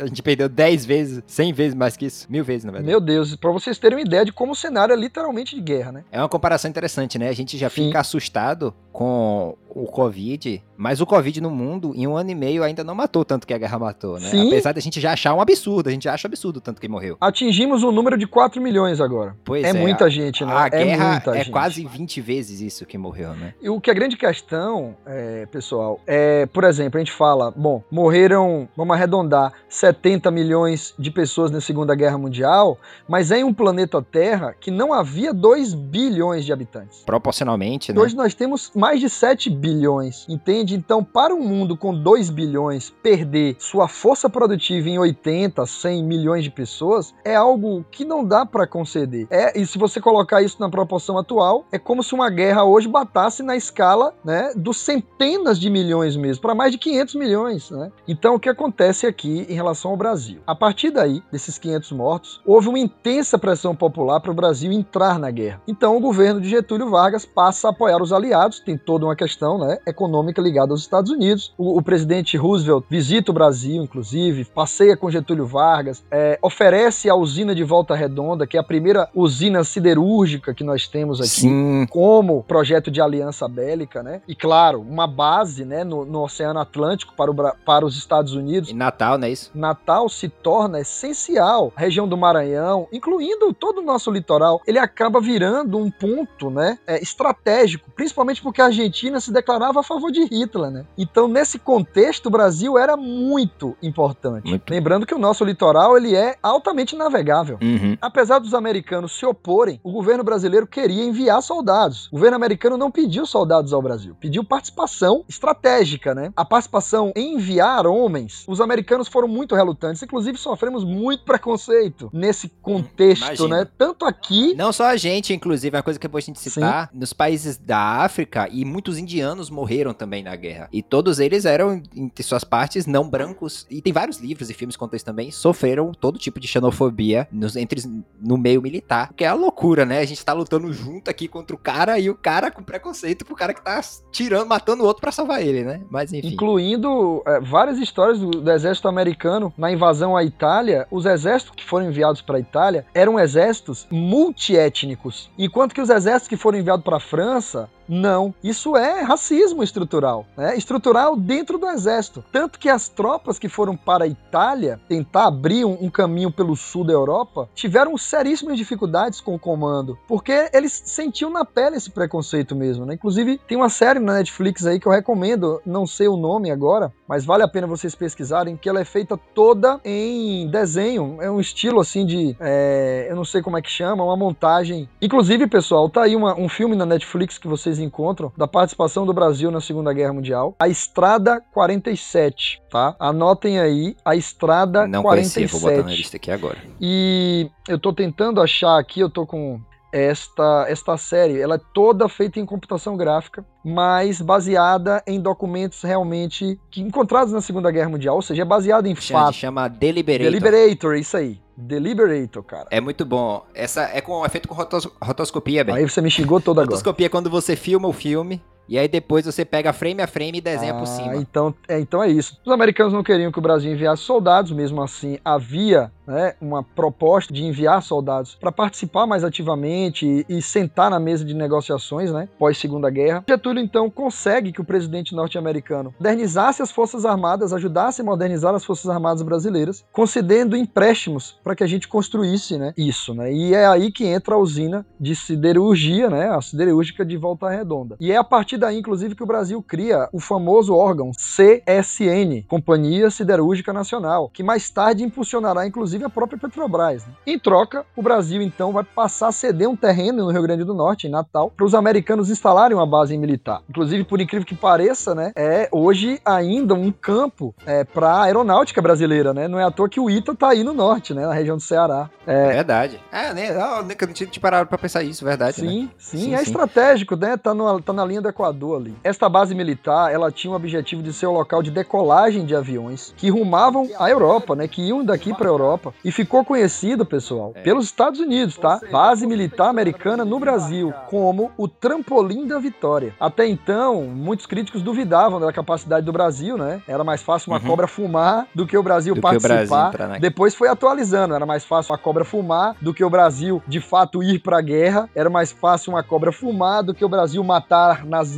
A gente perdeu 10 vezes, 100 vezes mais que isso. Mil vezes, na verdade. Meu Deus, pra vocês terem uma ideia de como o cenário é literalmente de guerra, né? É uma comparação interessante, né? A gente já Sim. fica assustado com o Covid, mas o Covid no mundo, em um ano e meio, ainda não matou tanto que a guerra matou, né? Sim. Apesar de a gente já achar um absurdo, a gente acha absurdo tanto que morreu. Atingimos um número de 4 milhões agora. Pois é, é, muita a- gente, né? A é guerra é gente. quase 20 vezes isso que morreu, né? E o que é grande questão, é, pessoal, é, por exemplo, a gente fala, bom, morreram, vamos arredondar, 70 milhões de pessoas na Segunda Guerra Mundial, mas é em um planeta Terra que não havia 2 bilhões de habitantes. Proporcionalmente, né? Hoje nós temos mais de 7 bilhões, entende? Então, para um mundo com 2 bilhões perder sua força produtiva em 80, 100 milhões de pessoas é algo que não dá para conceder. É, e se você colocar isso na proporção atual, é como se uma guerra hoje batasse na escala, né, dos centenas de milhões mesmo, para mais de 500 milhões, né? Então, o que acontece aqui em relação ao Brasil? A partir daí, desses 500 mortos, houve uma intensa pressão popular para o Brasil entrar na guerra. Então, o governo de Getúlio Vargas passa a apoiar os aliados, tem toda uma questão, né, econômica ligada aos Estados Unidos. O, o presidente Roosevelt visita o Brasil, inclusive, passeia com Getúlio Vargas, é, oferece a usina de Volta Redonda, que é a primeira usina siderúrgica que nós temos aqui, Sim. como projeto de aliança bélica, né? E claro, uma base, né, no, no Oceano Atlântico para, o, para os Estados Unidos. Em Natal, não é isso? Natal se torna essencial. A região do Maranhão, incluindo todo o nosso litoral, ele acaba virando um ponto, né, é, estratégico, principalmente porque a Argentina se declarava a favor de Hitler, né? Então, nesse contexto, o Brasil era muito importante. Muito. Lembrando que o nosso litoral ele é altamente navegável. Uhum. Apesar dos americanos se oporem, o governo brasileiro queria enviar soldados. O governo americano não pediu soldados ao Brasil, pediu participação estratégica, né? A participação em enviar homens, os americanos foram muito relutantes, inclusive sofremos muito preconceito nesse contexto, Imagina. né? Tanto aqui Não só a gente, inclusive, é uma coisa que é boa a gente citar, nos países da África, e muitos indianos morreram também na guerra. E todos eles eram, em suas partes, não brancos. E tem vários livros e filmes que contam isso também, sofreram todo tipo de xenofobia nos, entre, no meio militar. Que é a loucura, né? A gente tá lutando junto aqui contra o cara e o cara com preconceito pro cara que tá tirando, matando o outro pra salvar ele, né? Mas enfim. Incluindo é, várias histórias do, do exército americano na invasão à Itália. Os exércitos que foram enviados para a Itália eram exércitos multiétnicos, enquanto que os exércitos que foram enviados para a França não. Isso é racismo estrutural, né? Estrutural dentro do exército. Tanto que as tropas que foram para a Itália tentar abrir um, um caminho pelo sul da Europa tiveram seríssimas dificuldades com o comando, porque eles sentiam na pele esse preconceito mesmo, né? Inclusive, tem uma série na Netflix aí que eu recomendo, não sei o nome agora, mas vale a pena vocês pesquisarem, que ela é feita toda em desenho. É um estilo assim de. é, eu não sei como é que chama, uma montagem. Inclusive, pessoal, tá aí uma- um filme na Netflix que vocês encontram da participação do Brasil na Segunda Guerra Mundial. A Estrada 47, tá? Anotem aí, a Estrada Não conhecia, 47. vou botar na lista aqui agora. E eu tô tentando achar aqui, eu tô com esta esta série, ela é toda feita em computação gráfica, mas baseada em documentos realmente que encontrados na Segunda Guerra Mundial, ou seja, é baseada em fatos. chama Deliberator. Deliberator, isso aí. Deliberator, cara. É muito bom. Essa é com é feito com rotos- rotoscopia, bem. Aí você me xingou todo agora. Rotoscopia é quando você filma o filme e aí depois você pega frame a frame e desenha por Ah, cima. Então é, então é isso. Os americanos não queriam que o Brasil enviasse soldados, mesmo assim havia né, uma proposta de enviar soldados para participar mais ativamente e, e sentar na mesa de negociações, né, pós Segunda Guerra. Getúlio então consegue que o presidente norte-americano modernizasse as forças armadas, ajudasse a modernizar as forças armadas brasileiras, concedendo empréstimos para que a gente construísse, né, isso, né. E é aí que entra a usina de siderurgia, né, a siderúrgica de Volta Redonda. E é a partir daí, inclusive, que o Brasil cria o famoso órgão CSN, Companhia Siderúrgica Nacional, que mais tarde impulsionará, inclusive, a própria Petrobras. né? Em troca, o Brasil, então, vai passar a ceder um terreno no Rio Grande do Norte, em Natal, para os americanos instalarem uma base militar. Inclusive, por incrível que pareça, né, é hoje ainda um campo é, para a aeronáutica brasileira, né? Não é à toa que o ITA tá aí no norte, né, na região do Ceará. É verdade. É, né? Não, nunca não tinha te parado pra pensar isso, verdade. né? Sim, sim, Sim, é sim. estratégico, né? Tá, no, tá na linha do Equador ali. Esta base militar, ela tinha o objetivo de ser o local de decolagem de aviões que rumavam à Europa, né? Que iam daqui pra Europa. E ficou conhecido, pessoal, É. pelos Estados Unidos, tá? Base militar americana no Brasil, como o trampolim da vitória. Até então, muitos críticos duvidavam da capacidade do Brasil, né? Era mais fácil uma Uhum. cobra fumar do que o Brasil Do que o participar. Brasil Depois foi atualizando, era mais fácil uma cobra fumar do que o Brasil de fato ir pra guerra, era mais fácil uma cobra fumar do que o Brasil matar nazistas,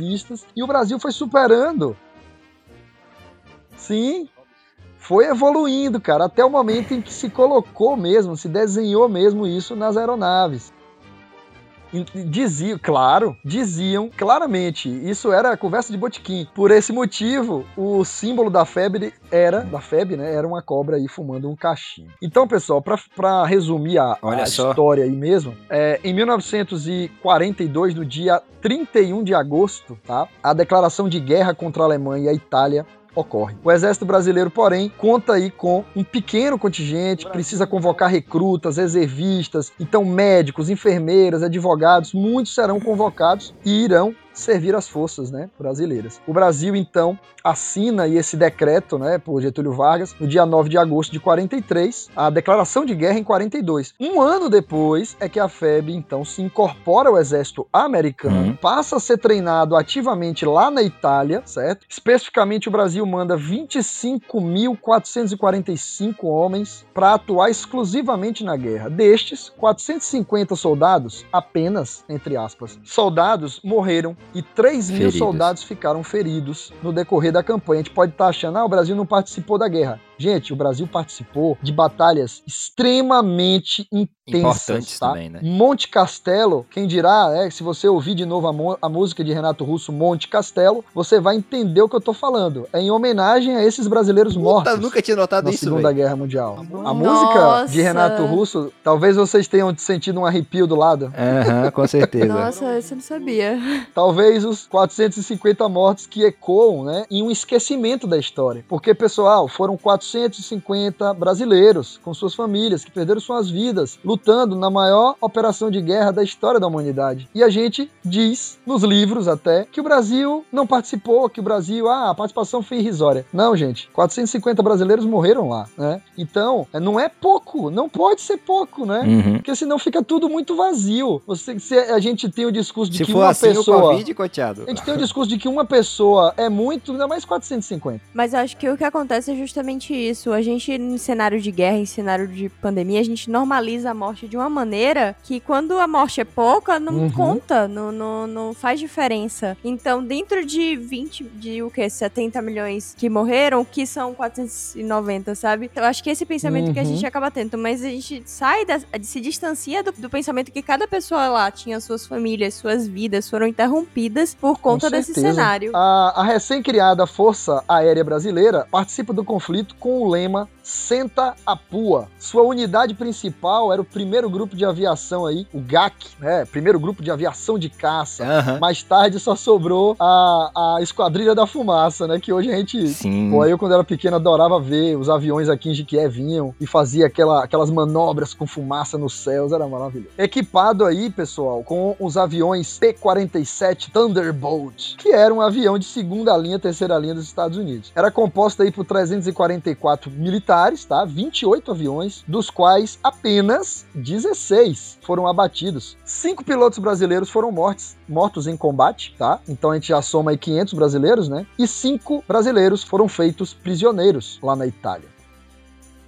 e o Brasil foi superando. Sim, foi evoluindo, cara, até o momento em que se colocou mesmo, se desenhou mesmo isso nas aeronaves. Diziam, claro, diziam claramente, isso era conversa de botequim. Por esse motivo, o símbolo da febre era, da FEB, né, era uma cobra aí fumando um cachimbo. Então, pessoal, pra, pra resumir a, a história aí mesmo, é, em 1942, no dia 31 de agosto, tá, a declaração de guerra contra a Alemanha e a Itália ocorre. O exército brasileiro, porém, conta aí com um pequeno contingente, precisa convocar recrutas, reservistas, então médicos, enfermeiras, advogados, muitos serão convocados e irão servir as forças né, brasileiras. O Brasil, então, assina esse decreto né, por Getúlio Vargas no dia 9 de agosto de 43, a declaração de guerra em 42. Um ano depois é que a FEB, então, se incorpora ao exército americano, Uhum. passa a ser treinado ativamente lá na Itália, certo? Especificamente, o Brasil manda 25.445 homens para atuar exclusivamente na guerra. Destes, 450 soldados, apenas, entre aspas, soldados morreram e 3 mil Feridos. soldados ficaram feridos no decorrer da campanha. A gente pode estar achando, ah, o Brasil não participou da guerra. Gente, o Brasil participou de batalhas extremamente Importantes tá? também, né? Monte Castelo, quem dirá, é, se você ouvir de novo a, a música de Renato Russo, Monte Castelo, você vai entender o que eu tô falando. É em homenagem a esses brasileiros mortos. Puta, nunca tinha notado na isso, Segunda velho. Guerra Mundial. A Nossa. música de Renato Russo, talvez vocês tenham sentido um arrepio do lado. Aham, com certeza. Nossa, isso eu não sabia. Talvez os 450 mortos que ecoam, né, em um esquecimento da história. Porque, pessoal, foram 450 brasileiros com suas famílias que perderam suas vidas lutando na maior operação de guerra da história da humanidade. E a gente diz, nos livros até, que o Brasil não participou, que o Brasil, ah, a participação foi irrisória. Não, gente, 450 brasileiros morreram lá, né? Então, é, não é pouco, não pode ser pouco, né? Uhum. Porque senão fica tudo muito vazio. Você, se a gente tem o discurso de Se que for uma assim pessoa. o Covid, coteado. A gente tem o discurso de que uma pessoa é muito, ainda mais 450. Mas eu acho que o que acontece é justamente isso. A gente, em cenário de guerra, em cenário de pandemia, a gente normaliza a morte de uma maneira que quando a morte é pouca, não Uhum. conta, não, não, não faz diferença. Então, dentro de 20, de o quê? 70 milhões que morreram, que são 490, sabe? Então, eu acho que esse pensamento que a Uhum. gente acaba tendo, mas a gente sai, da, se distancia do, do pensamento que cada pessoa lá tinha suas famílias, suas vidas foram interrompidas por conta desse cenário. A, a recém-criada Força Aérea Brasileira participa do conflito com o lema Senta a Pua. Sua unidade principal era o primeiro grupo de aviação aí, o GAC, né? Primeiro grupo de aviação de caça. Aham. Mais tarde só sobrou a, a Esquadrilha da Fumaça, né? Que hoje a gente Sim. Pô, eu quando era pequeno adorava ver os aviões aqui em Jiquié vinham e fazia aquela, aquelas manobras com fumaça nos céus, era maravilhoso. Equipado aí, pessoal, com os aviões P-47 Thunderbolt, que era um avião de segunda linha, terceira linha dos Estados Unidos. Era composta aí por 344 militares, tá? 28 aviões, dos quais apenas 16 foram abatidos. Cinco pilotos brasileiros foram mortos, mortos em combate, tá? Então a gente já soma aí 500 brasileiros, né? E cinco brasileiros foram feitos prisioneiros lá na Itália.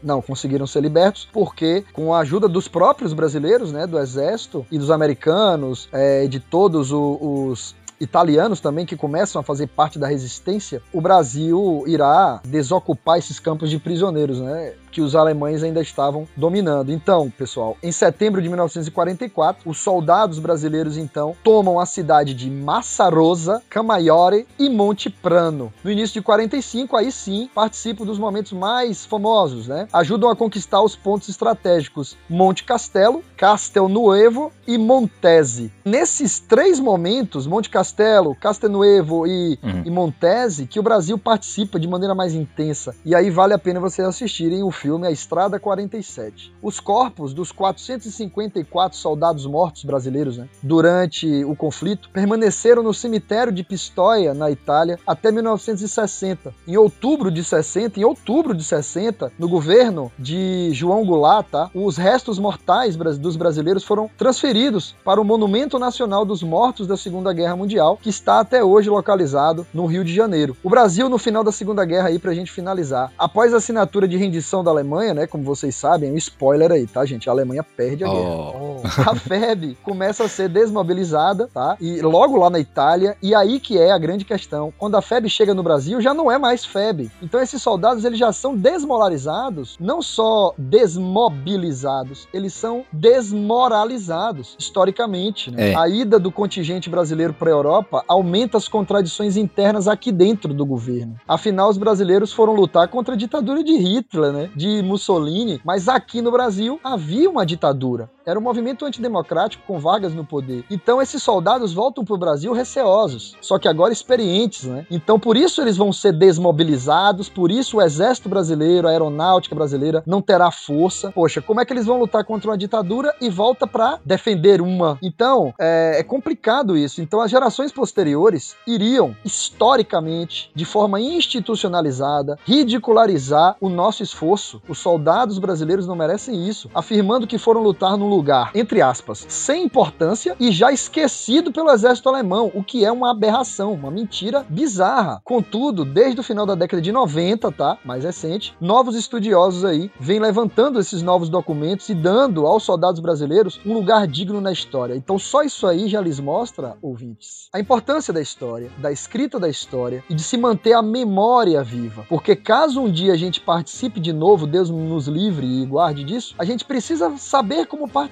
Não conseguiram ser libertos porque, com a ajuda dos próprios brasileiros, né, do exército e dos americanos, é, de todos os italianos também que começam a fazer parte da resistência, o Brasil irá desocupar esses campos de prisioneiros, né? Que os alemães ainda estavam dominando. Então, pessoal, em setembro de 1944, os soldados brasileiros então tomam a cidade de Massa Rosa, Camaiore e Monte Prano. No início de 45, aí sim, participam dos momentos mais famosos, né? Ajudam a conquistar os pontos estratégicos Monte Castelo, Castel Nuevo e Montese. Nesses três momentos, Monte Castelo, Castelnuevo e, Uhum. e Montese, que o Brasil participa de maneira mais intensa. E aí vale a pena vocês assistirem o filme A Estrada 47. Os corpos dos 454 soldados mortos brasileiros né, durante o conflito permaneceram no cemitério de Pistoia, na Itália, até 1960. Em outubro de 60, em outubro de 60, no governo de João Goulart, tá, os restos mortais dos brasileiros foram transferidos para o Monumento Nacional dos Mortos da Segunda Guerra Mundial, que está até hoje localizado no Rio de Janeiro. O Brasil, no final da Segunda Guerra, aí, pra gente finalizar, após a assinatura de rendição da Alemanha, né, como vocês sabem, um spoiler aí, tá, gente? A Alemanha perde a guerra. Oh. A FEB começa a ser desmobilizada, tá? E logo lá na Itália, e aí que é a grande questão. Quando a FEB chega no Brasil, já não é mais FEB. Então esses soldados, eles já são desmoralizados, não só desmobilizados, eles são desmoralizados, historicamente. né? É. A ida do contingente brasileiro para a Europa aumenta as contradições internas aqui dentro do governo. Afinal, os brasileiros foram lutar contra a ditadura de Hitler, né? De Mussolini, mas aqui no Brasil havia uma ditadura. Era um movimento antidemocrático com Vargas no poder. Então esses soldados voltam pro Brasil receosos, só que agora experientes, né? Então por isso eles vão ser desmobilizados, por isso o exército brasileiro, a aeronáutica brasileira não terá força. Poxa, como é que eles vão lutar contra uma ditadura e volta para defender uma? Então é, é complicado isso. Então as gerações posteriores iriam historicamente, de forma institucionalizada, ridicularizar o nosso esforço. Os soldados brasileiros não merecem isso, afirmando que foram lutar num lugar, entre aspas, sem importância e já esquecido pelo exército alemão, o que é uma aberração, uma mentira bizarra. Contudo, desde o final da década de 90, tá? Mais recente, novos estudiosos aí vêm levantando esses novos documentos e dando aos soldados brasileiros um lugar digno na história. Então, só isso aí já lhes mostra, ouvintes, a importância da história, da escrita da história e de se manter a memória viva. Porque caso um dia a gente participe de novo, Deus nos livre e guarde disso, a gente precisa saber como participar,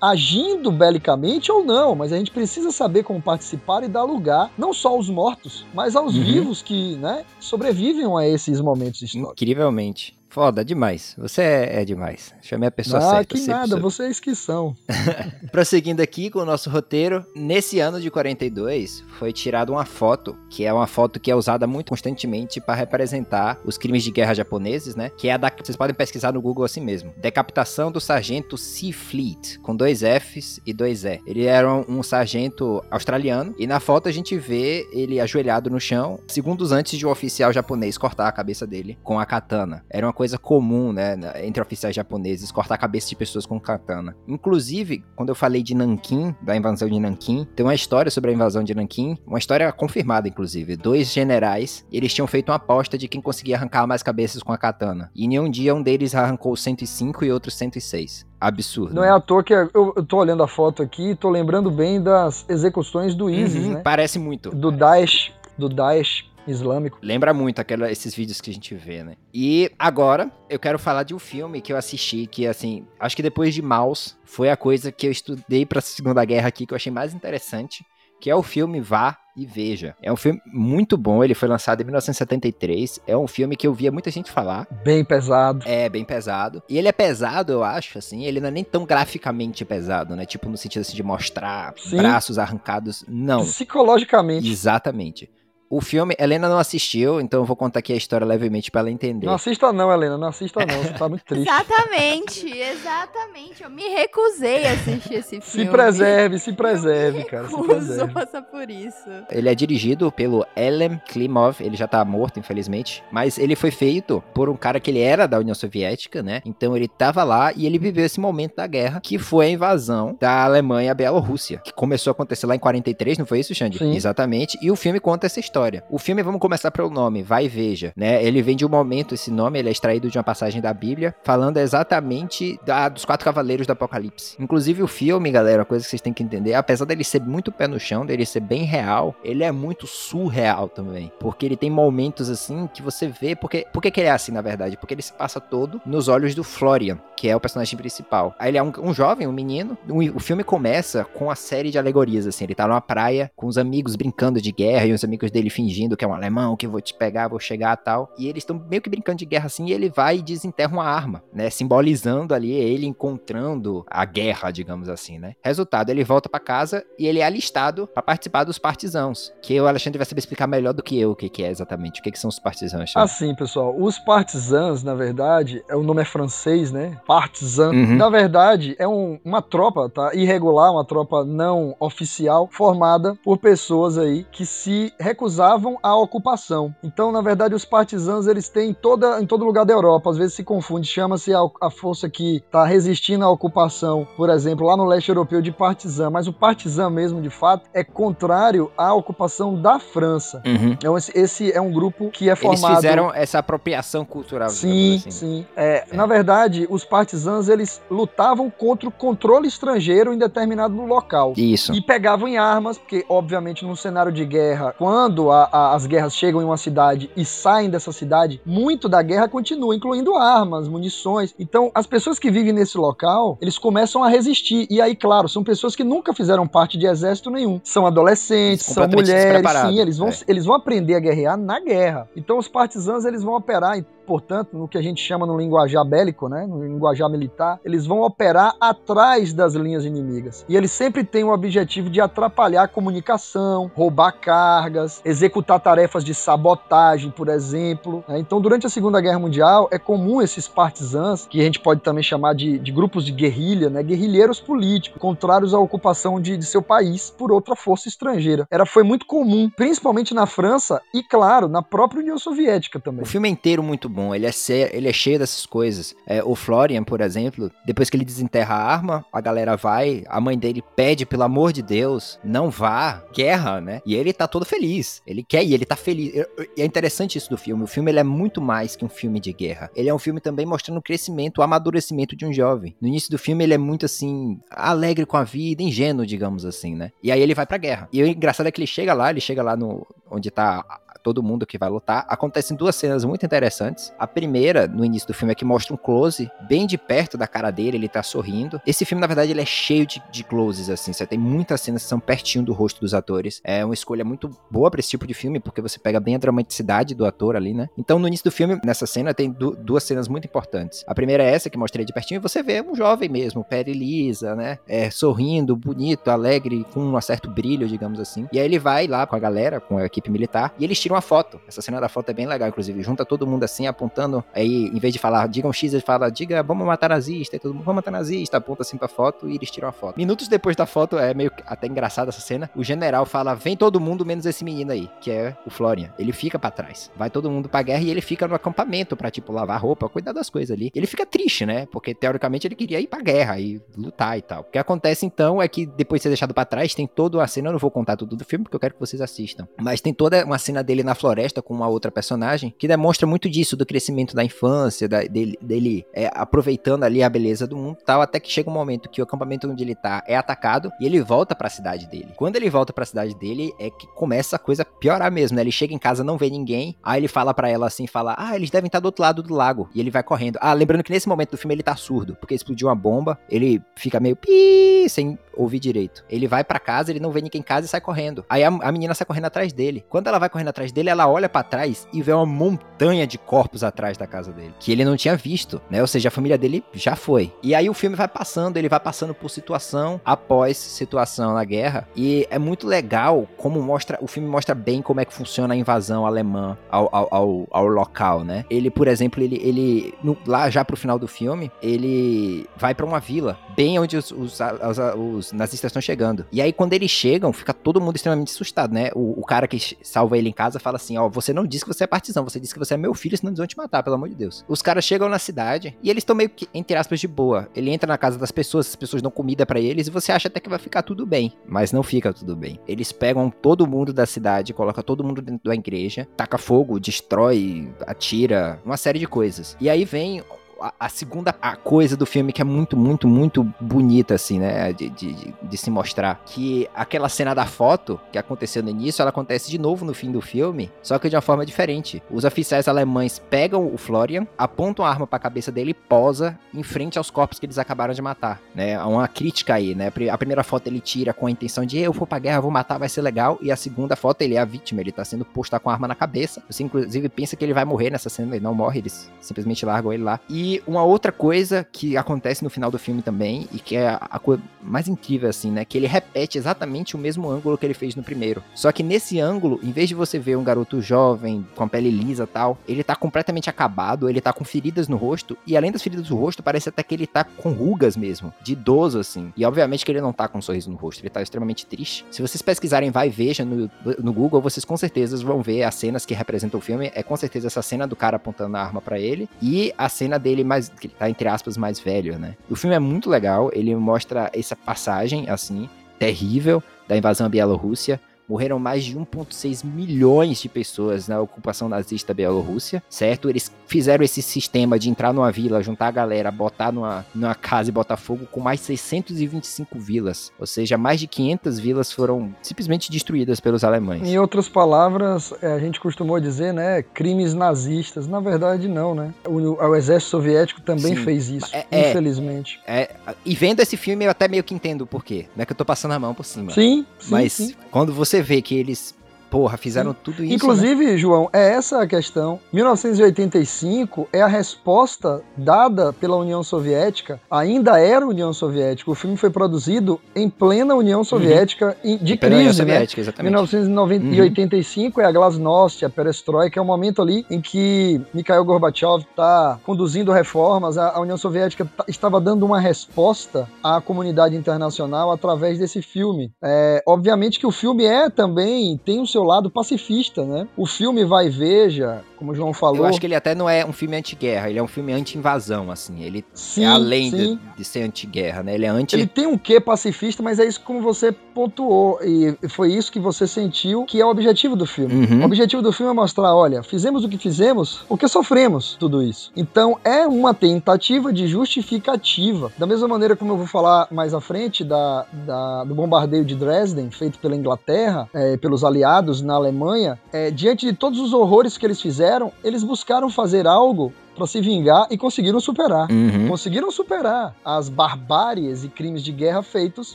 agindo belicamente ou não, mas a gente precisa saber como participar e dar lugar não só aos mortos, mas aos Uhum. vivos que, né, sobrevivem a esses momentos históricos. Incrivelmente. Foda demais. Você é, é demais. Chamei a pessoa Ah, certa. que sempre nada, soube. vocês que são. Prosseguindo aqui com o nosso roteiro, nesse ano de 42 foi tirada uma foto, que é uma foto que é usada muito constantemente para representar os crimes de guerra japoneses, né? Que é a da. Vocês podem pesquisar no Google assim mesmo. Decapitação do sargento Seafleet, com dois Fs e dois E. Ele era um, um sargento australiano, e na foto a gente vê ele ajoelhado no chão, segundos antes de um oficial japonês cortar a cabeça dele com a katana. Era uma coisa comum, né, entre oficiais japoneses, cortar a cabeça de pessoas com katana. Inclusive, quando eu falei de Nanquim, da invasão de Nanquim, tem uma história sobre a invasão de Nanquim, uma história confirmada, inclusive. Dois generais, eles tinham feito uma aposta de quem conseguia arrancar mais cabeças com a katana. E em um dia, um deles arrancou 105 e outro 106. Absurdo. Não é à toa que eu, eu tô olhando a foto aqui e tô lembrando bem das execuções do ISIS, Uhum, né? Parece muito. Do Daesh, do Daesh islâmico. Lembra muito aquela, esses vídeos que a gente vê, né? E agora eu quero falar de um filme que eu assisti, que assim, acho que depois de Maus, foi a coisa que eu estudei pra Segunda Guerra aqui que eu achei mais interessante, que é o filme Vá e Veja. É um filme muito bom, ele foi lançado em 1973, é um filme que eu via muita gente falar, Bem pesado. é bem pesado. E ele é pesado, eu acho, assim, ele não é nem tão graficamente pesado, né? Tipo no sentido assim de mostrar Sim. braços arrancados, não. Psicologicamente. Exatamente. O filme, Helena não assistiu, então eu vou contar aqui a história levemente pra ela entender. Não assista não, Helena, não assista não, você tá muito triste. Exatamente, exatamente. Eu me recusei a assistir esse Se filme. preserve, se preserve, Eu cara, se preserve. passar por isso. Ele é dirigido pelo Elem Klimov, ele já tá morto, infelizmente, mas ele foi feito por um cara que ele era da União Soviética, né? Então ele tava lá e ele viveu esse momento da guerra, que foi a invasão da Alemanha à Bielorrússia, que começou a acontecer lá em 43, não foi isso, Xande? Sim. Exatamente, e o filme conta essa história. O filme, vamos começar pelo nome, Vai e Veja, né? Ele vem de um momento, esse nome, ele é extraído de uma passagem da Bíblia, falando exatamente da, dos quatro cavaleiros do Apocalipse. Inclusive o filme, galera, uma coisa que vocês têm que entender, apesar dele ser muito pé no chão, dele ser bem real, ele é muito surreal também. Porque ele tem momentos assim que você vê. Porque, por que ele é assim, na verdade? Porque ele se passa todo nos olhos do Florian, que é o personagem principal. Aí ele é um, um jovem, um menino. O, o filme começa com uma série de alegorias, assim. Ele tá numa praia com os amigos brincando de guerra e os amigos dele fingindo que é um alemão, que vou te pegar, vou chegar tal. E eles estão meio que brincando de guerra assim. E ele vai e desenterra uma arma, né? Simbolizando ali ele encontrando a guerra, digamos assim, né? Resultado, ele volta pra casa e ele é alistado pra participar dos partisãos. Que o Alexandre vai saber explicar melhor do que eu o que, que é exatamente. O que, que são os partisãos. Xande? Assim, pessoal, os partisans, na verdade, é o nome é francês, né? Partisan. Uhum. Na verdade, é um- uma tropa, tá? Irregular, uma tropa não oficial, formada por pessoas aí que se recusavam à ocupação. Então, na verdade, os partisans, eles têm em toda, em todo lugar da Europa. Às vezes se confunde, chama-se a, a força que tá resistindo à ocupação, por exemplo, lá no leste europeu de partisan. Mas o partisan mesmo, de fato, é contrário à ocupação da França. Uhum. Então, esse, esse é um grupo que é Eles formado... fizeram essa apropriação cultural. Sim, assim. sim. É, É. Na verdade, os partisans eles lutavam contra o controle estrangeiro em determinado local. Isso. E pegavam em armas, porque, obviamente, num cenário de guerra, quando a- a- as guerras chegam em uma cidade e saem dessa cidade, muito da guerra continua, incluindo armas, munições. Então, as pessoas que vivem nesse local, eles começam a resistir. E aí, claro, são pessoas que nunca fizeram parte de exército nenhum. São adolescentes, são mulheres, sim, eles vão, é. eles vão aprender a guerrear na guerra. Então, os partisans, eles vão operar em portanto, no que a gente chama no linguajar bélico, né, no linguajar militar, eles vão operar atrás das linhas inimigas. E eles sempre têm o objetivo de atrapalhar a comunicação, roubar cargas, executar tarefas de sabotagem, por exemplo. Né? Então, durante a Segunda Guerra Mundial, é comum esses partisans, que a gente pode também chamar de, de grupos de guerrilha, né, guerrilheiros políticos, contrários à ocupação de, de seu país por outra força estrangeira. Era foi muito comum, principalmente na França e, claro, na própria União Soviética também. O filme é inteiro muito bom, ele é, ele é cheio dessas coisas. É, o Florian, por exemplo, depois que ele desenterra a arma, a galera vai, a mãe dele pede, pelo amor de Deus, não vá, guerra, né? E ele tá todo feliz. Ele quer ir, ele tá feliz. E é interessante isso do filme. O filme ele é muito mais que um filme de guerra. Ele é um filme também mostrando o crescimento, o amadurecimento de um jovem. No início do filme ele é muito assim, alegre com a vida, ingênuo, digamos assim, né? E aí ele vai pra guerra. E o engraçado é que ele chega lá, ele chega lá no onde tá todo mundo que vai lutar. Acontecem duas cenas muito interessantes. A primeira, no início do filme, é que mostra um close bem de perto da cara dele, ele tá sorrindo. Esse filme, na verdade, ele é cheio de, de closes, assim. Você tem muitas cenas que são pertinho do rosto dos atores. É uma escolha muito boa para esse tipo de filme, porque você pega bem a dramaticidade do ator ali, né? Então, no início do filme, nessa cena, tem du duas cenas muito importantes. A primeira é essa, que mostrei de pertinho, e você vê um jovem mesmo, pele lisa, né? É, sorrindo, bonito, alegre, com um certo brilho, digamos assim. E aí ele vai lá com a galera, com a equipe militar, e eles tiram uma foto. Essa cena da foto é bem legal, inclusive. Junta todo mundo assim, apontando. Aí, em vez de falar, diga um X, ele fala, diga, vamos matar nazista. E todo mundo, vamos matar nazista. Aponta assim pra foto e eles tiram a foto. Minutos depois da foto, é meio até engraçado essa cena. O general fala, vem todo mundo menos esse menino aí, que é o Florian. Ele fica para trás. Vai todo mundo pra guerra e ele fica no acampamento pra, tipo, lavar roupa, cuidar das coisas ali. Ele fica triste, né? Porque teoricamente ele queria ir pra guerra e lutar e tal. O que acontece então é que depois de ser deixado para trás, tem toda a cena. Eu não vou contar tudo do filme porque eu quero que vocês assistam. Mas tem toda uma cena dele na floresta com uma outra personagem, que demonstra muito disso, do crescimento da infância, da, dele, dele é, aproveitando ali a beleza do mundo tal, até que chega um momento que o acampamento onde ele tá é atacado e ele volta para a cidade dele. Quando ele volta para a cidade dele, é que começa a coisa piorar mesmo, né? Ele chega em casa, não vê ninguém, aí ele fala para ela assim, fala, ah, eles devem estar do outro lado do lago, e ele vai correndo. Ah, lembrando que nesse momento do filme ele tá surdo, porque explodiu uma bomba, ele fica meio pi, sem ouvir direito. Ele vai para casa, ele não vê ninguém em casa e sai correndo. Aí a, a menina sai correndo atrás dele. Quando ela vai correndo atrás dele, ela olha para trás e vê uma montanha de corpos atrás da casa dele, que ele não tinha visto, né? Ou seja, a família dele já foi. E aí o filme vai passando, ele vai passando por situação após situação na guerra, e é muito legal como mostra, o filme mostra bem como é que funciona a invasão alemã ao, ao, ao, ao local, né? Ele, por exemplo, ele, ele no, lá já pro final do filme, ele vai para uma vila, bem onde os, os, os, os nazistas estão chegando. E aí quando eles chegam, fica todo mundo extremamente assustado, né? O, o cara que salva ele em casa fala assim, ó, você não disse que você é partizão, você disse que você é meu filho, senão eles vão te matar, pelo amor de Deus. Os caras chegam na cidade e eles estão meio que, entre aspas, de boa. Ele entra na casa das pessoas, as pessoas dão comida para eles e você acha até que vai ficar tudo bem. Mas não fica tudo bem. Eles pegam todo mundo da cidade, colocam todo mundo dentro da igreja, taca fogo, destrói, atira, uma série de coisas. E aí vem a, a, segunda a coisa do filme que é muito, muito, muito bonita, assim, né? De, de, de, se mostrar. Que aquela cena da foto que aconteceu no início, ela acontece de novo no fim do filme, só que de uma forma diferente. Os oficiais alemães pegam o Florian, apontam a arma pra cabeça dele e posa em frente aos corpos que eles acabaram de matar, né? Há uma crítica aí, né? A primeira foto ele tira com a intenção de eu vou pra guerra, vou matar, vai ser legal. E a segunda foto ele é a vítima, ele tá sendo posto com a arma na cabeça. Você inclusive pensa que ele vai morrer nessa cena, ele não morre, eles simplesmente largam ele lá. E uma outra coisa que acontece no final do filme também, e que é a, coisa mais incrível, assim, né? Que ele repete exatamente o mesmo ângulo que ele fez no primeiro. Só que nesse ângulo, em vez de você ver um garoto jovem, com a pele lisa tal, ele tá completamente acabado, ele tá com feridas no rosto, e além das feridas no rosto, parece até que ele tá com rugas mesmo, de idoso, assim. E obviamente que ele não tá com um sorriso no rosto, ele tá extremamente triste. Se vocês pesquisarem Vai Veja no, no Google, vocês com certeza vão ver as cenas que representam o filme. É com certeza essa cena do cara apontando a arma para ele, e a cena dele mais que tá entre aspas mais velho, né? O filme é muito legal, ele mostra essa passagem assim terrível da invasão à Bielorrússia, morreram mais de 1,6 milhões de pessoas na ocupação nazista da Bielorrússia, certo? Eles fizeram esse sistema de entrar numa vila, juntar a galera, botar numa, numa casa e botar fogo com mais 625 vilas. Ou seja, mais de 500 vilas foram simplesmente destruídas pelos alemães. Em outras palavras, é, a gente costumou dizer, né, crimes nazistas. Na verdade, não, né? O, o exército soviético também Sim. fez isso, é, é infelizmente. É, e vendo esse filme, eu até meio que entendo o porquê. Não é que eu tô passando a mão por cima. Sim, sim Mas sim. quando você vê que eles Porra, fizeram tudo isso. né? Inclusive, João, é essa a questão. 1985 é a resposta dada pela União Soviética, ainda era União Soviética. O filme foi produzido em plena União Soviética em- de Uhum. Pela União crise, né? Soviética, exatamente. 1985 é a glasnost, a perestroika, é o momento ali em que Mikhail Gorbachev está conduzindo reformas, a, a União Soviética tá- estava dando uma resposta à comunidade internacional através desse filme. É, obviamente que o filme é também, tem o seu lado pacifista, né? O filme Vai e Veja, como o João falou... Eu acho que ele até não é um filme anti-guerra, ele é um filme anti-invasão, assim. Ele sim, é além de, de ser anti-guerra, né? Ele é anti. Ele tem um quê pacifista, mas é isso como você pontuou. E foi isso que você sentiu que é o objetivo do filme. Uhum. O objetivo do filme é mostrar, olha, fizemos o que fizemos porque sofremos tudo isso. Então é uma tentativa de justificativa. Da mesma maneira como eu vou falar mais à frente da, da- do bombardeio de Dresden, feito pela Inglaterra, é, pelos aliados na Alemanha, é, diante de todos os horrores que eles fizeram, eles buscaram fazer algo para se vingar e conseguiram superar Uhum. conseguiram superar as barbáries e crimes de guerra feitos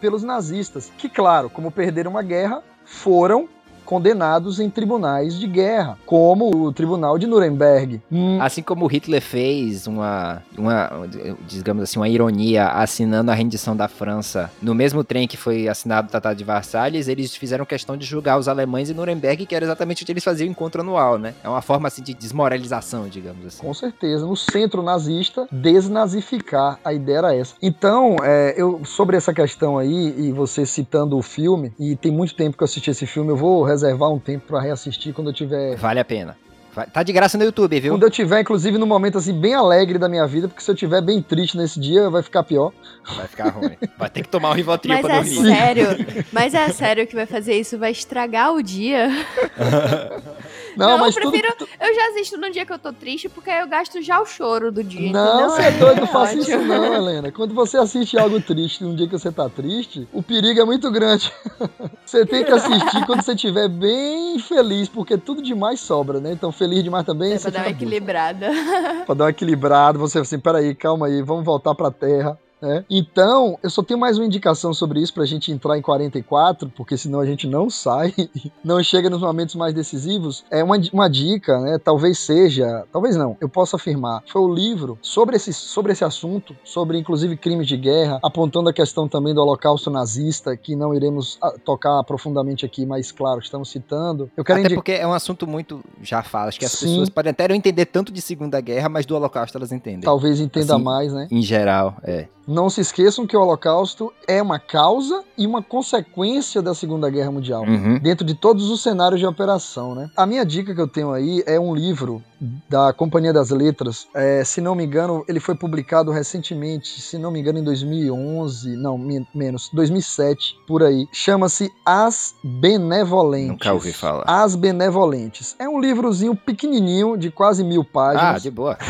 pelos nazistas, que, claro, como perderam uma guerra, foram condenados em tribunais de guerra, como o Tribunal de Nuremberg. Hum, Assim como Hitler fez uma, uma, digamos assim, uma ironia assinando a rendição da França no mesmo trem que foi assinado o Tratado de Versalhes, eles fizeram questão de julgar os alemães em Nuremberg, que era exatamente onde eles faziam o encontro anual, né? É uma forma assim de desmoralização, digamos assim. Com certeza, no centro nazista, desnazificar, a ideia era essa. Então, é, eu sobre essa questão aí, e você citando o filme, e tem muito tempo que eu assisti esse filme, eu vou reservar um tempo para reassistir quando eu tiver Vale a pena. Tá de graça no YouTube, viu? Quando eu tiver, inclusive, num momento assim bem alegre da minha vida, porque se eu tiver bem triste nesse dia, vai ficar pior. Vai ficar ruim. Vai ter que tomar um Rivotril Mas pra é dormir. sério, mas é sério que vai fazer isso, vai estragar o dia. Não, Não, mas eu tudo. prefiro- Eu já assisto no dia que eu tô triste, porque aí eu gasto já o choro do dia, Não, você é doido, não faça ótimo. isso não, Helena. Quando você assiste algo triste num dia que você tá triste, o perigo é muito grande. Você tem que assistir quando você estiver bem feliz, porque tudo demais sobra, né? Então, feliz demais também. É pra dar uma equilibrada. pra dar uma equilibrada, você assim, peraí, calma aí, vamos voltar pra terra. Né? Então, eu só tenho mais uma indicação sobre isso pra gente entrar em 44, porque senão a gente não sai, não chega nos momentos mais decisivos. É uma, uma dica, né? Talvez seja, talvez não, eu posso afirmar. Foi o livro sobre esse, sobre esse assunto, sobre inclusive crimes de guerra, apontando a questão também do holocausto nazista, que não iremos ah, tocar profundamente aqui, mas claro, estamos citando. Eu quero Até porque é um assunto muito já fala. Acho que as Sim. pessoas podem até não entender tanto de Segunda Guerra, mas do Holocausto elas entendem. Talvez entenda Assim, mais, né? Em geral, é. Não se esqueçam que o Holocausto é uma causa e uma consequência da Segunda Guerra Mundial. Uhum. Dentro de todos os cenários de operação, né? A minha dica que eu tenho aí é um livro da Companhia das Letras. É, se não me engano, ele foi publicado recentemente, se não me engano, em 2011, não, men- menos, 2007, por aí. Chama-se As Benevolentes. Nunca ouvi falar. As Benevolentes. É um livrozinho pequenininho, de quase mil páginas. Ah, de boa.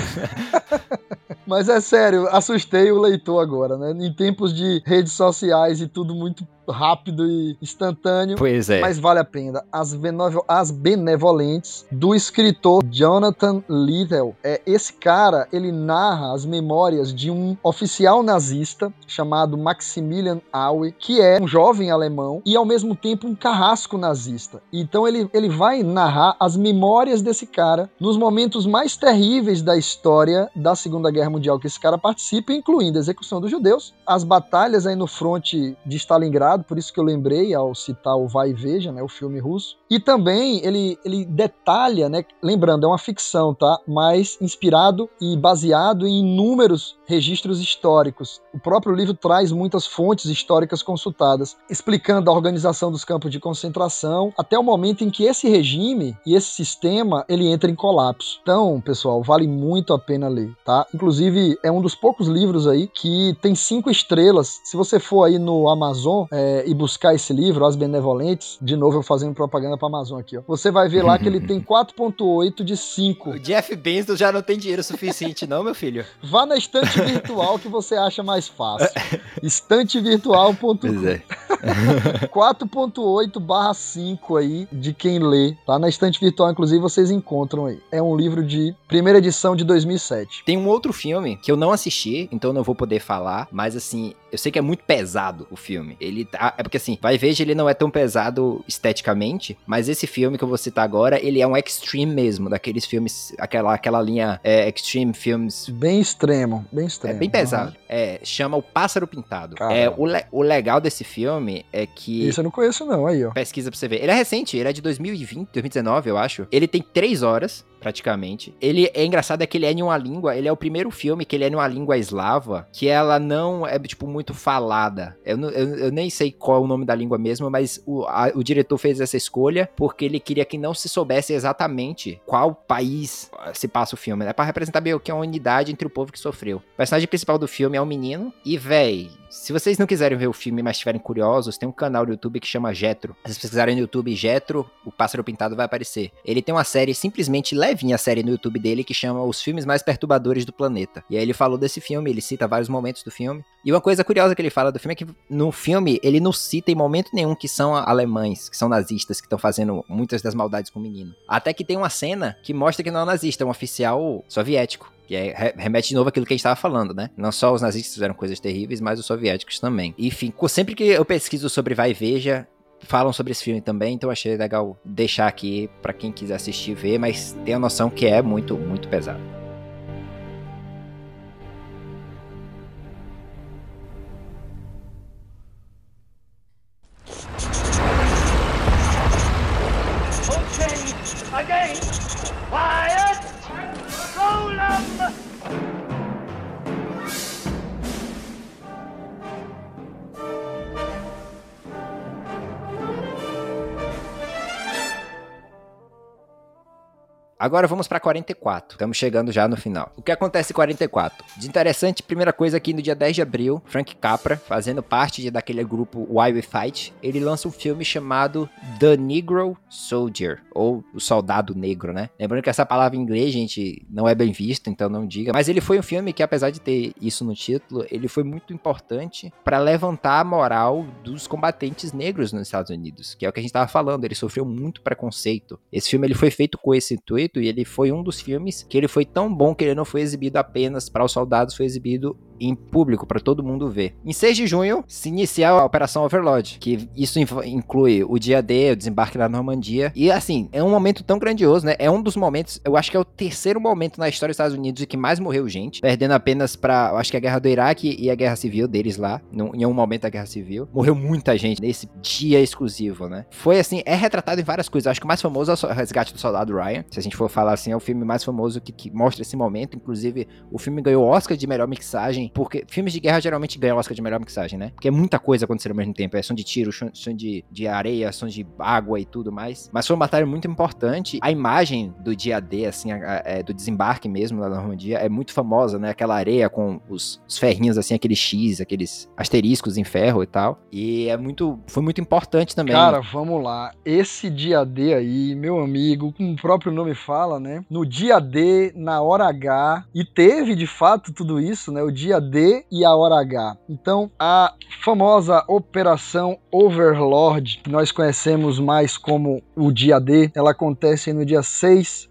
Mas é sério, assustei o leitor agora, né? Em tempos de redes sociais e tudo muito rápido e instantâneo. Pois é. Mas vale a pena. As, As Benevolentes, do escritor Jonathan Littell. É, esse cara, ele narra as memórias de um oficial nazista chamado Maximilian Aue, que é um jovem alemão e ao mesmo tempo um carrasco nazista. Então ele, ele vai narrar as memórias desse cara nos momentos mais terríveis da história da Segunda Guerra Mundial que esse cara participa, incluindo a execução dos judeus, as batalhas aí no fronte de Stalingrado, por isso que eu lembrei ao citar o Vai e Veja, né, o filme russo. E também ele, ele detalha, né, lembrando, é uma ficção, tá? Mas inspirado e baseado em inúmeros registros históricos. O próprio livro traz muitas fontes históricas consultadas, explicando a organização dos campos de concentração, até o momento em que esse regime e esse sistema ele entra em colapso. Então, pessoal, vale muito a pena ler, tá? Inclusive, é um dos poucos livros aí que tem cinco estrelas. Se você for aí no Amazon é, e buscar esse livro, As Benevolentes, de novo eu fazendo propaganda para Amazon aqui, ó. Você vai ver lá que ele tem 4.8 de 5. O Jeff Bezos já não tem dinheiro suficiente, não, meu filho. Vá na estante virtual que você acha mais fácil. Estantevirtual.com Pois é. 4.8 barra 5 aí de quem lê, tá? Na estante virtual, inclusive, vocês encontram aí. É um livro de primeira edição de 2007. Tem um outro filme que eu não assisti, então não vou poder falar, mas assim, Eu sei que é muito pesado o filme. Ele tá. É porque assim, vai veja, ele não é tão pesado esteticamente, mas esse filme que eu vou citar agora, ele é um extreme mesmo, daqueles filmes, aquela, aquela linha é, extreme films. Bem extremo, bem É extremo. bem pesado. É, chama O Pássaro Pintado. Caramba. É, o, le- o legal desse filme é que. Isso eu não conheço, não. Aí, ó. Pesquisa pra você ver. Ele é recente, ele é de 2020, 2019, eu acho. Ele tem três horas, praticamente. Ele é engraçado é que ele é em uma língua, ele é o primeiro filme que ele é em uma língua eslava, que ela não é, tipo, muito falada. Eu, eu- eu nem sei qual é o nome da língua mesmo, mas o, a- o diretor fez essa escolha porque ele queria que não se soubesse exatamente qual país ah, se passa o filme, né? Pra representar meio que uma unidade entre o povo que sofreu. O personagem principal do filme é um menino, e véi, se vocês não quiserem ver o filme, mas estiverem curiosos, tem um canal no YouTube que chama Jetro. Se vocês pesquisarem no YouTube Jetro, o Pássaro Pintado vai aparecer. Ele tem uma série simplesmente levinha, a série no YouTube dele, que chama Os Filmes Mais Perturbadores do Planeta. E aí ele falou desse filme, ele cita vários momentos do filme. E uma coisa curiosa que ele fala do filme é que no filme ele não cita em momento nenhum que são alemães, que são nazistas, que estão fazendo muitas das maldades com o menino. Até que tem uma cena que mostra que não é um nazista, é um oficial soviético. Que é, re- remete de novo àquilo que a gente estava falando, né? Não só os nazistas fizeram coisas terríveis, mas os soviéticos também. Enfim, sempre que eu pesquiso sobre Vai e Veja, falam sobre esse filme também, então achei legal deixar aqui pra quem quiser assistir ver, mas tenha noção que é muito, muito pesado. Okay, again. Quiet. Agora vamos pra 44. Estamos chegando já no final. O que acontece em 44? De interessante, primeira coisa aqui no dia 10 de abril, Frank Capra, fazendo parte de, daquele grupo Why We Fight, ele lança um filme chamado The Negro Soldier, ou o Soldado Negro, né? Lembrando que essa palavra em inglês, gente, não é bem vista, então não diga. Mas ele foi um filme que, apesar de ter isso no título, ele foi muito importante para levantar a moral dos combatentes negros nos Estados Unidos, que é o que a gente tava falando. Ele sofreu muito preconceito. Esse filme ele foi feito com esse intuito e ele foi um dos filmes que ele foi tão bom que ele não foi exibido apenas para os soldados, foi exibido em público para todo mundo ver. Em 6 de junho se inicia a Operação Overlord, que isso inclui o dia D, o desembarque na Normandia. E assim, é um momento tão grandioso, né? É um dos momentos, eu acho que é o terceiro momento na história dos Estados Unidos em que mais morreu gente, perdendo apenas para, acho que a guerra do Iraque e a guerra civil deles lá, em um momento da guerra civil. Morreu muita gente nesse dia exclusivo, né? Foi assim, é retratado em várias coisas. Acho que o mais famoso é o Resgate do Soldado Ryan. Se a gente for falar assim, é o filme mais famoso que, que mostra esse momento. Inclusive, o filme ganhou Oscar de melhor mixagem, porque filmes de guerra geralmente ganham Oscar de melhor mixagem, né? Porque é muita coisa acontecendo ao mesmo tempo. É som de tiro, som de, de areia, som de água e tudo mais. Mas foi uma batalha muito importante. A imagem do dia D, assim, a- a- é, do desembarque mesmo na Normandia, é muito famosa, né? Aquela areia com os, os ferrinhos, assim, aqueles X, aqueles asteriscos em ferro e tal. E é muito. Foi muito importante também. Cara, vamos lá. Esse dia D aí, meu amigo, como o próprio nome fala, né? No dia D, na hora H, e teve de fato tudo isso, né? O dia D e a hora H. Então, a famosa Operação Overlord, que nós conhecemos mais como o dia D, ela acontece no dia 6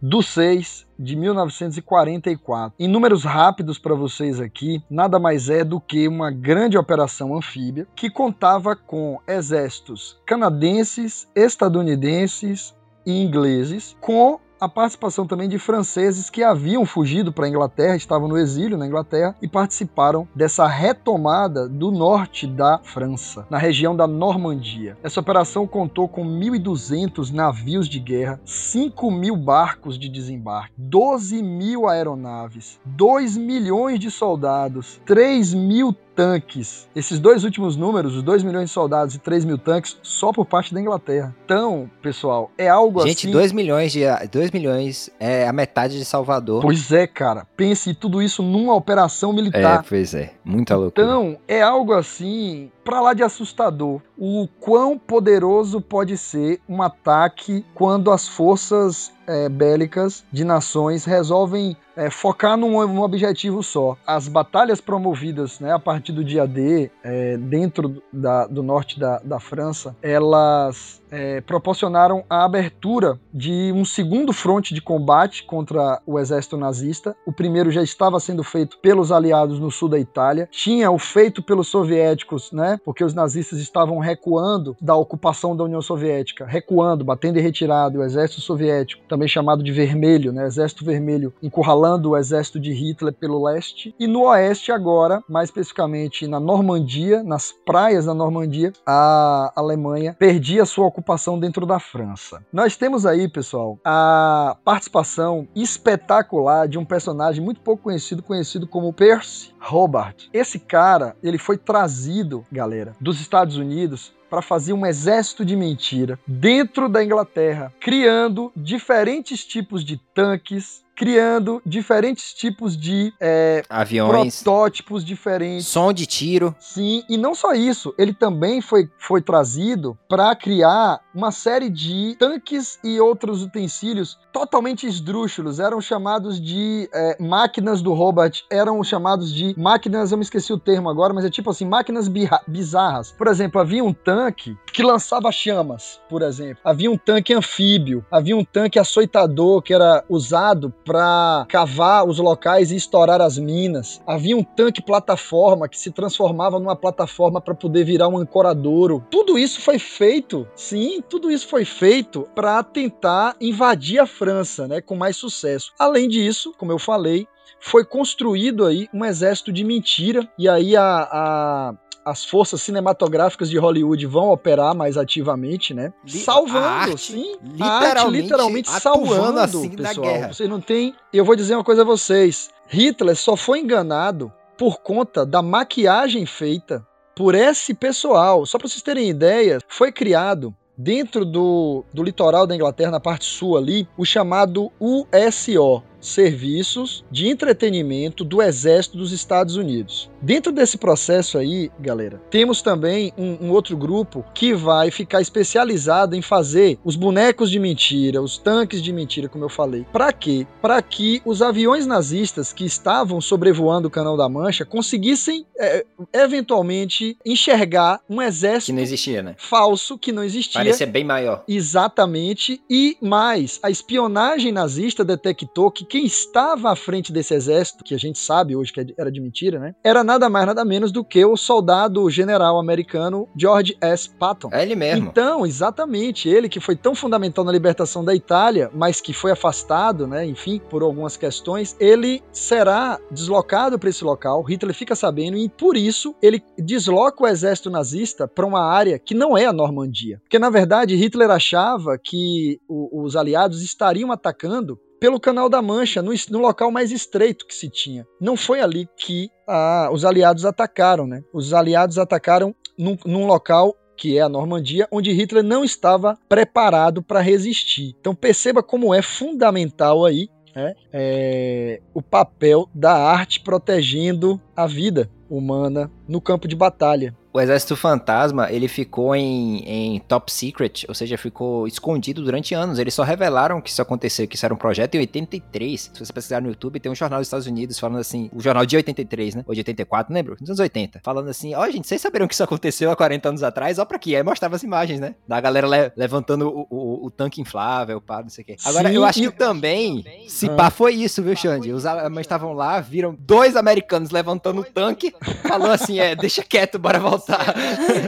do 6 de 1944. Em números rápidos para vocês aqui, nada mais é do que uma grande operação anfíbia que contava com exércitos canadenses, estadunidenses e ingleses, com a participação também de franceses que haviam fugido para a Inglaterra, estavam no exílio na Inglaterra e participaram dessa retomada do norte da França, na região da Normandia. Essa operação contou com 1.200 navios de guerra, 5 mil barcos de desembarque, 12 mil aeronaves, 2 milhões de soldados, 3 mil tanques. Esses dois últimos números, os 2 milhões de soldados e 3 mil tanques, só por parte da Inglaterra. Então, pessoal, é algo Gente, assim. 2 milhões de 2 milhões é a metade de Salvador. Pois é, cara. Pense tudo isso numa operação é, militar. pois é. Muita loucura. Então, é algo assim pra lá de assustador o quão poderoso pode ser um ataque quando as forças é, bélicas de nações resolvem é, focar num, num, objetivo só. As batalhas promovidas né, a partir do dia D, é, dentro da, do norte da, da França, elas proporcionaram a abertura de um segundo fronte de combate contra o exército nazista. O primeiro já estava sendo feito pelos aliados no sul da Itália, tinha o feito pelos soviéticos, né, porque os nazistas estavam recuando da ocupação da União Soviética, recuando, batendo e retirado, o exército soviético, também chamado de vermelho, né, exército vermelho, encurralando o exército de Hitler pelo leste, e no oeste agora, mais especificamente na Normandia, nas praias da Normandia, a Alemanha perdia sua ocupação dentro da França. Nós temos aí, pessoal, a participação espetacular de um personagem muito pouco conhecido, conhecido como Percy Hobart. Esse cara, ele foi trazido, galera, dos Estados Unidos para fazer um exército de mentira dentro da Inglaterra, criando diferentes tipos de tanques, criando diferentes tipos de é, aviões, protótipos diferentes, som de tiro. Sim, e não só isso, ele também foi, foi trazido para criar uma série de tanques e outros utensílios totalmente esdrúxulos. Eram chamados de é, máquinas do Robert, eram chamados de máquinas, eu me esqueci o termo agora, mas é tipo assim, máquinas bizarras. Por exemplo, havia um tanque que lançava chamas, por exemplo. Havia um tanque anfíbio, havia um tanque açoitador que era usado para cavar os locais e estourar as minas. Havia um tanque plataforma que se transformava numa plataforma para poder virar um ancoradouro. Tudo isso foi feito, sim, tudo isso foi feito para tentar invadir a França, né, com mais sucesso. Além disso, como eu falei, foi construído aí um exército de mentira e aí a, a as forças cinematográficas de Hollywood vão operar mais ativamente, né? salvando, arte, sim. Literalmente, arte, literalmente salvando, assim pessoal. na guerra. Você não tem. Eu vou dizer uma coisa a vocês. Hitler só foi enganado por conta da maquiagem feita por esse pessoal. Só para vocês terem ideia, foi criado dentro do, do litoral da Inglaterra, na parte sul ali, o chamado USO, serviços de entretenimento do Exército dos Estados Unidos. Dentro desse processo aí, galera, temos também um, um, outro grupo que vai ficar especializado em fazer os bonecos de mentira, os tanques de mentira, como eu falei. Para quê? Para que os aviões nazistas que estavam sobrevoando o Canal da Mancha conseguissem é, eventualmente enxergar um exército que não existia, né? falso que não existia. Parecia bem maior. Exatamente. E mais, a espionagem nazista detectou que quem estava à frente desse exército, que a gente sabe hoje que era de mentira, né? Era nada mais, nada menos do que o soldado general americano George S. Patton. É ele mesmo. Então, exatamente, ele que foi tão fundamental na libertação da Itália, mas que foi afastado, né? Enfim, por algumas questões, ele será deslocado para esse local. Hitler fica sabendo e por isso ele desloca o exército nazista para uma área que não é a Normandia. Porque na verdade Hitler achava que o, os aliados estariam atacando pelo Canal da Mancha, no, no, local mais estreito que se tinha. Não foi ali que ah, os aliados atacaram, né? Os aliados atacaram num, num local que é a Normandia, onde Hitler não estava preparado para resistir. Então perceba como é fundamental aí né, é, o papel da arte protegendo a vida humana no campo de batalha o Exército Fantasma, ele ficou em, em top secret, ou seja, ficou escondido durante anos. Eles só revelaram que isso aconteceu, que isso era um projeto em 83. Se você pesquisar no YouTube, tem um jornal dos Estados Unidos falando assim, o jornal de 83, né? Ou de 84, lembro? Nos anos 80. Falando assim, ó, oh, gente, vocês saberam que isso aconteceu há 40 anos atrás? Ó pra quê? Aí mostrava as imagens, né? Da galera le levantando o, o, o, tanque inflável, pá, não sei o quê. Agora, Sim, eu acho que também, também, se pá, foi isso, viu, Xande? Os alemães estavam lá, viram dois americanos levantando o tanque, falou assim, é, deixa quieto, bora voltar voltar.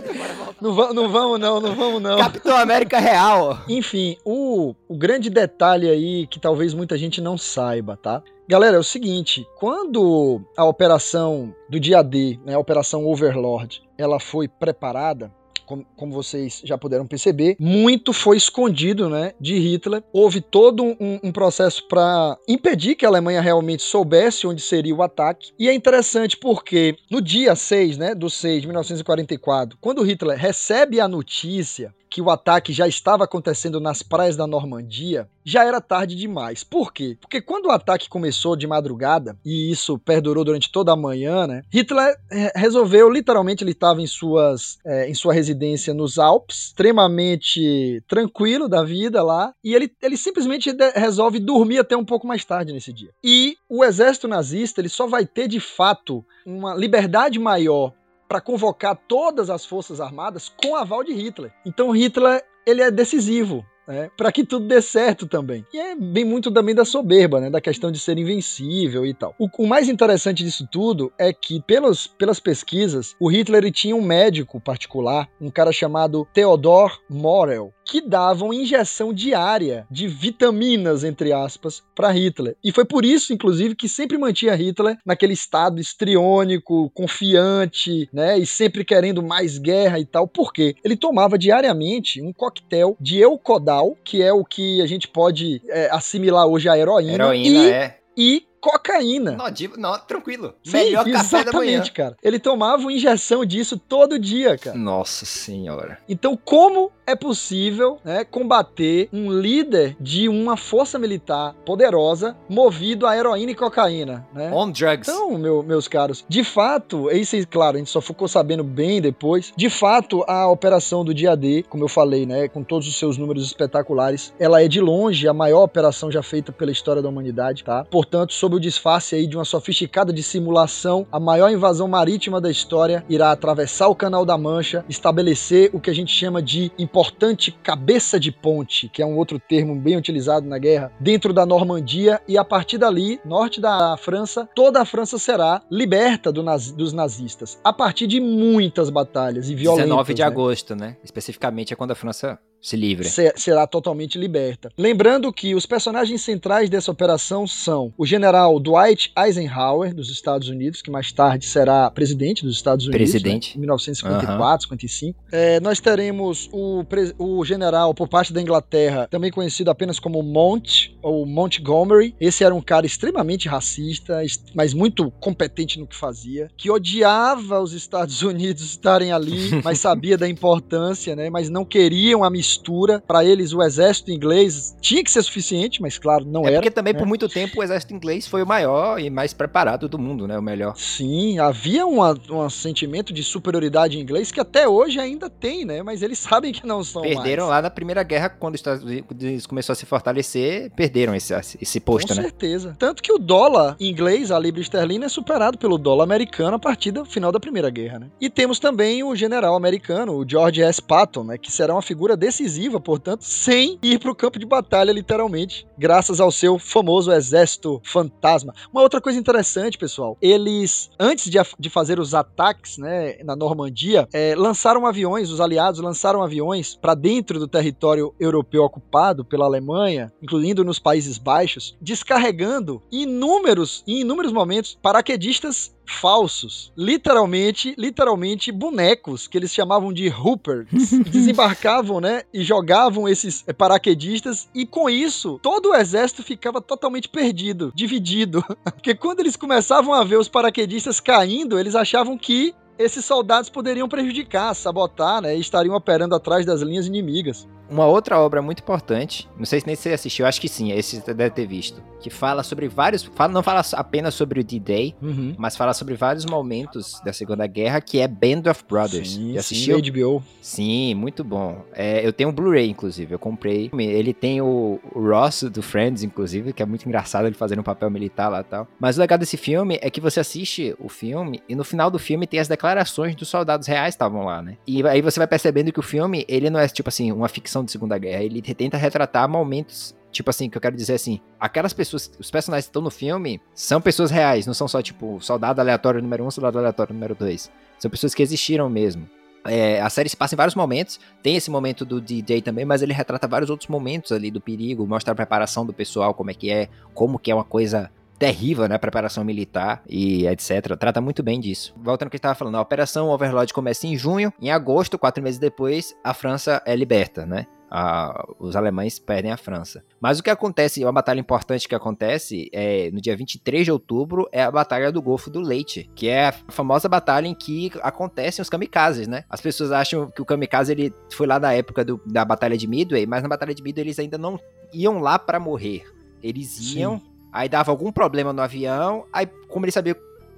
não, vamos, não vamos, não, não vamos, não. Capitão América real. Enfim, o, o grande detalhe aí que talvez muita gente não saiba, tá? Galera, é o seguinte, quando a operação do dia D, né, a operação Overlord, ela foi preparada, como, como, vocês já puderam perceber, muito foi escondido né, de Hitler. Houve todo um, um processo para impedir que a Alemanha realmente soubesse onde seria o ataque. E é interessante porque no dia 6 né, do 6 de 1944, quando Hitler recebe a notícia que o ataque já estava acontecendo nas praias da Normandia, já era tarde demais. Por quê? Porque quando o ataque começou de madrugada, e isso perdurou durante toda a manhã, né? Hitler resolveu, literalmente, ele estava em, suas, eh, em sua residência nos Alpes, extremamente tranquilo da vida lá, e ele, ele simplesmente resolve dormir até um pouco mais tarde nesse dia. E o exército nazista, ele só vai ter de fato uma liberdade maior para convocar todas as forças armadas com aval de Hitler. Então Hitler ele é decisivo. Né, para que tudo dê certo também. E é bem muito também da soberba, né, da questão de ser invencível e tal. O, o mais interessante disso tudo é que, pelos, pelas pesquisas, o Hitler tinha um médico particular, um cara chamado Theodor Morel, que davam injeção diária de vitaminas, entre aspas, para Hitler. E foi por isso, inclusive, que sempre mantinha Hitler naquele estado histriônico, confiante, né? E sempre querendo mais guerra e tal. Por quê? Ele tomava diariamente um coquetel de Eucodal, que é o que a gente pode é, assimilar hoje à heroína, Heroína e, é. e cocaína. Não, de- não, tranquilo. Sim, Melhor café da manhã. exatamente, cara. Ele tomava uma injeção disso todo dia, cara. Nossa senhora. Então, como é possível né, combater um líder de uma força militar poderosa movido a heroína e cocaína? Né? On drugs. Então, meu- meus caros, de fato, isso aí, claro, a gente só ficou sabendo bem depois. De fato, a operação do dia D, como eu falei, né, com todos os seus números espetaculares, ela é de longe a maior operação já feita pela história da humanidade, tá? Portanto, sob o disfarce aí de uma sofisticada dissimulação, a maior invasão marítima da história irá atravessar o Canal da Mancha, estabelecer o que a gente chama de importante cabeça de ponte, que é um outro termo bem utilizado na guerra, dentro da Normandia e a partir dali, norte da França, toda a França será liberta do dos nazistas, a partir de muitas batalhas e violentas. 19 de né? agosto, né? Especificamente é quando a França se livra. se- será totalmente liberta. Lembrando que os personagens centrais dessa operação são o general Dwight Eisenhower, dos Estados Unidos, que mais tarde será presidente dos Estados Unidos. Presidente. Né, em 1954, 55. É, nós teremos o, o general, por parte da Inglaterra, também conhecido apenas como Mont, ou Montgomery. Esse era um cara extremamente racista, mas muito competente no que fazia, que odiava os Estados Unidos estarem ali, mas sabia da importância, né? Mas não queriam a mistura. Para eles, o exército inglês tinha que ser suficiente, mas claro, não É era. porque também né? por muito tempo o exército inglês foi o maior e mais preparado do mundo, né? O melhor. Sim, havia uma- um sentimento de superioridade inglês que até hoje ainda tem, né? Mas eles sabem que não são Perderam mais. lá na Primeira Guerra, quando os Estados Unidos começou a se fortalecer, perderam esse, esse posto, Com né? certeza. Tanto que o dólar inglês, a libra esterlina, é superado pelo dólar americano a partir do final da Primeira Guerra, né? E temos também o general americano, o George S. Patton, né? Que será uma figura decisiva, portanto, sem ir para o campo de batalha, literalmente, graças ao seu famoso exército fantasma. Uma outra coisa interessante, pessoal, eles, antes de, de fazer os ataques, né, na Normandia, eh, lançaram aviões, os aliados lançaram aviões para dentro do território europeu ocupado pela Alemanha, incluindo nos Países Baixos, descarregando inúmeros, em inúmeros momentos, paraquedistas falsos, literalmente, literalmente bonecos que eles chamavam de hoopers, desembarcavam, né, e jogavam esses eh, paraquedistas e com isso todo o exército ficava totalmente perdido, dividido, porque quando eles começavam a ver os paraquedistas caindo, eles achavam que esses soldados poderiam prejudicar, sabotar, né, e estariam operando atrás das linhas inimigas. Uma outra obra muito importante, não sei se nem você assistiu, acho que sim, esse você deve ter visto, que fala sobre vários, fala, não fala apenas sobre o D-Day, mas fala sobre vários momentos da Segunda Guerra, que é Band of Brothers. Sim, Já sim, assistiu? HBO. Sim, muito bom. É, eu tenho um Blu-ray, inclusive, eu comprei. Ele tem o, o Ross do Friends, inclusive, que é muito engraçado ele fazendo um papel militar lá e tal. Mas o legal desse filme é que você assiste o filme e no final do filme tem as declarações dos soldados reais que estavam lá, né? E aí você vai percebendo que o filme, ele não é, tipo assim, uma ficção de Segunda Guerra. Ele tenta retratar momentos Tipo assim, que eu quero dizer assim, aquelas pessoas, os personagens que estão no filme são pessoas reais, não são só tipo soldado aleatório número um, soldado aleatório número dois. São pessoas que existiram mesmo. É, a série se passa em vários momentos, tem esse momento do DJ também, mas ele retrata vários outros momentos ali do perigo, mostra a preparação do pessoal, como é que é, como que é uma coisa terrível, né, preparação militar e etc. Trata muito bem disso. Voltando ao que a gente tava falando, a Operação Overlord começa em junho, em agosto, quatro meses depois, a França é liberta, né? A- os alemães perdem a França. Mas o que acontece, uma batalha importante que acontece é no dia 23 de outubro é a Batalha do Golfo do Leite, que é a famosa batalha em que acontecem os kamikazes, né? As pessoas acham que o kamikaze ele foi lá da época do- da Batalha de Midway, mas na Batalha de Midway eles ainda não iam lá pra morrer. Eles iam, aí dava algum problema no avião, aí como eles sabiam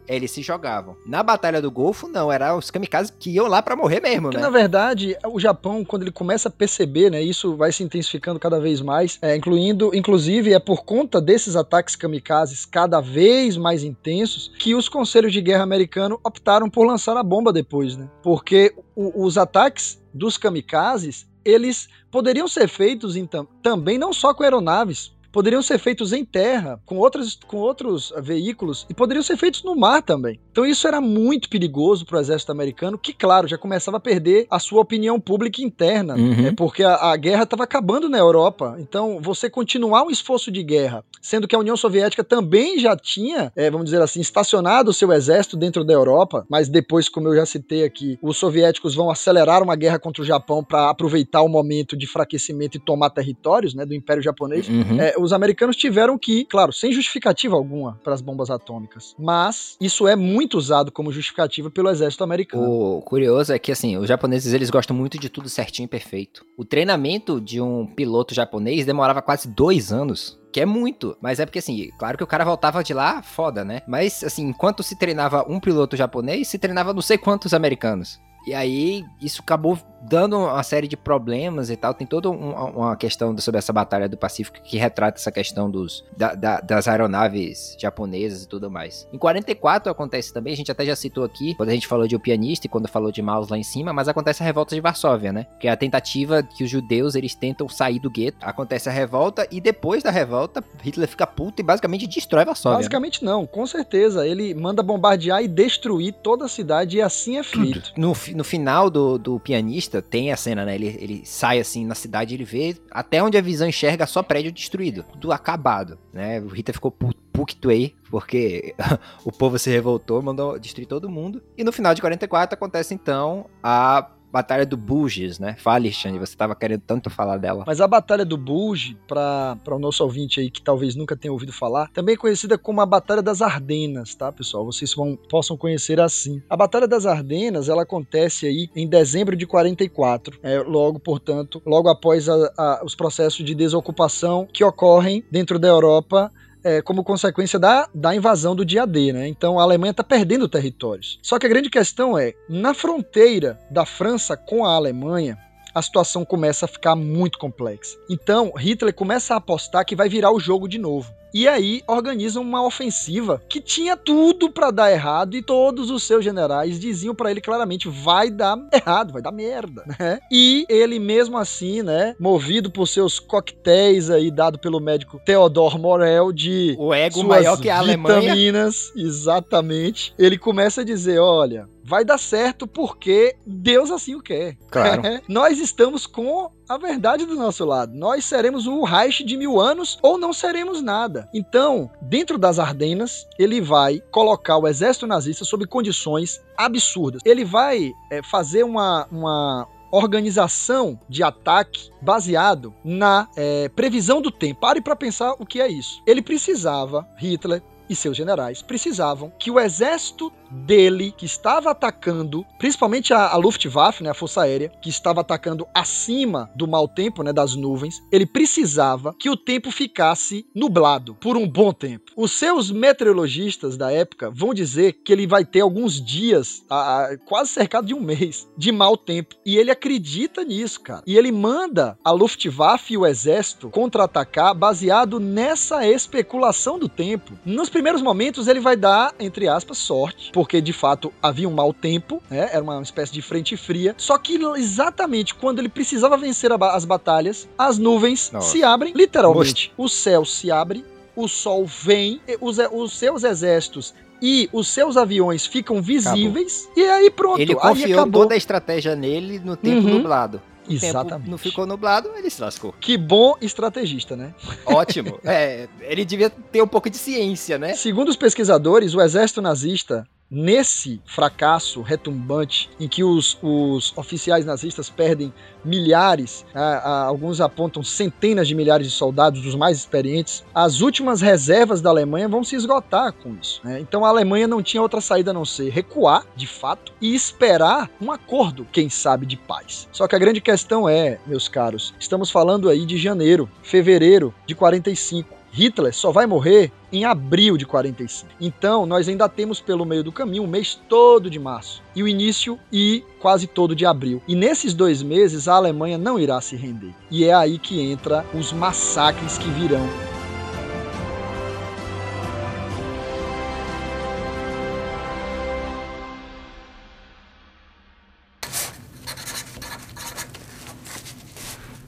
eles se jogavam. Na Batalha do Golfo, não, era os kamikazes que iam lá pra morrer mesmo, Porque, né? na verdade, o Japão, quando ele começa a perceber, né, isso vai se intensificando cada vez mais, é, incluindo, inclusive, é por conta desses ataques kamikazes cada vez mais intensos que os conselhos de guerra americanos optaram por lançar a bomba depois, né? Porque o- os ataques dos kamikazes, eles poderiam ser feitos em tam- também não só com aeronaves, poderiam ser feitos em terra, com, outras, com outros veículos, e poderiam ser feitos no mar também. Então isso era muito perigoso para o exército americano, que, claro, já começava a perder a sua opinião pública interna, Uhum. é porque a, a guerra estava acabando na Europa. Então, você continuar um esforço de guerra, sendo que a União Soviética também já tinha, eh, vamos dizer assim, estacionado o seu exército dentro da Europa, mas depois, como eu já citei aqui, os soviéticos vão acelerar uma guerra contra o Japão para aproveitar o momento de enfraquecimento e tomar territórios né, do Império Japonês Uhum. é, os americanos tiveram que, claro, sem justificativa alguma para as bombas atômicas, mas isso é muito usado como justificativa pelo exército americano. O curioso é que, assim, os japoneses, eles gostam muito de tudo certinho e perfeito. O treinamento de um piloto japonês demorava quase dois anos. Que é muito. Mas é porque, assim, claro que o cara voltava de lá foda, né? Mas, assim, enquanto se treinava um piloto japonês, se treinava não sei quantos americanos. E aí, isso acabou dando uma série de problemas e tal. Tem toda um- uma questão sobre essa batalha do Pacífico que retrata essa questão dos, da- da- das aeronaves japonesas e tudo mais. Em 44 acontece também, a gente até já citou aqui, quando a gente falou de O Pianista e quando falou de Maus lá em cima, mas acontece a revolta de Varsóvia, né? Que é a tentativa que os judeus, eles tentam sair do gueto. Acontece a revolta e depois da revolta, Hitler fica puto e basicamente destrói Varsóvia. né? Basicamente não, com certeza. Ele manda bombardear e destruir toda a cidade e assim é feito. No, no final do, do pianista, tem a cena, né? Ele, ele sai assim na cidade, ele vê até onde a visão enxerga só prédio destruído, tudo acabado, né? O Hitler ficou pu- puto aí, porque o povo se revoltou, mandou destruir todo mundo. E no final de 44 acontece então a Batalha do Bulges, né? Fale, Alexandre, você tava querendo tanto falar dela. Mas a Batalha do Bulge, para o nosso ouvinte aí que talvez nunca tenha ouvido falar, também é conhecida como a Batalha das Ardenas, tá, pessoal? Vocês vão, possam conhecer assim. A Batalha das Ardenas, ela acontece aí em dezembro de 44, é, logo, portanto, logo após a- a- os processos de desocupação que ocorrem dentro da Europa é, como consequência da, da invasão do dia D, né? Então a Alemanha está perdendo territórios. Só que a grande questão é, na fronteira da França com a Alemanha, a situação começa a ficar muito complexa. Então, Hitler começa a apostar que vai virar o jogo de novo. E aí organizam uma ofensiva que tinha tudo pra dar errado e todos os seus generais diziam pra ele claramente vai dar errado, vai dar merda, né? E ele mesmo assim, né, movido por seus coquetéis aí dado pelo médico Theodor Morel de O ego maior que a Alemanha. vitaminas, exatamente. Ele começa a dizer, olha, vai dar certo porque Deus assim o quer. Claro. Nós estamos com a verdade do nosso lado. Nós seremos o Reich de mil anos ou não seremos nada. Então, dentro das Ardenas, ele vai colocar o exército nazista sob condições absurdas. Ele vai é, fazer uma, uma organização de ataque baseado na é, previsão do tempo. Pare para pensar o que é isso. Ele precisava, Hitler e seus generais precisavam que o exército dele, que estava atacando, principalmente a, a Luftwaffe, né, a Força Aérea, que estava atacando acima do mau tempo, né, das nuvens, ele precisava que o tempo ficasse nublado por um bom tempo. Os seus meteorologistas da época vão dizer que ele vai ter alguns dias, a- a- quase cercado de um mês, de mau tempo. E ele acredita nisso, cara. E ele manda a Luftwaffe e o exército contra-atacar baseado nessa especulação do tempo. Nos primeiros momentos ele vai dar, entre aspas, sorte, porque de fato havia um mau tempo, né? Era uma espécie de frente fria. Só que exatamente quando ele precisava vencer ba- as batalhas, as nuvens Nossa. se abrem, literalmente. O céu se abre, o sol vem, os, os seus exércitos e os seus aviões ficam visíveis, e aí pronto, Ele confiou acabou. toda a estratégia nele no tempo Uhum. nublado. O Exatamente. não ficou nublado, ele se lascou. Que bom estrategista, né? Ótimo. é, ele devia ter um pouco de ciência, né? Segundo os pesquisadores, o exército nazista nesse fracasso retumbante, em que os, os oficiais nazistas perdem milhares, a, a, alguns apontam centenas de milhares de soldados, dos mais experientes, as últimas reservas da Alemanha vão se esgotar com isso. Né? Então a Alemanha não tinha outra saída a não ser recuar, de fato, e esperar um acordo, quem sabe, de paz. Só que a grande questão é, meus caros, estamos falando aí de janeiro, fevereiro de 45. Hitler só vai morrer em abril de 45. Então, nós ainda temos pelo meio do caminho o mês todo de março e o início e quase todo de abril. E nesses dois meses a Alemanha não irá se render. E é aí que entra os massacres que virão.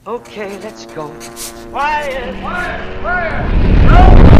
Okay, let's go. Quiet! Quiet! Quiet!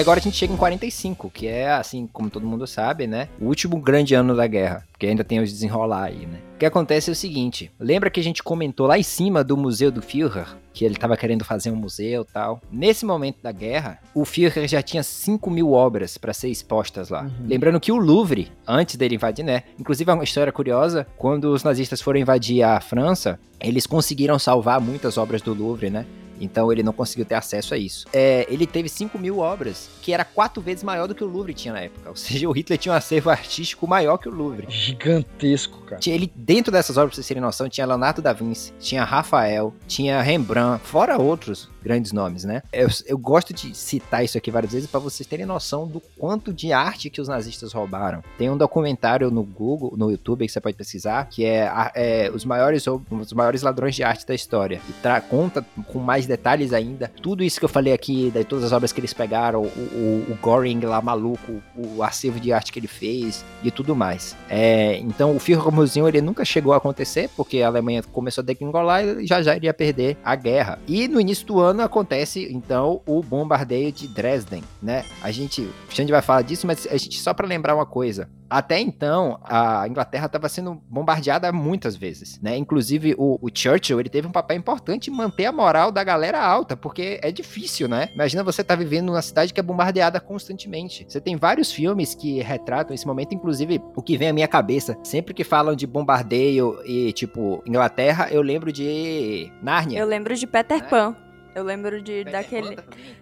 Agora a gente chega em 45, que é, assim, como todo mundo sabe, né? O último grande ano da guerra, porque ainda tem os desenrolar aí, né? O que acontece é o seguinte: lembra que a gente comentou lá em cima do Museu do Führer? Que ele estava querendo fazer um museu tal. Nesse momento da guerra, o Führer já tinha 5 mil obras para ser expostas lá. Uhum. Lembrando que o Louvre, antes dele invadir, né? Inclusive, é uma história curiosa: quando os nazistas foram invadir a França, eles conseguiram salvar muitas obras do Louvre, né? Então ele não conseguiu ter acesso a isso. É, ele teve 5 mil obras, que era quatro vezes maior do que o Louvre tinha na época. Ou seja, o Hitler tinha um acervo artístico maior que o Louvre. Gigantesco, cara. Ele, dentro dessas obras, pra vocês terem noção, tinha Leonardo da Vinci, tinha Rafael, tinha Rembrandt, fora outros grandes nomes, né? Eu, eu gosto de citar isso aqui várias vezes para vocês terem noção do quanto de arte que os nazistas roubaram. Tem um documentário no Google, no YouTube, que você pode pesquisar, que é, é os, maiores, os maiores ladrões de arte da história. E conta com mais detalhes ainda tudo isso que eu falei aqui, de todas as obras que eles pegaram, o, o, o Goring lá maluco, o acervo de arte que ele fez e tudo mais. É, então o Führer Museum ele nunca chegou a acontecer, porque a Alemanha começou a degringolar e já já iria perder a guerra. E no início do ano acontece então o bombardeio de Dresden, né? A gente, a gente vai falar disso, mas a gente só para lembrar uma coisa. Até então, a Inglaterra estava sendo bombardeada muitas vezes, né? Inclusive, o, o, Churchill, ele teve um papel importante em manter a moral da galera alta, porque é difícil, né? Imagina você estar tá vivendo numa cidade que é bombardeada constantemente. Você tem vários filmes que retratam esse momento, inclusive, o que vem à minha cabeça, sempre que falam de bombardeio e, tipo, Inglaterra, eu lembro de Nárnia. Eu lembro de Peter Pan. Eu lembro de Peter daquele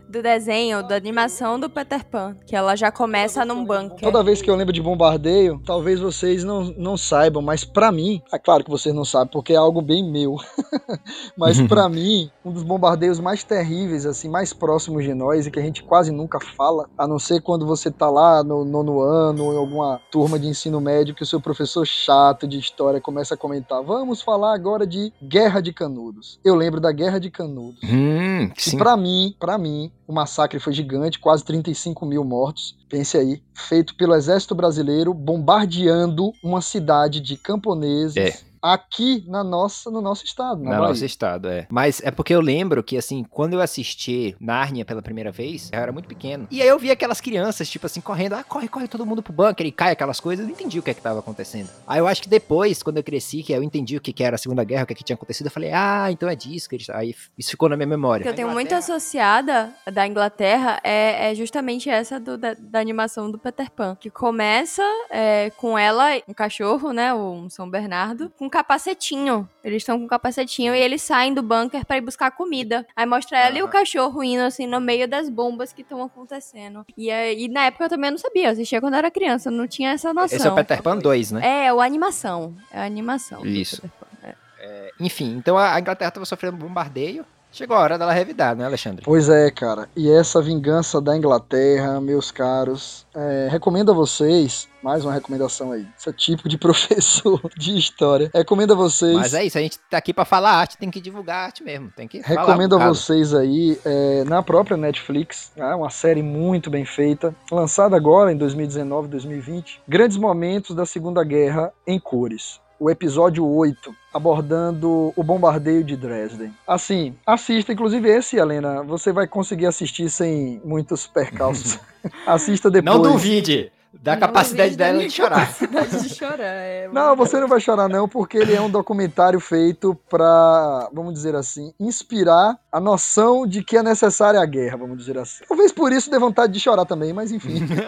do desenho, da animação do Peter Pan, que ela já começa num bunker. Toda vez que eu lembro de bombardeio, talvez vocês não, não saibam, mas para mim, é claro que vocês não sabem, porque é algo bem meu. mas para mim, um dos bombardeios mais terríveis, assim, mais próximos de nós e que a gente quase nunca fala, a não ser quando você tá lá no nono ano ou em alguma turma de ensino médio que o seu professor chato de história começa a comentar: "Vamos falar agora de Guerra de Canudos". Eu lembro da Guerra de Canudos. Hum, e para mim, para mim, o massacre foi gigante, quase 35 mil mortos. Pense aí, feito pelo exército brasileiro bombardeando uma cidade de camponeses. É aqui na nossa, no nosso estado. Na, na nosso estado, é. Mas é porque eu lembro que, assim, quando eu assisti Nárnia pela primeira vez, eu era muito pequeno. E aí eu vi aquelas crianças, tipo assim, correndo, ah, corre, corre todo mundo pro bunker e cai aquelas coisas. Eu não entendi o que é que tava acontecendo. Aí eu acho que depois, quando eu cresci, que eu entendi o que, que era a Segunda Guerra, o que, que tinha acontecido, eu falei, ah, então é disso. Que Aí isso ficou na minha memória. que eu tenho muito associada da Inglaterra é, é justamente essa do, da, da, animação do Peter Pan, que começa é, com ela, um cachorro, né, um São Bernardo, com um capacetinho. Eles estão com capacetinho e eles saem do bunker para ir buscar comida. Aí mostra ela uhum. e o cachorro indo assim no meio das bombas que estão acontecendo. E, e na época eu também não sabia, eu assistia quando era criança, não tinha essa noção. Esse é o Peter Pan 2, né? É, o animação. É a animação. Isso. É. É, enfim, então a Inglaterra estava sofrendo bombardeio. Chegou a hora dela revidar, né, Alexandre? Pois é, cara. E essa vingança da Inglaterra, meus caros, é, recomendo a vocês, mais uma recomendação aí. Esse é tipo de professor de história. Recomendo a vocês. Mas é isso, a gente tá aqui para falar arte, tem que divulgar arte mesmo. Tem que Recomendo um a vocês aí, é, na própria Netflix, é uma série muito bem feita, lançada agora em 2019, 2020. Grandes momentos da Segunda Guerra em cores o episódio 8, abordando o bombardeio de Dresden. Assim, assista, inclusive esse, Helena, você vai conseguir assistir sem muitos percalços. assista depois. Não duvide! Da Não capacidade dela de chorar. Capacidade de chorar. É Não, você não vai chorar não, porque ele é um documentário feito pra, vamos dizer assim, inspirar a noção de que é necessária a guerra, vamos dizer assim. Talvez por isso dê vontade de chorar também, mas enfim.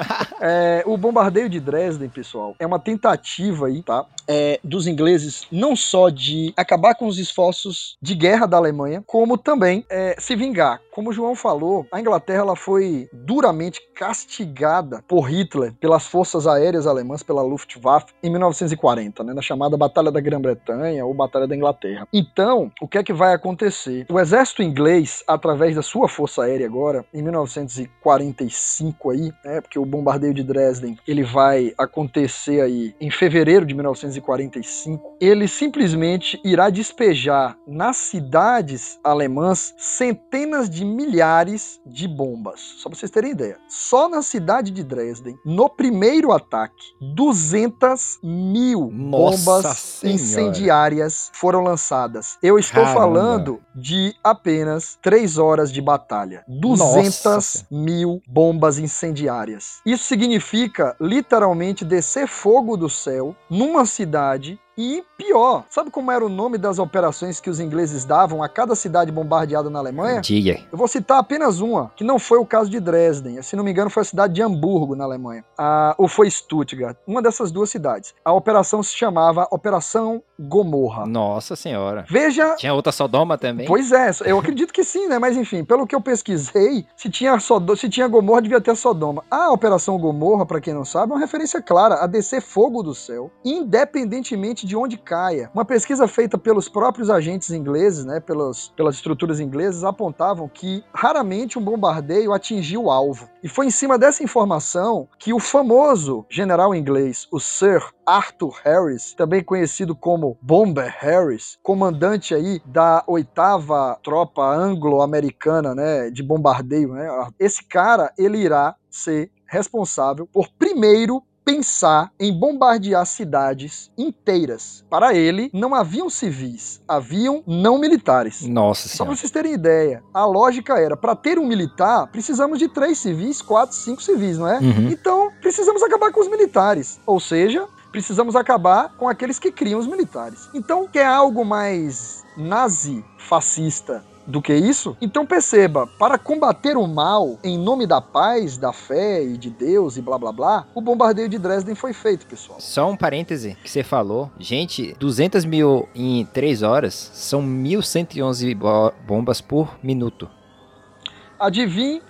É, o bombardeio de Dresden, pessoal, é uma tentativa aí, tá? É, dos ingleses não só de acabar com os esforços de guerra da Alemanha, como também é, se vingar. Como o João falou, a Inglaterra ela foi duramente castigada por Hitler pelas forças aéreas alemãs, pela Luftwaffe, em 1940, né, na chamada Batalha da Grã-Bretanha ou Batalha da Inglaterra. Então, o que é que vai acontecer? O exército inglês, através da sua força aérea agora, em 1945 aí, né, porque o bombardeio de Dresden ele vai acontecer aí em fevereiro de 1945, ele simplesmente irá despejar nas cidades alemãs centenas de milhares de bombas. Só pra vocês terem ideia. Só na cidade de Dresden, no primeiro ataque, 200 mil Nossa bombas Senhora. incendiárias foram lançadas. Eu estou Caramba. falando de apenas 3 horas de batalha. 200 Nossa. mil bombas incendiárias. Isso significa literalmente descer fogo do céu numa cidade. E pior, sabe como era o nome das operações que os ingleses davam a cada cidade bombardeada na Alemanha? Diga. Eu vou citar apenas uma, que não foi o caso de Dresden. Se não me engano, foi a cidade de Hamburgo, na Alemanha. Ah, ou foi Stuttgart. Uma dessas duas cidades. A operação se chamava Operação Gomorra. Nossa senhora. Veja Tinha outra Sodoma também? Pois é, eu acredito que sim, né? Mas enfim, pelo que eu pesquisei, se tinha, Sodo se tinha Gomorra, devia ter Sodoma. A Operação Gomorra, pra quem não sabe, é uma referência clara a descer fogo do céu, independentemente de onde caia. Uma pesquisa feita pelos próprios agentes ingleses, né? Pelas, pelas estruturas inglesas, apontavam que raramente um bombardeio atingiu o alvo. E foi em cima dessa informação que o famoso general inglês, o Sir Arthur Harris, também conhecido como Bomber Harris, comandante aí da oitava tropa anglo-americana, né, de bombardeio, né? Esse cara, ele irá ser responsável por primeiro pensar em bombardear cidades inteiras. Para ele, não haviam civis, haviam não militares. Nossa Só para vocês terem ideia, a lógica era, para ter um militar, precisamos de três civis, quatro, cinco civis, não é? Uhum. Então, precisamos acabar com os militares. Ou seja, precisamos acabar com aqueles que criam os militares. Então, quer algo mais nazi-fascista do que isso? Então perceba, para combater o mal em nome da paz, da fé e de Deus e blá blá blá, o bombardeio de Dresden foi feito, pessoal. Só um parêntese que você falou. Gente, 200 mil em 3 horas são 1.111 bo- bombas por minuto. Adivinhe.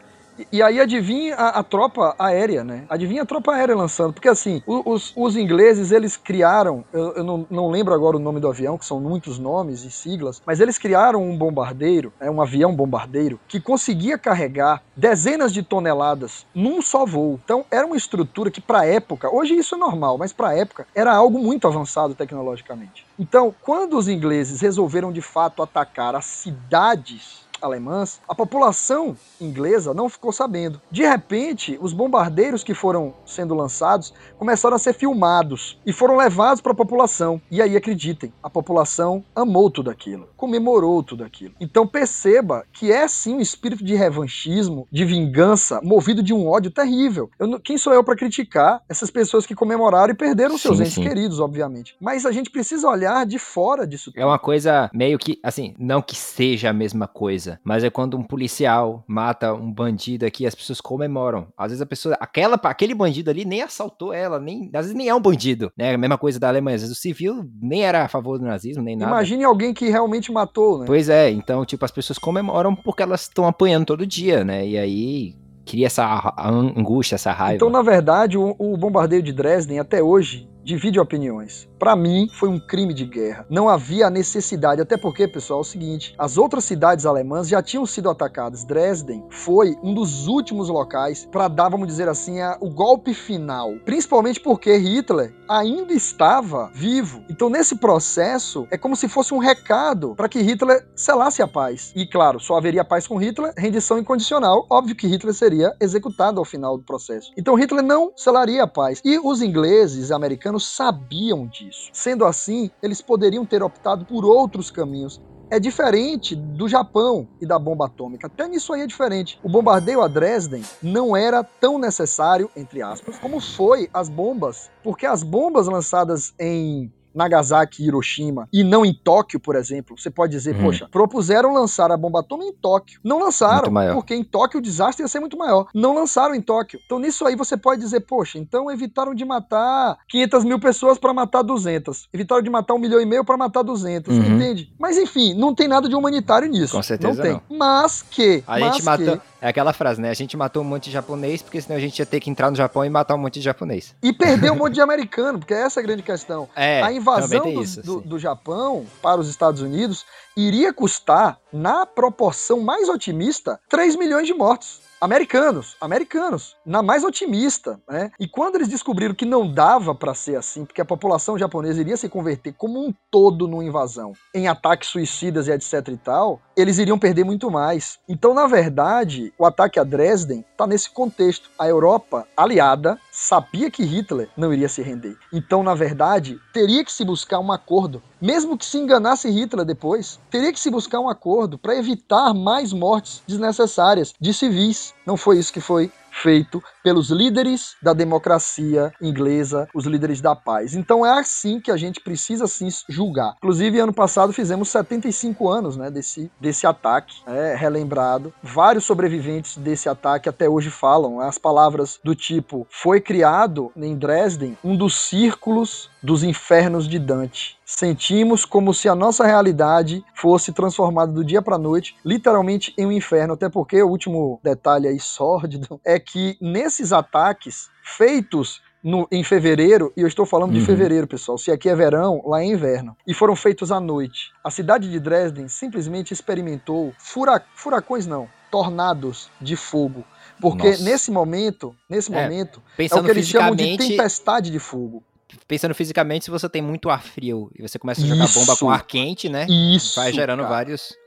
E aí adivinha a, a tropa aérea, né? Adivinha a tropa aérea lançando. Porque assim, os, os ingleses, eles criaram, eu, eu não, não lembro agora o nome do avião, que são muitos nomes e siglas, mas eles criaram um bombardeiro, é um avião bombardeiro, que conseguia carregar dezenas de toneladas num só voo. Então era uma estrutura que pra época, hoje isso é normal, mas pra época era algo muito avançado tecnologicamente. Então, quando os ingleses resolveram de fato atacar as cidades alemãs, a população inglesa não ficou sabendo. De repente, os bombardeiros que foram sendo lançados começaram a ser filmados e foram levados para a população. E aí, acreditem, a população amou tudo aquilo, comemorou tudo aquilo. Então perceba que é sim um espírito de revanchismo, de vingança, movido de um ódio terrível. Eu quem sou eu para criticar essas pessoas que comemoraram e perderam seus Sim, entes sim. queridos, obviamente. Mas a gente precisa olhar de fora disso É uma coisa meio que, assim, não que seja a mesma coisa, mas é quando um policial mata um bandido aqui, as pessoas comemoram. Às vezes a pessoa, aquela, aquele bandido ali nem assaltou ela, nem, às vezes nem é um bandido, né? A mesma coisa da Alemanha, às vezes o civil nem era a favor do nazismo, nem nada. Imagine alguém que realmente matou, né? Pois é, então, tipo, as pessoas comemoram porque elas estão apanhando todo dia, né? E aí cria essa angústia, essa raiva. Então, na verdade, o, o bombardeio de Dresden até hoje divide opiniões. Para mim, foi um crime de guerra. Não havia a necessidade, até porque, pessoal, é o seguinte: as outras cidades alemãs já tinham sido atacadas. Dresden foi um dos últimos locais para dar, vamos dizer assim, a- o golpe final. Principalmente porque Hitler ainda estava vivo. Então, nesse processo, é como se fosse um recado para que Hitler selasse a paz. E, claro, só haveria paz com Hitler, rendição incondicional. Óbvio que Hitler seria executado ao final do processo. Então, Hitler não selaria a paz. E os ingleses e americanos sabiam disso. Sendo assim, eles poderiam ter optado por outros caminhos. é diferente do Japão e da bomba atômica. Até nisso aí é diferente. O bombardeio a Dresden não era tão necessário, entre aspas, como foi as bombas, porque as bombas lançadas em Nagasaki e Hiroshima e não em Tóquio, por exemplo, você pode dizer, Uhum. poxa, propuseram lançar a bomba atômica em Tóquio. Não lançaram, porque em Tóquio o desastre ia ser muito maior. Não lançaram em Tóquio. Então nisso aí você pode dizer, poxa, então evitaram de matar 500 mil pessoas para matar 200. Evitaram de matar um milhão e meio para matar 200, Uhum. entende? Mas enfim, não tem nada de humanitário nisso. Com certeza não tem. não. Mas que, A mas gente matou. que, É aquela frase, né? A gente matou um monte de japonês, porque senão a gente ia ter que entrar no Japão e matar um monte de japonês. e perdeu um monte de americano, porque essa é a grande questão. É, a invasão do, isso, do- do Japão para os Estados Unidos iria custar, na proporção mais otimista, 3 milhões de mortos. Americanos, americanos, na mais otimista, né? E quando eles descobriram que não dava para ser assim, porque a população japonesa iria se converter como um todo numa invasão, em ataques suicidas e etc e tal, eles iriam perder muito mais. Então, na verdade, o ataque a Dresden está nesse contexto. A Europa aliada sabia que Hitler não iria se render. Então, na verdade, teria que se buscar um acordo, mesmo que se enganasse Hitler depois, teria que se buscar um acordo para evitar mais mortes desnecessárias de civis. Não foi isso que foi feito pelos líderes da democracia inglesa, os líderes da paz. Então é assim que a gente precisa sim julgar. Inclusive, ano passado fizemos 75 anos né, desse, desse ataque, é, relembrado. Vários sobreviventes desse ataque até hoje falam as palavras do tipo: foi criado em Dresden um dos círculos dos infernos de Dante. Sentimos como se a nossa realidade fosse transformada do dia para noite, literalmente em um inferno. Até porque o último detalhe aí sórdido é que nesses ataques feitos no- em fevereiro, e eu estou falando de Uhum. fevereiro, pessoal. Se aqui é verão, lá é inverno. E foram feitos à noite. A cidade de Dresden simplesmente experimentou fura- furacões, não, tornados de fogo. Porque Nossa. nesse momento, nesse É, momento, é o que eles chamam de tempestade de fogo. Pensando fisicamente, se você tem muito ar frio e você começa a jogar Isso. bomba com ar quente, né? Isso. vai gerando cara. vários.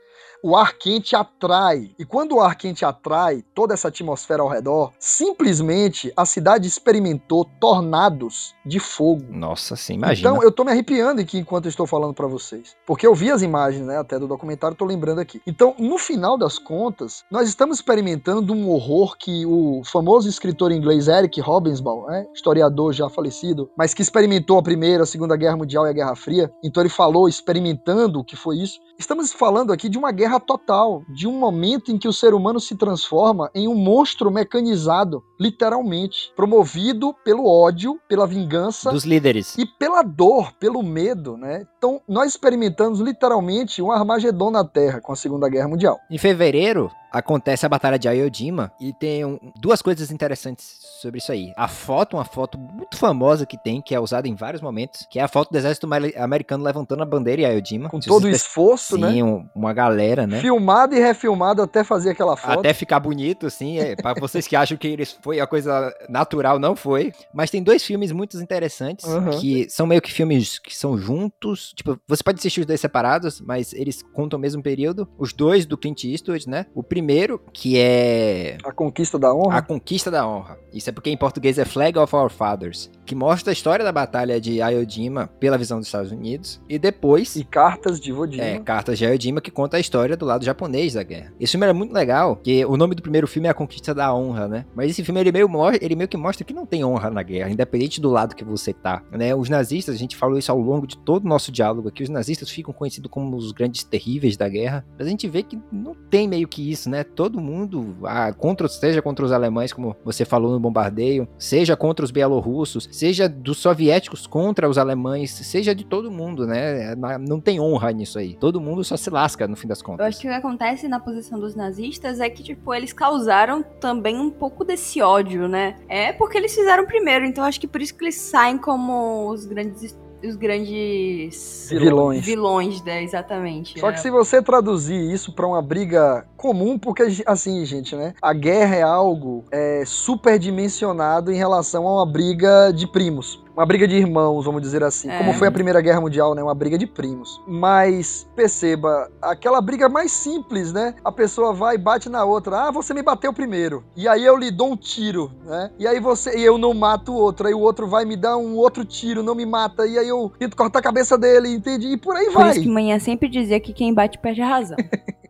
O ar quente atrai. E quando o ar quente atrai toda essa atmosfera ao redor, simplesmente a cidade experimentou tornados de fogo. Nossa, sim, imagina. Então eu tô me arrepiando aqui enquanto estou falando pra vocês, porque eu vi as imagens, né, até do documentário, tô lembrando aqui. Então, no final das contas, nós estamos experimentando um horror que o famoso escritor inglês Eric Hobsbawm, né, historiador já falecido, mas que experimentou a Primeira, a Segunda Guerra Mundial e a Guerra Fria, então ele falou experimentando o que foi isso. Estamos falando aqui de uma guerra total, de um momento em que o ser humano se transforma em um monstro mecanizado, literalmente, promovido pelo ódio, pela vingança Dos líderes. e pela dor, pelo medo, né? Então, nós experimentamos literalmente um Armagedon na Terra com a Segunda Guerra Mundial. Em fevereiro, acontece a Batalha de Ayodhima e tem um- duas coisas interessantes sobre isso aí. A foto, uma foto muito famosa que tem, que é usada em vários momentos, que é a foto do exército americano levantando a bandeira em Ayodhima. Com Se todo o esforço, né? Sim, um- uma galera, né? Filmado e refilmado até fazer aquela foto. Até ficar bonito, assim, é, para vocês que acham que eles foi a coisa natural, não foi. Mas tem dois filmes muito interessantes, Uhum. que são meio que filmes que são juntos. Tipo, você pode assistir os dois separados, mas eles contam o mesmo período. Os dois do Clint Eastwood, né? O primeiro, que é A conquista da honra. A Conquista da Honra. Isso é porque em português é Flag of Our Fathers, que mostra a história da batalha de Ayodhima pela visão dos Estados Unidos. E depois E cartas de Vodima. é, Cartas de Ayodhima, que conta a história do lado japonês da guerra. Esse filme era muito legal, porque o nome do primeiro filme é A Conquista da Honra, né? Mas esse filme, ele meio, ele meio que mostra que não tem honra na guerra, independente do lado que você tá, né? Os nazistas, a gente falou isso ao longo de todo o nosso diálogo aqui, os nazistas ficam conhecidos como os grandes terríveis da guerra, mas a gente vê que não tem meio que isso, né? Todo mundo, ah, contra, seja contra os alemães, como você falou no bombardeio, seja contra os bielorrussos, seja dos soviéticos contra os alemães, seja de todo mundo, né? Não tem honra nisso aí. Todo mundo só se lasca no fim das Eu contas. acho que o que acontece na posição dos nazistas é que, tipo, eles causaram também um pouco desse ódio, né? É porque eles fizeram primeiro, então acho que por isso que eles saem como os grandes. Os grandes Vilões. vilões, né? Exatamente. Só é. que se você traduzir isso para uma briga comum, porque, assim, gente, né? A guerra é algo é, superdimensionado em relação a uma briga de primos uma briga de irmãos, vamos dizer assim. É. Como foi a Primeira Guerra Mundial, né? Uma briga de primos. Mas, perceba, aquela briga mais simples, né? A pessoa vai e bate na outra. Ah, você me bateu primeiro. E aí eu lhe dou um tiro, né? E aí você. E eu não mato o outro. Aí o outro vai me dar um outro tiro, não me mata. E aí eu tento cortar a cabeça dele, entende? E por aí Por vai. isso que manhã sempre dizia que quem bate perde a razão.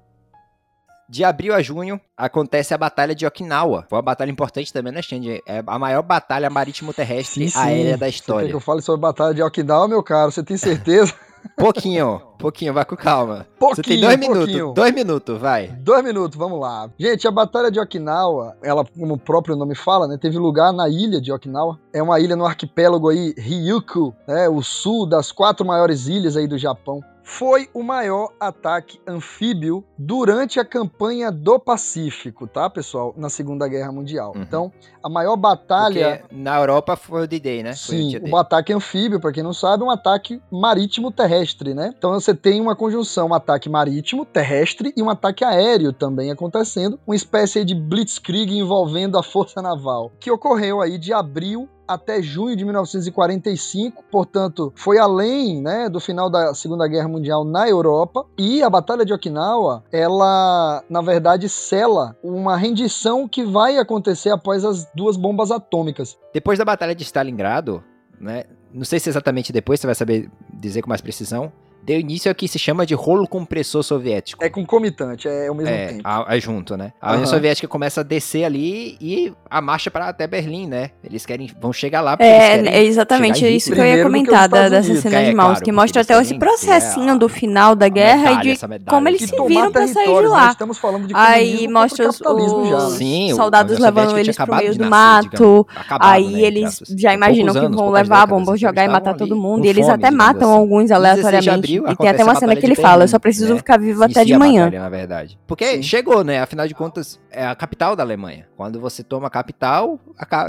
De abril a junho acontece a Batalha de Okinawa. Foi uma batalha importante também, né, Xande? É a maior batalha marítimo-terrestre aérea da Você quer que história. eu fale sobre a Batalha de Okinawa, meu caro? Você tem certeza? Pouquinho, pouquinho, vai com calma. pouquinho, Você tem dois pouquinho. minutos, dois minutos, vai. Dois minutos, vamos lá. Gente, a Batalha de Okinawa, ela, como o próprio nome fala, né, teve lugar na ilha de Okinawa. É uma ilha no arquipélago aí, Ryukyu, né, o sul das quatro maiores ilhas aí do Japão. Foi o maior ataque anfíbio durante a campanha do Pacífico, tá, pessoal? Na Segunda Guerra Mundial. Uhum. Então, a maior batalha. Porque na Europa foi o D-Day, né? O Sim, D. o ataque anfíbio, para quem não sabe, é um ataque marítimo terrestre, né? Então você tem uma conjunção, um ataque marítimo terrestre e um ataque aéreo também acontecendo, uma espécie de blitzkrieg envolvendo a força naval, que ocorreu aí de abril até junho de 1945, portanto, foi além, né, do final da Segunda Guerra Mundial na Europa, e a Batalha de Okinawa, ela, na verdade, sela uma rendição que vai acontecer após as duas bombas atômicas. Depois da Batalha de Stalingrado, né? Não sei se exatamente depois, você vai saber dizer com mais precisão. Deu início ao que se chama de rolo compressor soviético. É concomitante, é ao mesmo É, tempo. é junto, né? A União Aham. Soviética começa a descer ali e a marcha para até Berlim, né? Eles querem, vão chegar lá É, é exatamente isso que eu ia comentar da, dessa Unidos. cena É, de Maus, claro, que mostra até esse é processinho a- do final da guerra medalha, e de como eles se viram pra sair de territórios, né? lá. Estamos falando de Aí mostra os, capitalismo já. os Sim, soldados União levando eles pro meio do mato. Aí né, entre eles já imaginam que vão levar a décadas, bomba, eles jogar e matar ali todo mundo. E eles até matam assim. alguns 16 de aleatoriamente. E tem até uma cena que ele fala: Eu só Berlim, preciso né? ficar vivo até de manhã. batalha, na verdade. Porque Sim. chegou, né? Afinal de contas, é a capital da Alemanha. Quando você toma a capital,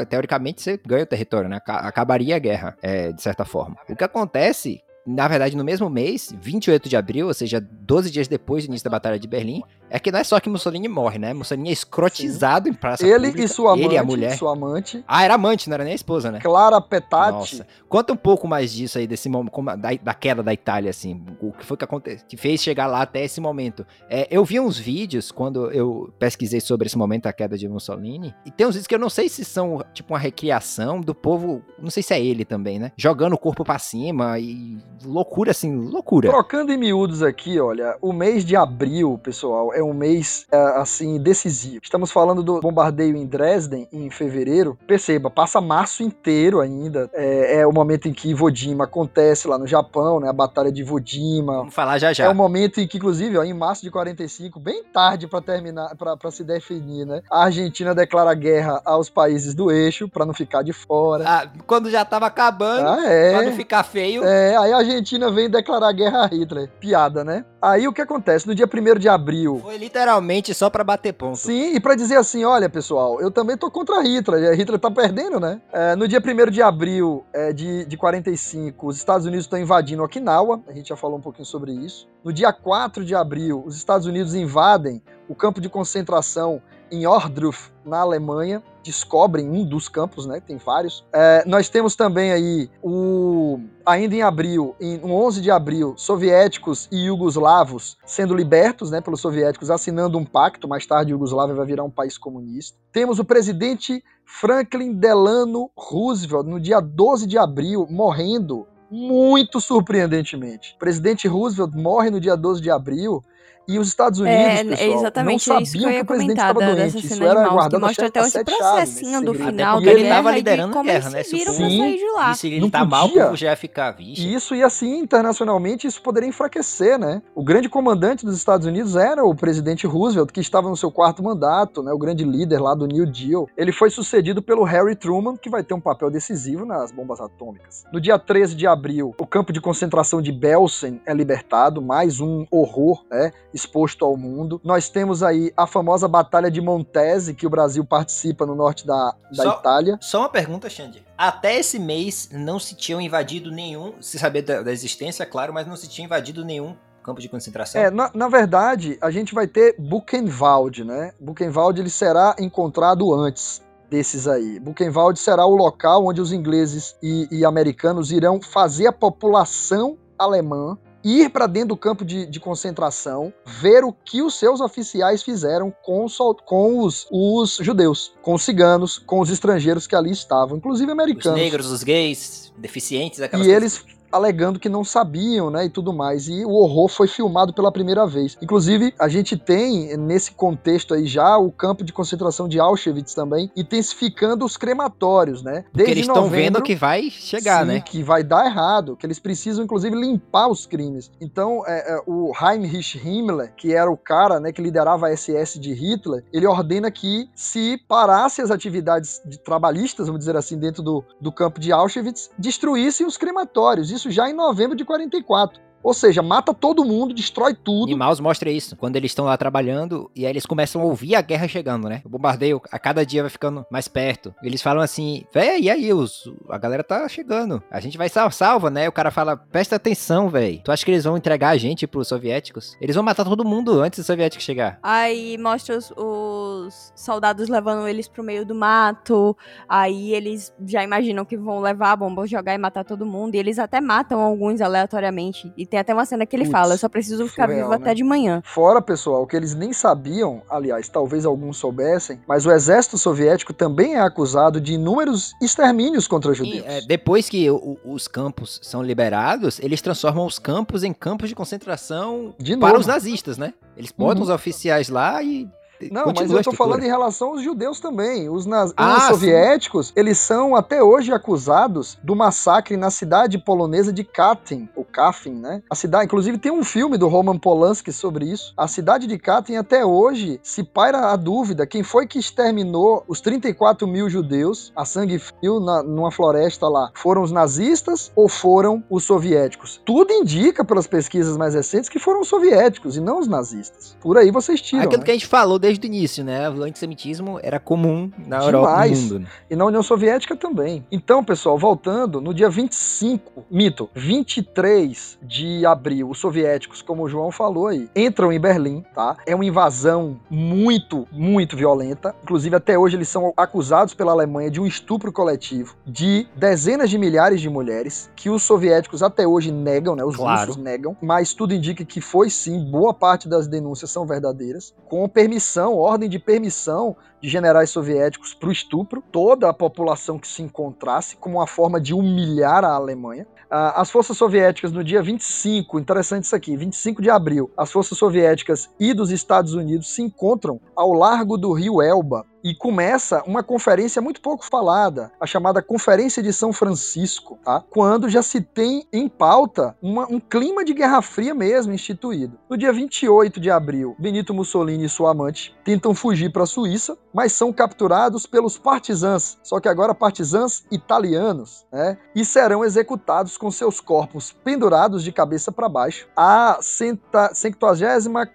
teoricamente você ganha o território, né? Aca- Acabaria a guerra, é, de certa forma. O que acontece, na verdade, no mesmo mês, 28 de abril, ou seja, 12 dias depois do início da Batalha de Berlim, é que não é só que Mussolini morre, né? Mussolini é escrotizado em praça Ele pública. e sua amante, Ele e a mulher. sua amante, Ah, era amante, não era nem a esposa, né? Clara Petati. Nossa. Conta um pouco mais disso aí, desse momento, da, da queda da Itália, assim. O que foi que aconteceu, que fez chegar lá até esse momento. É, eu vi uns vídeos quando eu pesquisei sobre esse momento da queda de Mussolini, e tem uns vídeos que eu não sei se são, tipo, uma recriação do povo, não sei se é ele também, né? Jogando o corpo pra cima e loucura, assim, loucura. Trocando em miúdos aqui, olha, o mês de abril, pessoal, é um mês, é, assim, decisivo. Estamos falando do bombardeio em Dresden, em fevereiro. Perceba, passa março inteiro ainda. É, é o momento em que Iwo Jima acontece lá no Japão, né? A Batalha de Iwo Jima. Vamos falar já já. É o momento em que, inclusive, ó, em março de 45, bem tarde para terminar, para se definir, né? A Argentina declara guerra aos países do eixo para não ficar de fora. Ah, quando já tava acabando, Ah, pra é. não ficar feio. É, aí a Argentina vem declarar guerra a Hitler. Piada, né? Aí o que acontece? No dia 1 de abril. Foi literalmente só pra bater ponto. Sim, e pra dizer assim, olha pessoal, eu também tô contra Hitler, Hitler tá perdendo, né? É, no dia 1 de abril é, de, de 45, os Estados Unidos estão invadindo Okinawa, a gente já falou um pouquinho sobre isso. No dia 4 de abril, os Estados Unidos invadem o campo de concentração em Ohrdruf, na Alemanha, descobrem um dos campos, né? Tem vários. É, nós temos também aí o ainda em abril, em no 11 de abril, soviéticos e jugoslavos sendo libertos, né, pelos soviéticos, assinando um pacto. Mais tarde, a Iugoslávia vai virar um país comunista. Temos o presidente Franklin Delano Roosevelt no dia 12 de abril morrendo muito surpreendentemente. O presidente Roosevelt morre no dia 12 de abril e os Estados Unidos, É, pessoal, é exatamente não isso que o presidente estava doente. dessa Isso era guardado mostra a até esse chaves, processinho do final da ele guerra tava e de liderando a como guerra, né? se. E se ele Não tá mal, o podia. povo já ia ficar, vixe. E isso ia assim, internacionalmente, isso poderia enfraquecer, né? O grande comandante dos Estados Unidos era o presidente Roosevelt, que estava no seu quarto mandato, né? O grande líder lá do New Deal. Ele foi sucedido pelo Harry Truman, que vai ter um papel decisivo nas bombas atômicas. No dia 13 de abril, o campo de concentração de Belsen é libertado, mais um horror, né? Exposto ao mundo. Nós temos aí a famosa Batalha de Montese, que o Brasil participa no norte da, da Só- Itália. Só uma pergunta, Xande. Até esse mês não se tinham invadido nenhum, se saber da, da existência, claro, mas não se tinha invadido nenhum campo de concentração? É, na, na verdade, a gente vai ter Buchenwald, né? Buchenwald ele será encontrado antes desses aí. Buchenwald será o local onde os ingleses e, e americanos irão fazer a população alemã ir para dentro do campo de, de, concentração, ver o que os seus oficiais fizeram com, os, com os, os, judeus, com os ciganos, com os estrangeiros que ali estavam, inclusive americanos. Os negros, os gays, deficientes, aquelas E coisas. eles alegando que não sabiam, né, e tudo mais. E o horror foi filmado pela primeira vez. Inclusive, a gente tem nesse contexto aí já o campo de concentração de Auschwitz também, intensificando os crematórios, né? Desde Porque eles estão vendo que vai chegar, sim, né? que vai dar errado, que eles precisam inclusive limpar os crimes. Então, é, é, o Heinrich Himmler, que era o cara, né, que liderava a SS de Hitler, ele ordena que se parasse as atividades de trabalhistas, vamos dizer assim, dentro do, do campo de Auschwitz, destruíssem os crematórios. Isso isso já em novembro de 44. Ou seja, mata todo mundo, destrói tudo. E Maus mostra isso. Quando eles estão lá trabalhando e aí eles começam a ouvir a guerra chegando, né? O bombardeio a cada dia vai ficando mais perto. Eles falam assim, véi, e aí, os, a galera tá chegando. A gente vai sal, salva, né? O cara fala, presta atenção, véi. Tu acha que eles vão entregar a gente pros soviéticos? Eles vão matar todo mundo antes dos soviéticos chegar. Aí mostra os, os soldados levando eles pro meio do mato. Aí eles já imaginam que vão levar a bomba, jogar e matar todo mundo. E eles até matam alguns aleatoriamente. E tem até uma cena que ele Puts, fala: eu só preciso ficar surreal, vivo né? até de manhã. Fora, pessoal, que eles nem sabiam, aliás, talvez alguns soubessem, mas o exército soviético também é acusado de inúmeros extermínios contra judeus. E, é, depois que o, os campos são liberados, eles transformam os campos em campos de concentração de para os nazistas, né? Eles botam uhum. os oficiais lá e não, mas eu tô falando em relação aos judeus também. Os, naz... ah, os soviéticos, sim. eles são até hoje acusados do massacre na cidade polonesa de Katyn, ou Kafin, né? A cidade, inclusive tem um filme do Roman Polanski sobre isso. A cidade de Katyn até hoje se paira a dúvida quem foi que exterminou os 34 mil judeus a sangue frio na, numa floresta lá. Foram os nazistas ou foram os soviéticos? Tudo indica pelas pesquisas mais recentes que foram os soviéticos e não os nazistas. Por aí vocês tiram. Aquilo né? que a gente falou desde o início, né? O antissemitismo era comum na Demais. Europa e no mundo. Né? E na União Soviética também. Então, pessoal, voltando, no dia 25, mito, 23 de abril, os soviéticos, como o João falou aí, entram em Berlim, tá? É uma invasão muito, muito violenta. Inclusive, até hoje eles são acusados pela Alemanha de um estupro coletivo de dezenas de milhares de mulheres, que os soviéticos até hoje negam, né? Os claro. russos negam, mas tudo indica que foi sim, boa parte das denúncias são verdadeiras, com permissão permissão, ordem de permissão de generais soviéticos para o estupro, toda a população que se encontrasse, como uma forma de humilhar a Alemanha. Ah, as forças soviéticas, no dia 25, interessante isso aqui, 25 de abril, as forças soviéticas e dos Estados Unidos se encontram ao largo do rio Elba, e começa uma conferência muito pouco falada, a chamada Conferência de São Francisco, tá? quando já se tem em pauta uma, um clima de Guerra Fria mesmo instituído. No dia 28 de abril, Benito Mussolini e sua amante tentam fugir para a Suíça, mas são capturados pelos partisãs, só que agora partisãs italianos, né? e serão executados com seus corpos pendurados de cabeça para baixo. A 50,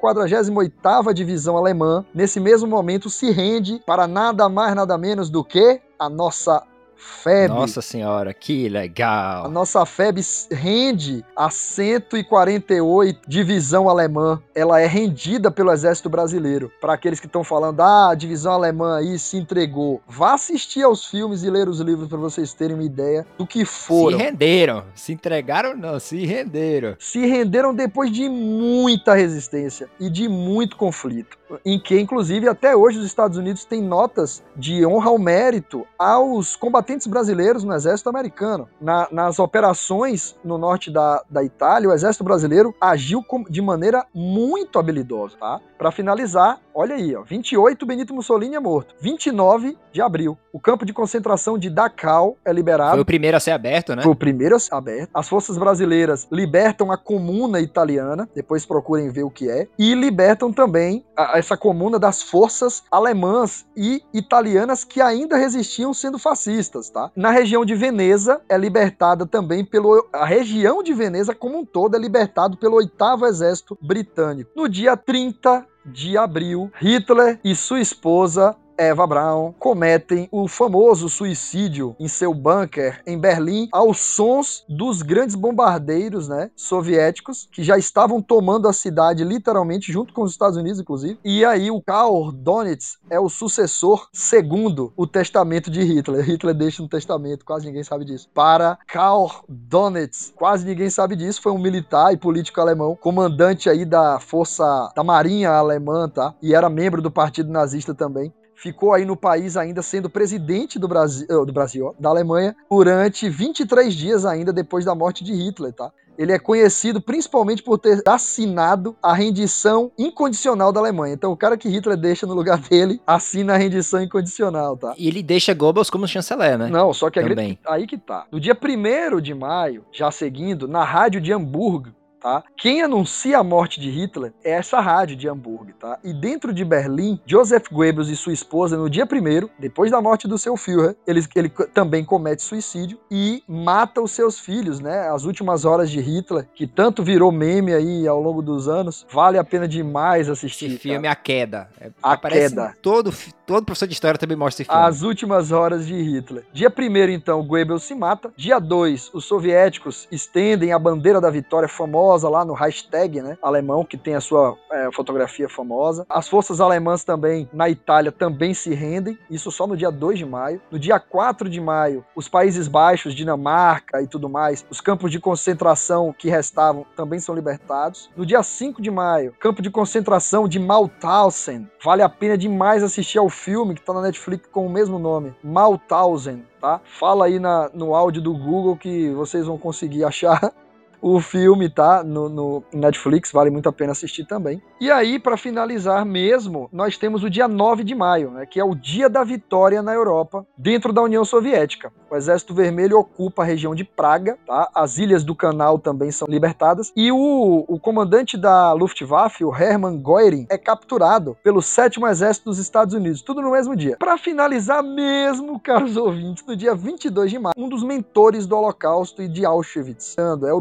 48 Divisão Alemã, nesse mesmo momento, se rende para para nada mais, nada menos do que a nossa FEB. Nossa senhora, que legal. A nossa FEB rende a 148 divisão alemã. Ela é rendida pelo exército brasileiro. Para aqueles que estão falando, ah, a divisão alemã aí se entregou. Vá assistir aos filmes e ler os livros para vocês terem uma ideia do que foram. Se renderam. Se entregaram não, se renderam. Se renderam depois de muita resistência e de muito conflito. Em que, inclusive, até hoje os Estados Unidos têm notas de honra ao mérito aos combatentes combatentes brasileiros no exército americano. Na, nas operações no norte da, da Itália, o exército brasileiro agiu com, de maneira muito habilidosa, tá? Para finalizar, olha aí, ó, 28 Benito Mussolini é morto. 29 de abril, o campo de concentração de Dachau é liberado. Foi o primeiro a ser aberto, né? Foi o primeiro a ser aberto. As forças brasileiras libertam a comuna italiana, depois procurem ver o que é, e libertam também a, essa comuna das forças alemãs e italianas que ainda resistiam sendo fascistas tá? Na região de Veneza é libertada também pelo a região de Veneza como um todo é libertado pelo oitavo exército britânico. No dia 30 de abril, Hitler e sua esposa Eva Braun cometem o famoso suicídio em seu bunker em Berlim aos sons dos grandes bombardeiros, né, soviéticos que já estavam tomando a cidade literalmente junto com os Estados Unidos, inclusive. E aí o Karl Donitz é o sucessor segundo o testamento de Hitler. Hitler deixa um testamento, quase ninguém sabe disso, para Karl Donitz. Quase ninguém sabe disso, foi um militar e político alemão, comandante aí da força da Marinha alemã, tá? E era membro do Partido Nazista também ficou aí no país ainda sendo presidente do Brasil, eh, do Brasil, da Alemanha, durante 23 dias ainda depois da morte de Hitler, tá? Ele é conhecido principalmente por ter assinado a rendição incondicional da Alemanha. Então, o cara que Hitler deixa no lugar dele assina a rendição incondicional, tá? E ele deixa Goebbels como chanceler, né? Não, só que a Também. aí que tá. No dia 1 de maio, já seguindo, na rádio de Hamburgo, tá? Quem anuncia a morte de Hitler é essa rádio de Hamburgo, tá? E dentro de Berlim, Joseph Goebbels e sua esposa, no dia 1 depois da morte do seu Führer, ele, ele também comete suicídio e mata os seus filhos, né? As últimas horas de Hitler, que tanto virou meme aí ao longo dos anos, vale a pena demais assistir. Esse filme A Queda. É, A Queda. Todo, todo professor de história também mostra esse filme. As últimas horas de Hitler. Dia 1 então, Goebbels se mata. Dia 2, os soviéticos estendem a bandeira da vitória famosa lá no hashtag, né, alemão, que tem a sua é, fotografia famosa. As forças alemãs também, na Itália, também se rendem. Isso só no dia 2 de maio. No dia 4 de maio, os Países Baixos, Dinamarca e tudo mais, os campos de concentração que restavam também são libertados. No dia 5 de maio, campo de concentração de Mauthausen. Vale a pena demais assistir ao filme que tá na Netflix com o mesmo nome, Mauthausen, tá? Fala aí na, no áudio do Google que vocês vão conseguir achar o filme, tá? No, no Netflix, vale muito a pena assistir também. E aí, para finalizar mesmo, nós temos o dia 9 de maio, né, que é o dia da vitória na Europa, dentro da União Soviética. O Exército Vermelho ocupa a região de Praga, tá? As ilhas do canal também são libertadas. E o, o comandante da Luftwaffe, o Hermann Göring, é capturado pelo 7 Exército dos Estados Unidos, tudo no mesmo dia. Para finalizar mesmo, caros ouvintes, no dia 22 de maio, um dos mentores do Holocausto e de Auschwitz, era o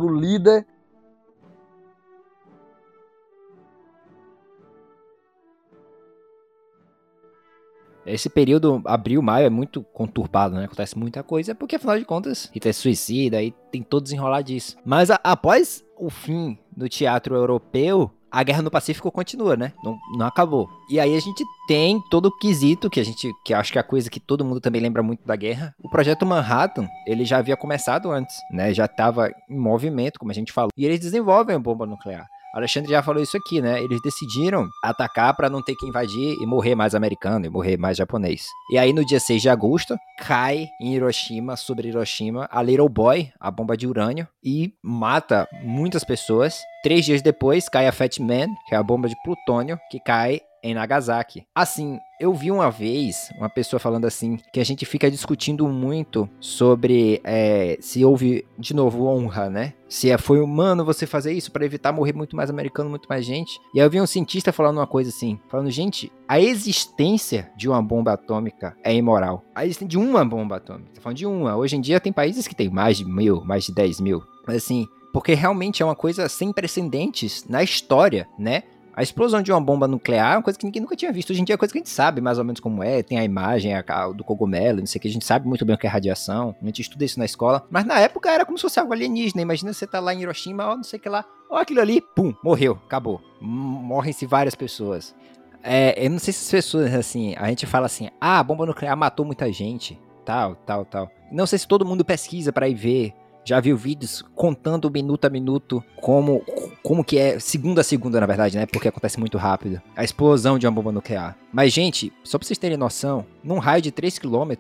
Esse período, abril, maio, é muito conturbado, né? Acontece muita coisa, porque afinal de contas, Hitler se suicida, aí tem todo desenrolar disso. Mas a- após o fim do teatro europeu, a guerra no Pacífico continua, né? Não, não acabou. E aí a gente tem todo o quesito, que a gente, que acho que é a coisa que todo mundo também lembra muito da guerra. O projeto Manhattan, ele já havia começado antes, né? Já estava em movimento, como a gente falou. E eles desenvolvem a bomba nuclear. Alexandre já falou isso aqui, né? Eles decidiram atacar para não ter que invadir e morrer mais americano e morrer mais japonês. E aí no dia 6 de agosto, cai em Hiroshima, sobre Hiroshima, a Little Boy, a bomba de urânio, e mata muitas pessoas. Três dias depois, cai a Fat Man, que é a bomba de plutônio, que cai em Nagasaki. Assim, eu vi uma vez uma pessoa falando assim que a gente fica discutindo muito sobre é, se houve de novo honra, né? Se é, foi humano você fazer isso para evitar morrer muito mais americano, muito mais gente. E aí eu vi um cientista falando uma coisa assim, falando gente, a existência de uma bomba atômica é imoral. A existência de uma bomba atômica, tá falando de uma. Hoje em dia tem países que tem mais de mil, mais de 10 mil, mas assim, porque realmente é uma coisa sem precedentes na história, né? A explosão de uma bomba nuclear é uma coisa que ninguém nunca tinha visto. Hoje em dia é coisa que a gente sabe mais ou menos como é. Tem a imagem a, a, do cogumelo, não sei o que. A gente sabe muito bem o que é radiação. A gente estuda isso na escola. Mas na época era como se fosse algo alienígena. Imagina você tá lá em Hiroshima, ó, não sei o que lá. Ó, aquilo ali, pum, morreu, acabou. Morrem-se várias pessoas. É, eu não sei se as pessoas, assim, a gente fala assim, ah, a bomba nuclear matou muita gente, tal, tal, tal. Não sei se todo mundo pesquisa para ir ver já viu vídeos contando minuto a minuto como, como que é, segundo a segunda, na verdade, né? Porque acontece muito rápido. A explosão de uma bomba nuclear. Mas, gente, só pra vocês terem noção, num raio de 3 km,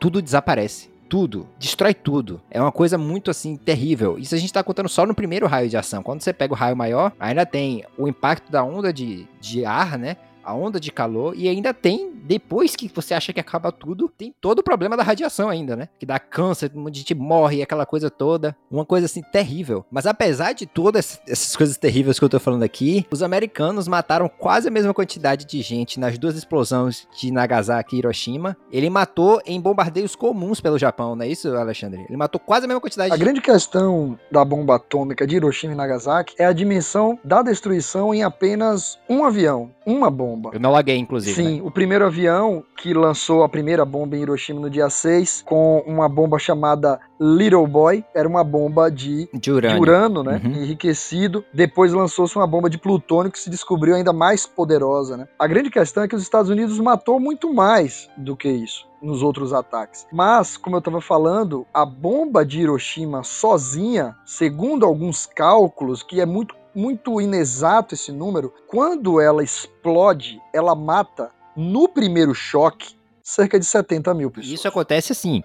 tudo desaparece. Tudo. Destrói tudo. É uma coisa muito, assim, terrível. Isso a gente tá contando só no primeiro raio de ação. Quando você pega o raio maior, ainda tem o impacto da onda de, de ar, né? A onda de calor e ainda tem, depois que você acha que acaba tudo, tem todo o problema da radiação ainda, né? Que dá câncer, de gente morre, aquela coisa toda. Uma coisa assim terrível. Mas apesar de todas essas coisas terríveis que eu tô falando aqui, os americanos mataram quase a mesma quantidade de gente nas duas explosões de Nagasaki e Hiroshima. Ele matou em bombardeios comuns pelo Japão, não é isso, Alexandre? Ele matou quase a mesma quantidade A de grande questão da bomba atômica de Hiroshima e Nagasaki é a dimensão da destruição em apenas um avião, uma bomba. Eu não laguei, inclusive. Sim, né? o primeiro avião que lançou a primeira bomba em Hiroshima no dia 6, com uma bomba chamada Little Boy, era uma bomba de De de urânio. urânio, né? Uhum. Enriquecido. Depois lançou-se uma bomba de plutônio que se descobriu ainda mais poderosa, né? A grande questão é que os Estados Unidos matou muito mais do que isso nos outros ataques. Mas, como eu estava falando, a bomba de Hiroshima sozinha, segundo alguns cálculos, que é muito muito inexato esse número, quando ela explode, ela mata no primeiro choque cerca de 70 mil pessoas. Isso acontece assim.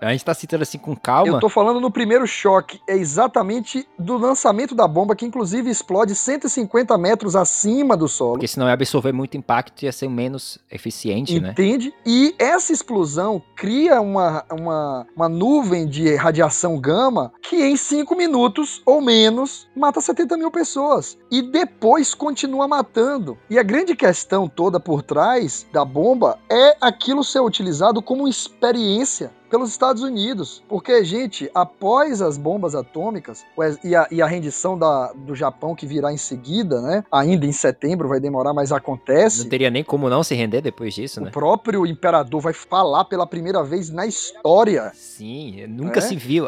A gente tá citando assim com calma. Eu tô falando no primeiro choque, é exatamente do lançamento da bomba, que inclusive explode 150 metros acima do solo. Porque senão ia absorver muito impacto e ia ser menos eficiente, né? Entende? E essa explosão cria uma, uma, uma nuvem de radiação gama que em 5 minutos ou menos mata 70 mil pessoas. E depois continua matando. E a grande questão toda por trás da bomba é aquilo ser utilizado como experiência pelos Estados Unidos. Porque, gente, após as bombas atômicas o e a, e a rendição da, do Japão que virá em seguida, né? Ainda em setembro, vai demorar, mas acontece. Não teria nem como não se render depois disso, O né? próprio imperador vai falar pela primeira vez na história. Sim, nunca É? se viu.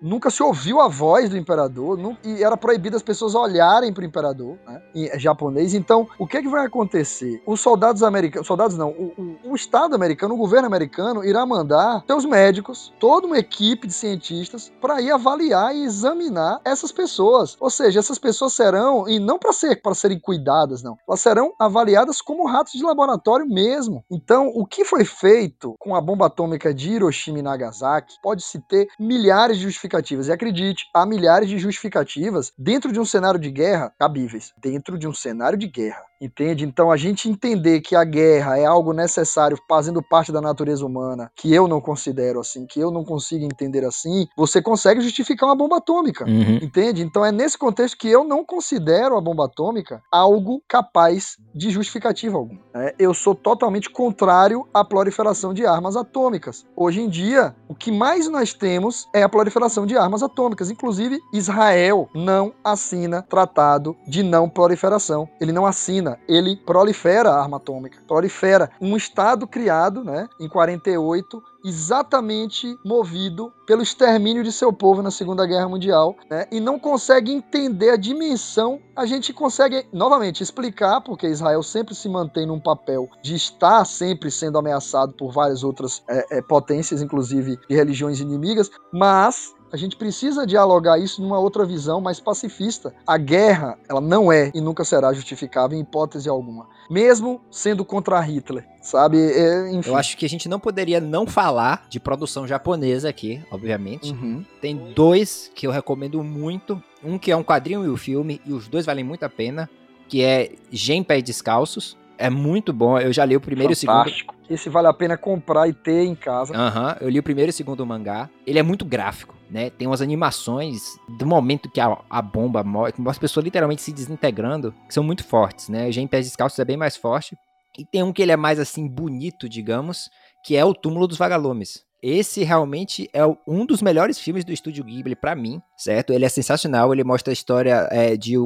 Nunca se ouviu a voz do imperador e era proibido as pessoas olharem para o imperador né, em japonês. Então, o que, que vai acontecer? Os soldados americanos, soldados não, o, o- o Estado americano, o governo americano irá mandar seus médicos, toda uma equipe de cientistas para ir avaliar e examinar essas pessoas. Ou seja, essas pessoas serão e não para ser para serem cuidadas, não. Elas serão avaliadas como ratos de laboratório mesmo. Então, o que foi feito com a bomba atômica de Hiroshima e Nagasaki pode-se ter milhares de justificativas. E acredite, há milhares de justificativas dentro de um cenário de guerra cabíveis. Dentro de um cenário de guerra. Entende? Então, a gente entender que a guerra é algo necessário, fazendo parte da natureza humana, que eu não considero assim, que eu não consigo entender assim, você consegue justificar uma bomba atômica. uhum. Entende? Então é nesse contexto que eu não considero a bomba atômica algo capaz de justificativa alguma. né? Eu sou totalmente contrário à proliferação de armas atômicas. Hoje em dia, o que mais nós temos é a proliferação de armas atômicas. Inclusive, Israel não assina tratado de não proliferação. Ele não assina, ele prolifera a arma atômica. Prolifera um estado criado, né, em 48 exatamente movido pelo extermínio de seu povo na Segunda Guerra Mundial, né? E não consegue entender a dimensão. A gente consegue novamente explicar porque Israel sempre se mantém num papel de estar sempre sendo ameaçado por várias outras é, é, potências, inclusive de religiões inimigas, mas a gente precisa dialogar isso numa outra visão mais pacifista. A guerra, ela não é e nunca será justificável em hipótese alguma, mesmo sendo contra Hitler, sabe? É, enfim. Eu acho que a gente não poderia não falar de produção japonesa aqui, obviamente. Uhum. Tem dois que eu recomendo muito. Um que é um quadrinho e o filme, e os dois valem muito a pena, que é Gen Pés Descalços. É muito bom. Eu já li o primeiro e o segundo. Fantástico. Esse vale a pena comprar e ter em casa. Aham, eu li o primeiro e o segundo mangá. Ele é muito gráfico, né? Tem umas animações do momento que a, a bomba morre, com as pessoas literalmente se desintegrando, que são muito fortes, né? O Gen Pés Descalços é bem mais forte. E tem um que ele é mais assim bonito, digamos, que é o Túmulo dos Vagalumes. Esse realmente é um dos melhores filmes do estúdio Ghibli pra mim, certo? Ele é sensacional, ele mostra a história é, de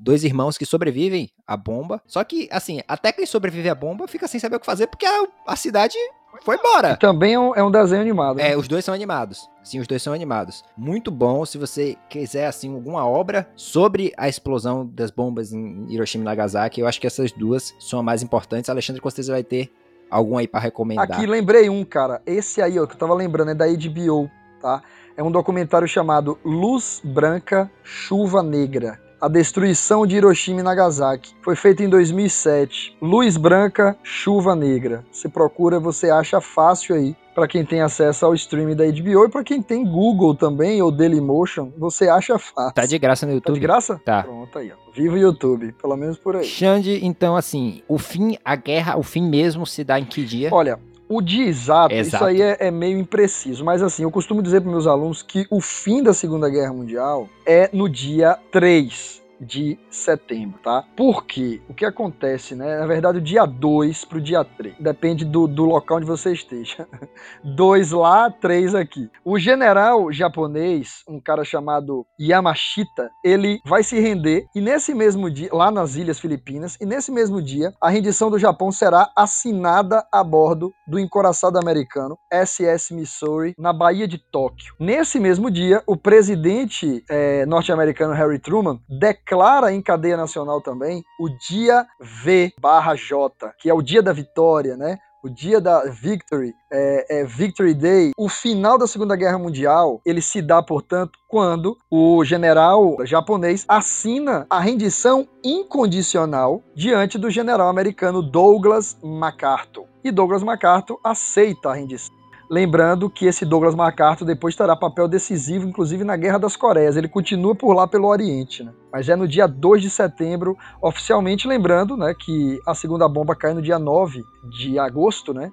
dois irmãos que sobrevivem à bomba. Só que, assim, até quem sobrevive à bomba fica sem saber o que fazer porque a, a cidade foi embora. Também é um, é um desenho animado. né? É, os dois são animados. Sim, os dois são animados. Muito bom. Se você quiser, assim, alguma obra sobre a explosão das bombas em Hiroshima e Nagasaki, eu acho que essas duas são as mais importantes. Alexandre com certeza vai ter algum aí pra recomendar. Aqui lembrei um, cara. Esse aí, ó, que eu tava lembrando, é da HBO, tá? É um documentário chamado Luz Branca, Chuva Negra. A destruição de Hiroshima e Nagasaki. Foi feito em 2007. Luz Branca, Chuva Negra. Você procura, você acha fácil aí. Pra quem tem acesso ao streaming da HBO e pra quem tem Google também ou Dailymotion, você acha fácil. Tá de graça no Tá YouTube. de graça? Tá. Pronto aí, ó. Viva o YouTube, pelo menos por aí. Xande, então, assim, o fim, a guerra, o fim mesmo se dá em que dia? Olha, o dia exato, Exato. isso aí é, é meio impreciso, mas assim, eu costumo dizer para meus alunos que o fim da Segunda Guerra Mundial é no dia 3 de setembro, tá? Porque o que acontece, né? Na verdade, o dia 2 pro dia 3. Depende do, do local onde você esteja. Dois lá, três aqui. O general japonês, um cara chamado Yamashita, ele vai se render e nesse mesmo dia, lá nas Ilhas Filipinas, e nesse mesmo dia, a rendição do Japão será assinada a bordo do encoraçado americano SS Missouri, na Baía de Tóquio. Nesse mesmo dia, o presidente é, norte-americano Harry Truman declara em cadeia nacional também o dia V barra J, que é o dia da vitória, né? o dia da Victory, é, é, Victory Day, o final da Segunda Guerra Mundial, ele se dá, portanto, quando o general japonês assina a rendição incondicional diante do general americano Douglas MacArthur. E Douglas MacArthur aceita a rendição. Lembrando que esse Douglas MacArthur depois terá papel decisivo, inclusive na Guerra das Coreias. Ele continua por lá pelo Oriente, né? Mas é no dia 2 de setembro, oficialmente lembrando né, que a segunda bomba cai no dia 9 de agosto, né?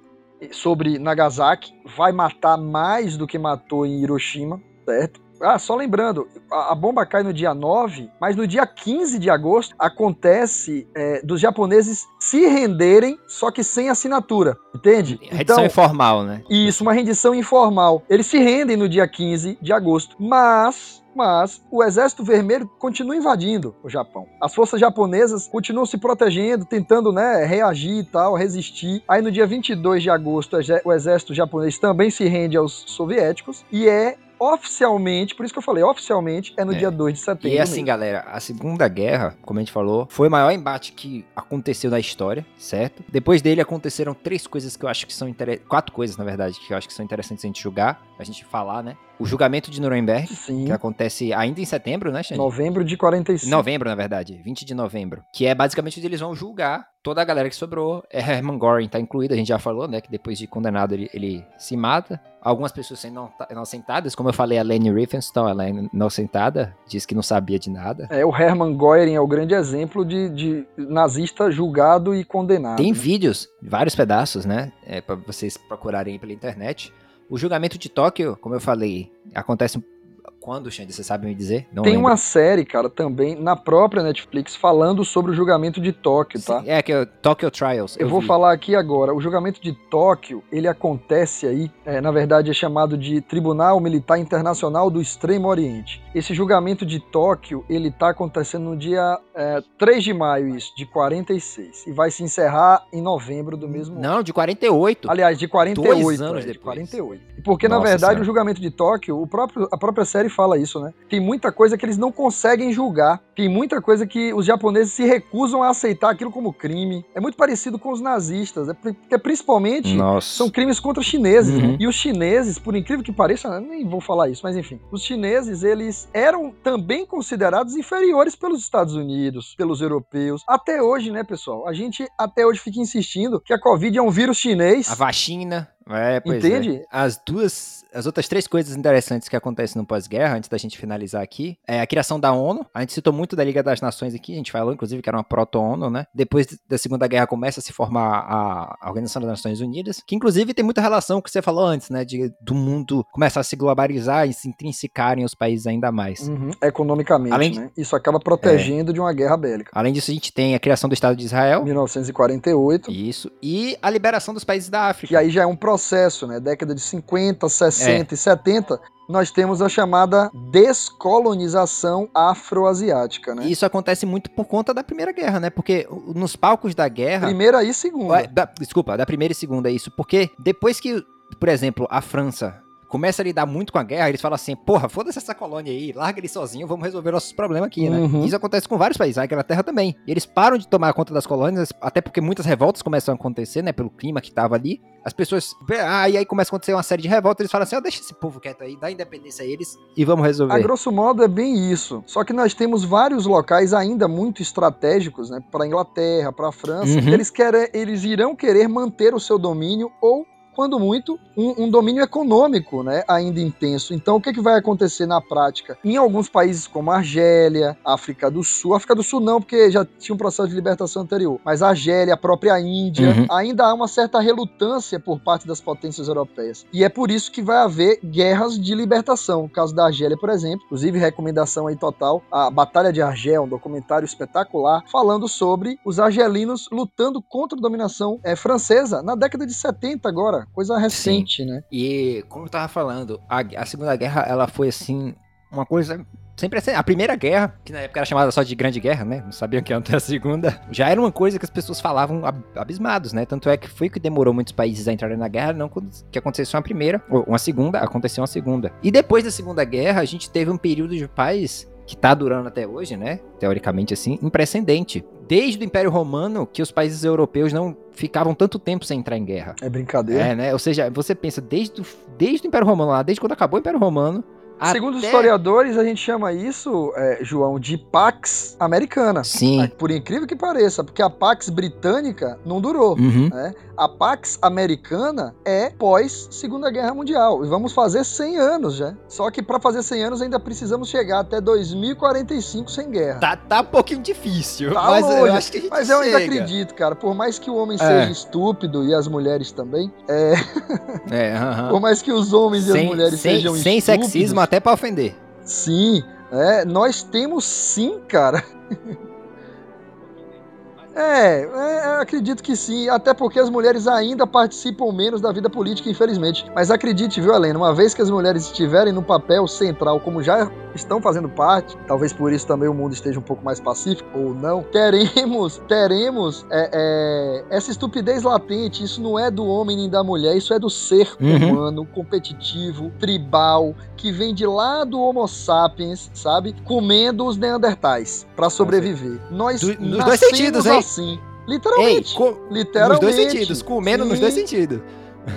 Sobre Nagasaki, vai matar mais do que matou em Hiroshima, certo? Ah, só lembrando, a, a, bomba cai no dia 9, mas no dia 15 de agosto acontece é, dos japoneses se renderem, só que sem assinatura, entende? Rendição então, informal, né? Isso, uma rendição informal. Eles se rendem no dia 15 de agosto, mas mas o Exército Vermelho continua invadindo o Japão. As forças japonesas continuam se protegendo, tentando né, reagir e tal, resistir. Aí no dia 22 de agosto, o exército japonês também se rende aos soviéticos e é oficialmente, por isso que eu falei, oficialmente é no é. dia 2 de setembro. E assim, mesmo. galera, a Segunda Guerra, como a gente falou, foi o maior embate que aconteceu na história, certo? Depois dele aconteceram três coisas que eu acho que são interessantes, quatro coisas, na verdade, que eu acho que são interessantes a gente julgar, a gente falar, né? O julgamento de Nuremberg, Sim. que acontece ainda em setembro, né, Xande? Novembro de 45. Novembro, na verdade, 20 de novembro. Que é basicamente onde eles vão julgar toda a galera que sobrou. É Hermann Göring tá incluído, a gente já falou, né, que depois de condenado ele, ele se mata. Algumas pessoas sendo inocentadas, como eu falei, a Leni Riefenstahl, ela é inocentada, diz que não sabia de nada. É, o Hermann Göring é o grande exemplo de, de nazista julgado e condenado. Tem vídeos, vários pedaços, né, é, para vocês procurarem pela internet. O julgamento de Tóquio, como eu falei, acontece quando, Xande? Você sabe me dizer? Não Tem lembro. uma série, cara, também na própria Netflix falando sobre o julgamento de Tóquio, tá? Sim, é, que é o Tokyo Trials. Eu, eu vou vi. falar aqui agora. O julgamento de Tóquio, ele acontece aí, é, na verdade é chamado de Tribunal Militar Internacional do Extremo Oriente. Esse julgamento de Tóquio, ele tá acontecendo no dia é, 3 de maio, isso, de 46. E vai se encerrar em novembro do mesmo Não, ano. de 48. Aliás, de 48. Dois anos é, depois. De 48. Porque, Nossa na verdade, senhora. o julgamento de Tóquio, o próprio, a própria série fala isso, né? Tem muita coisa que eles não conseguem julgar. Tem muita coisa que os japoneses se recusam a aceitar aquilo como crime. É muito parecido com os nazistas, é porque principalmente Nossa. são crimes contra chineses. Uhum. Né? E os chineses, por incrível que pareça, nem vou falar isso, mas enfim, os chineses eles eram também considerados inferiores pelos Estados Unidos, pelos europeus. Até hoje, né, pessoal? A gente até hoje fica insistindo que a Covid é um vírus chinês. A vacina. É, pois é. Entende? É. As duas, as outras três coisas interessantes que acontecem no pós-guerra, antes da gente finalizar aqui, é a criação da ONU. A gente citou muito da Liga das Nações aqui, a gente falou inclusive que era uma proto-ONU, né? Depois da Segunda Guerra começa a se formar a Organização das Nações Unidas, que inclusive tem muita relação com o que você falou antes, né? De, do mundo começar a se globalizar e se intrinsecarem os países ainda mais. Uhum. Economicamente, Além de... né? Isso acaba protegendo é. de uma guerra bélica. Além disso, a gente tem a criação do Estado de Israel. 1948. Isso. E a liberação dos países da África. Que aí já é um processo, né? Década de 50, 60 é. e 70, nós temos a chamada descolonização afroasiática, né? E isso acontece muito por conta da Primeira Guerra, né? Porque nos palcos da guerra... Primeira e segunda. Da, desculpa, da primeira e segunda, isso. Porque depois que, por exemplo, a França começa a lidar muito com a guerra, eles falam assim, porra, foda-se essa colônia aí, larga ele sozinho, vamos resolver nossos problemas aqui, né? Uhum. Isso acontece com vários países, a Inglaterra também. E eles param de tomar conta das colônias, até porque muitas revoltas começam a acontecer, né, pelo clima que tava ali. As pessoas, ah, e aí começa a acontecer uma série de revoltas, eles falam assim, ó, oh, deixa esse povo quieto aí, dá independência a eles e vamos resolver. A grosso modo é bem isso. Só que nós temos vários locais ainda muito estratégicos, né, para Inglaterra, para França, uhum. eles querem, eles irão querer manter o seu domínio ou quando muito, um, um, domínio econômico, né, ainda intenso. Então, o que, que vai acontecer na prática? Em alguns países como a Argélia, África do Sul, África do Sul não, porque já tinha um processo de libertação anterior, mas a Argélia, a própria Índia, uhum. ainda há uma certa relutância por parte das potências europeias. E é por isso que vai haver guerras de libertação. No caso da Argélia, por exemplo, inclusive recomendação aí total, a Batalha de Argel, um documentário espetacular, falando sobre os argelinos lutando contra a dominação é, francesa na década de 70 agora, coisa recente, Sim. né? E como eu tava falando, a, a Segunda Guerra ela foi assim uma coisa sempre assim. A primeira guerra, que na época era chamada só de Grande Guerra, né? Não sabiam que ia ter a segunda. Já era uma coisa que as pessoas falavam abismados, né? Tanto é que foi que demorou muitos países a entrarem na guerra, não que aconteceu uma primeira, ou uma segunda, aconteceu uma segunda. E depois da Segunda Guerra, a gente teve um período de paz que tá durando até hoje, né? Teoricamente assim, imprecedente. Desde o Império Romano, que os países europeus não ficavam tanto tempo sem entrar em guerra. É brincadeira. É, né? Ou seja, você pensa, desde, o, desde o Império Romano lá, desde quando acabou o Império Romano, Segundo os historiadores, a gente chama isso, é, João, de Pax Americana. Sim. É, por incrível que pareça, porque a Pax Britânica não durou. Uhum. Né? A Pax Americana é pós Segunda Guerra Mundial. E vamos fazer 100 anos já. Só que para fazer 100 anos ainda precisamos chegar até 2045 sem guerra. Tá, tá um pouquinho difícil. Tá mas longe, eu acho que a gente Mas eu ainda acredito, cara. Por mais que o homem é. seja estúpido e as mulheres também, é. é uh -huh. Por mais que os homens sem, e as mulheres sem, sejam sem estúpidos. Sem sexismo até para ofender. Sim, é, nós temos sim, cara. É, é, acredito que sim, até porque as mulheres ainda participam menos da vida política, infelizmente. Mas acredite, viu, Helena, uma vez que as mulheres estiverem no papel central, como já estão fazendo parte, talvez por isso também o mundo esteja um pouco mais pacífico, ou não, teremos, teremos é, é, essa estupidez latente. Isso não é do homem nem da mulher, isso é do ser uhum. humano, competitivo, tribal, que vem de lá do Homo sapiens, sabe? Comendo os neandertais para sobreviver. Nós do, nos dois sentidos, hein? Assim. Literalmente. Ei, com, literalmente. Nos dois sentidos, comendo sim, nos dois sentidos.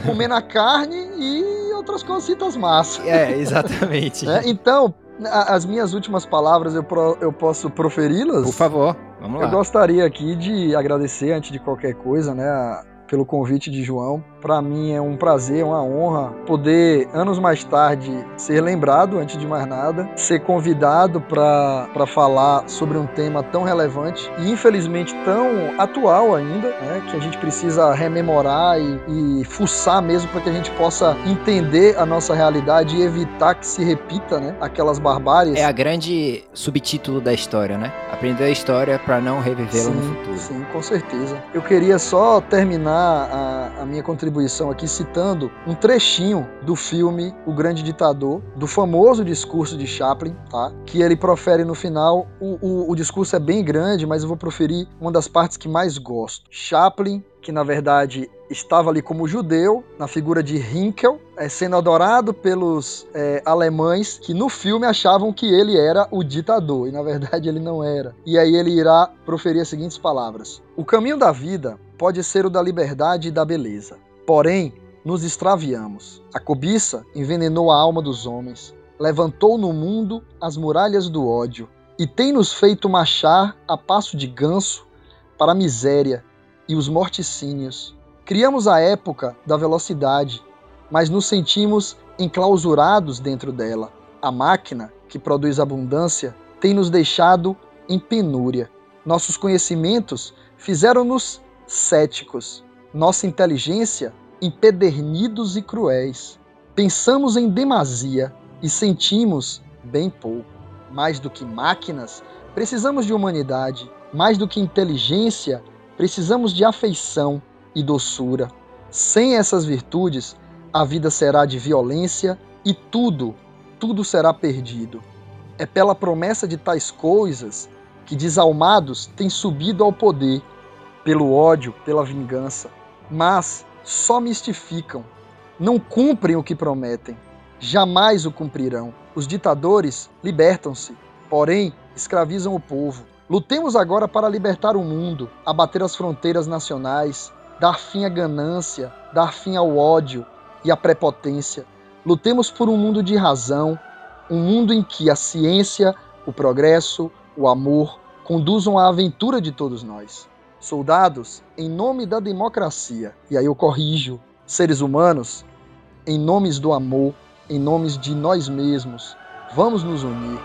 Comendo a carne e outras cositas massas. É, exatamente. é, então, as minhas últimas palavras eu, pro, eu posso proferi-las? Por favor, vamos lá. Eu gostaria aqui de agradecer, antes de qualquer coisa, né, pelo convite de João. Para mim é um prazer, uma honra poder, anos mais tarde, ser lembrado, antes de mais nada, ser convidado para falar sobre um tema tão relevante e, infelizmente, tão atual ainda, né, que a gente precisa rememorar e, e fuçar mesmo para que a gente possa entender a nossa realidade e evitar que se repita né, aquelas barbáries. É a grande subtítulo da história, né? Aprender a história para não revivê-la no futuro. Sim, com certeza. Eu queria só terminar a, a, minha contribuição aqui citando um trechinho do filme O Grande Ditador, do famoso discurso de Chaplin, tá? Que ele profere no final. O, o, o discurso é bem grande, mas eu vou proferir uma das partes que mais gosto. Chaplin que na verdade estava ali como judeu, na figura de Hinkel, é, sendo adorado pelos é, alemães que no filme achavam que ele era o ditador, e na verdade ele não era. E aí ele irá proferir as seguintes palavras: O caminho da vida pode ser o da liberdade e da beleza, porém nos extraviamos. A cobiça envenenou a alma dos homens, levantou no mundo as muralhas do ódio e tem nos feito marchar a passo de ganso para a miséria e os morticínios. Criamos a época da velocidade, mas nos sentimos enclausurados dentro dela. A máquina, que produz abundância, tem nos deixado em penúria. Nossos conhecimentos fizeram-nos céticos, nossa inteligência empedernidos e cruéis. Pensamos em demasia e sentimos bem pouco. Mais do que máquinas, precisamos de humanidade. Mais do que inteligência, Precisamos de afeição e doçura. Sem essas virtudes, a vida será de violência e tudo, tudo será perdido. É pela promessa de tais coisas que desalmados têm subido ao poder, pelo ódio, pela vingança, mas só mistificam, não cumprem o que prometem, jamais o cumprirão. Os ditadores libertam-se, porém escravizam o povo. Lutemos agora para libertar o mundo, abater as fronteiras nacionais, dar fim à ganância, dar fim ao ódio e à prepotência. Lutemos por um mundo de razão, um mundo em que a ciência, o progresso, o amor conduzam à aventura de todos nós. Soldados, em nome da democracia, e aí eu corrijo, Seres humanos, em nomes do amor, em nomes de nós mesmos, vamos nos unir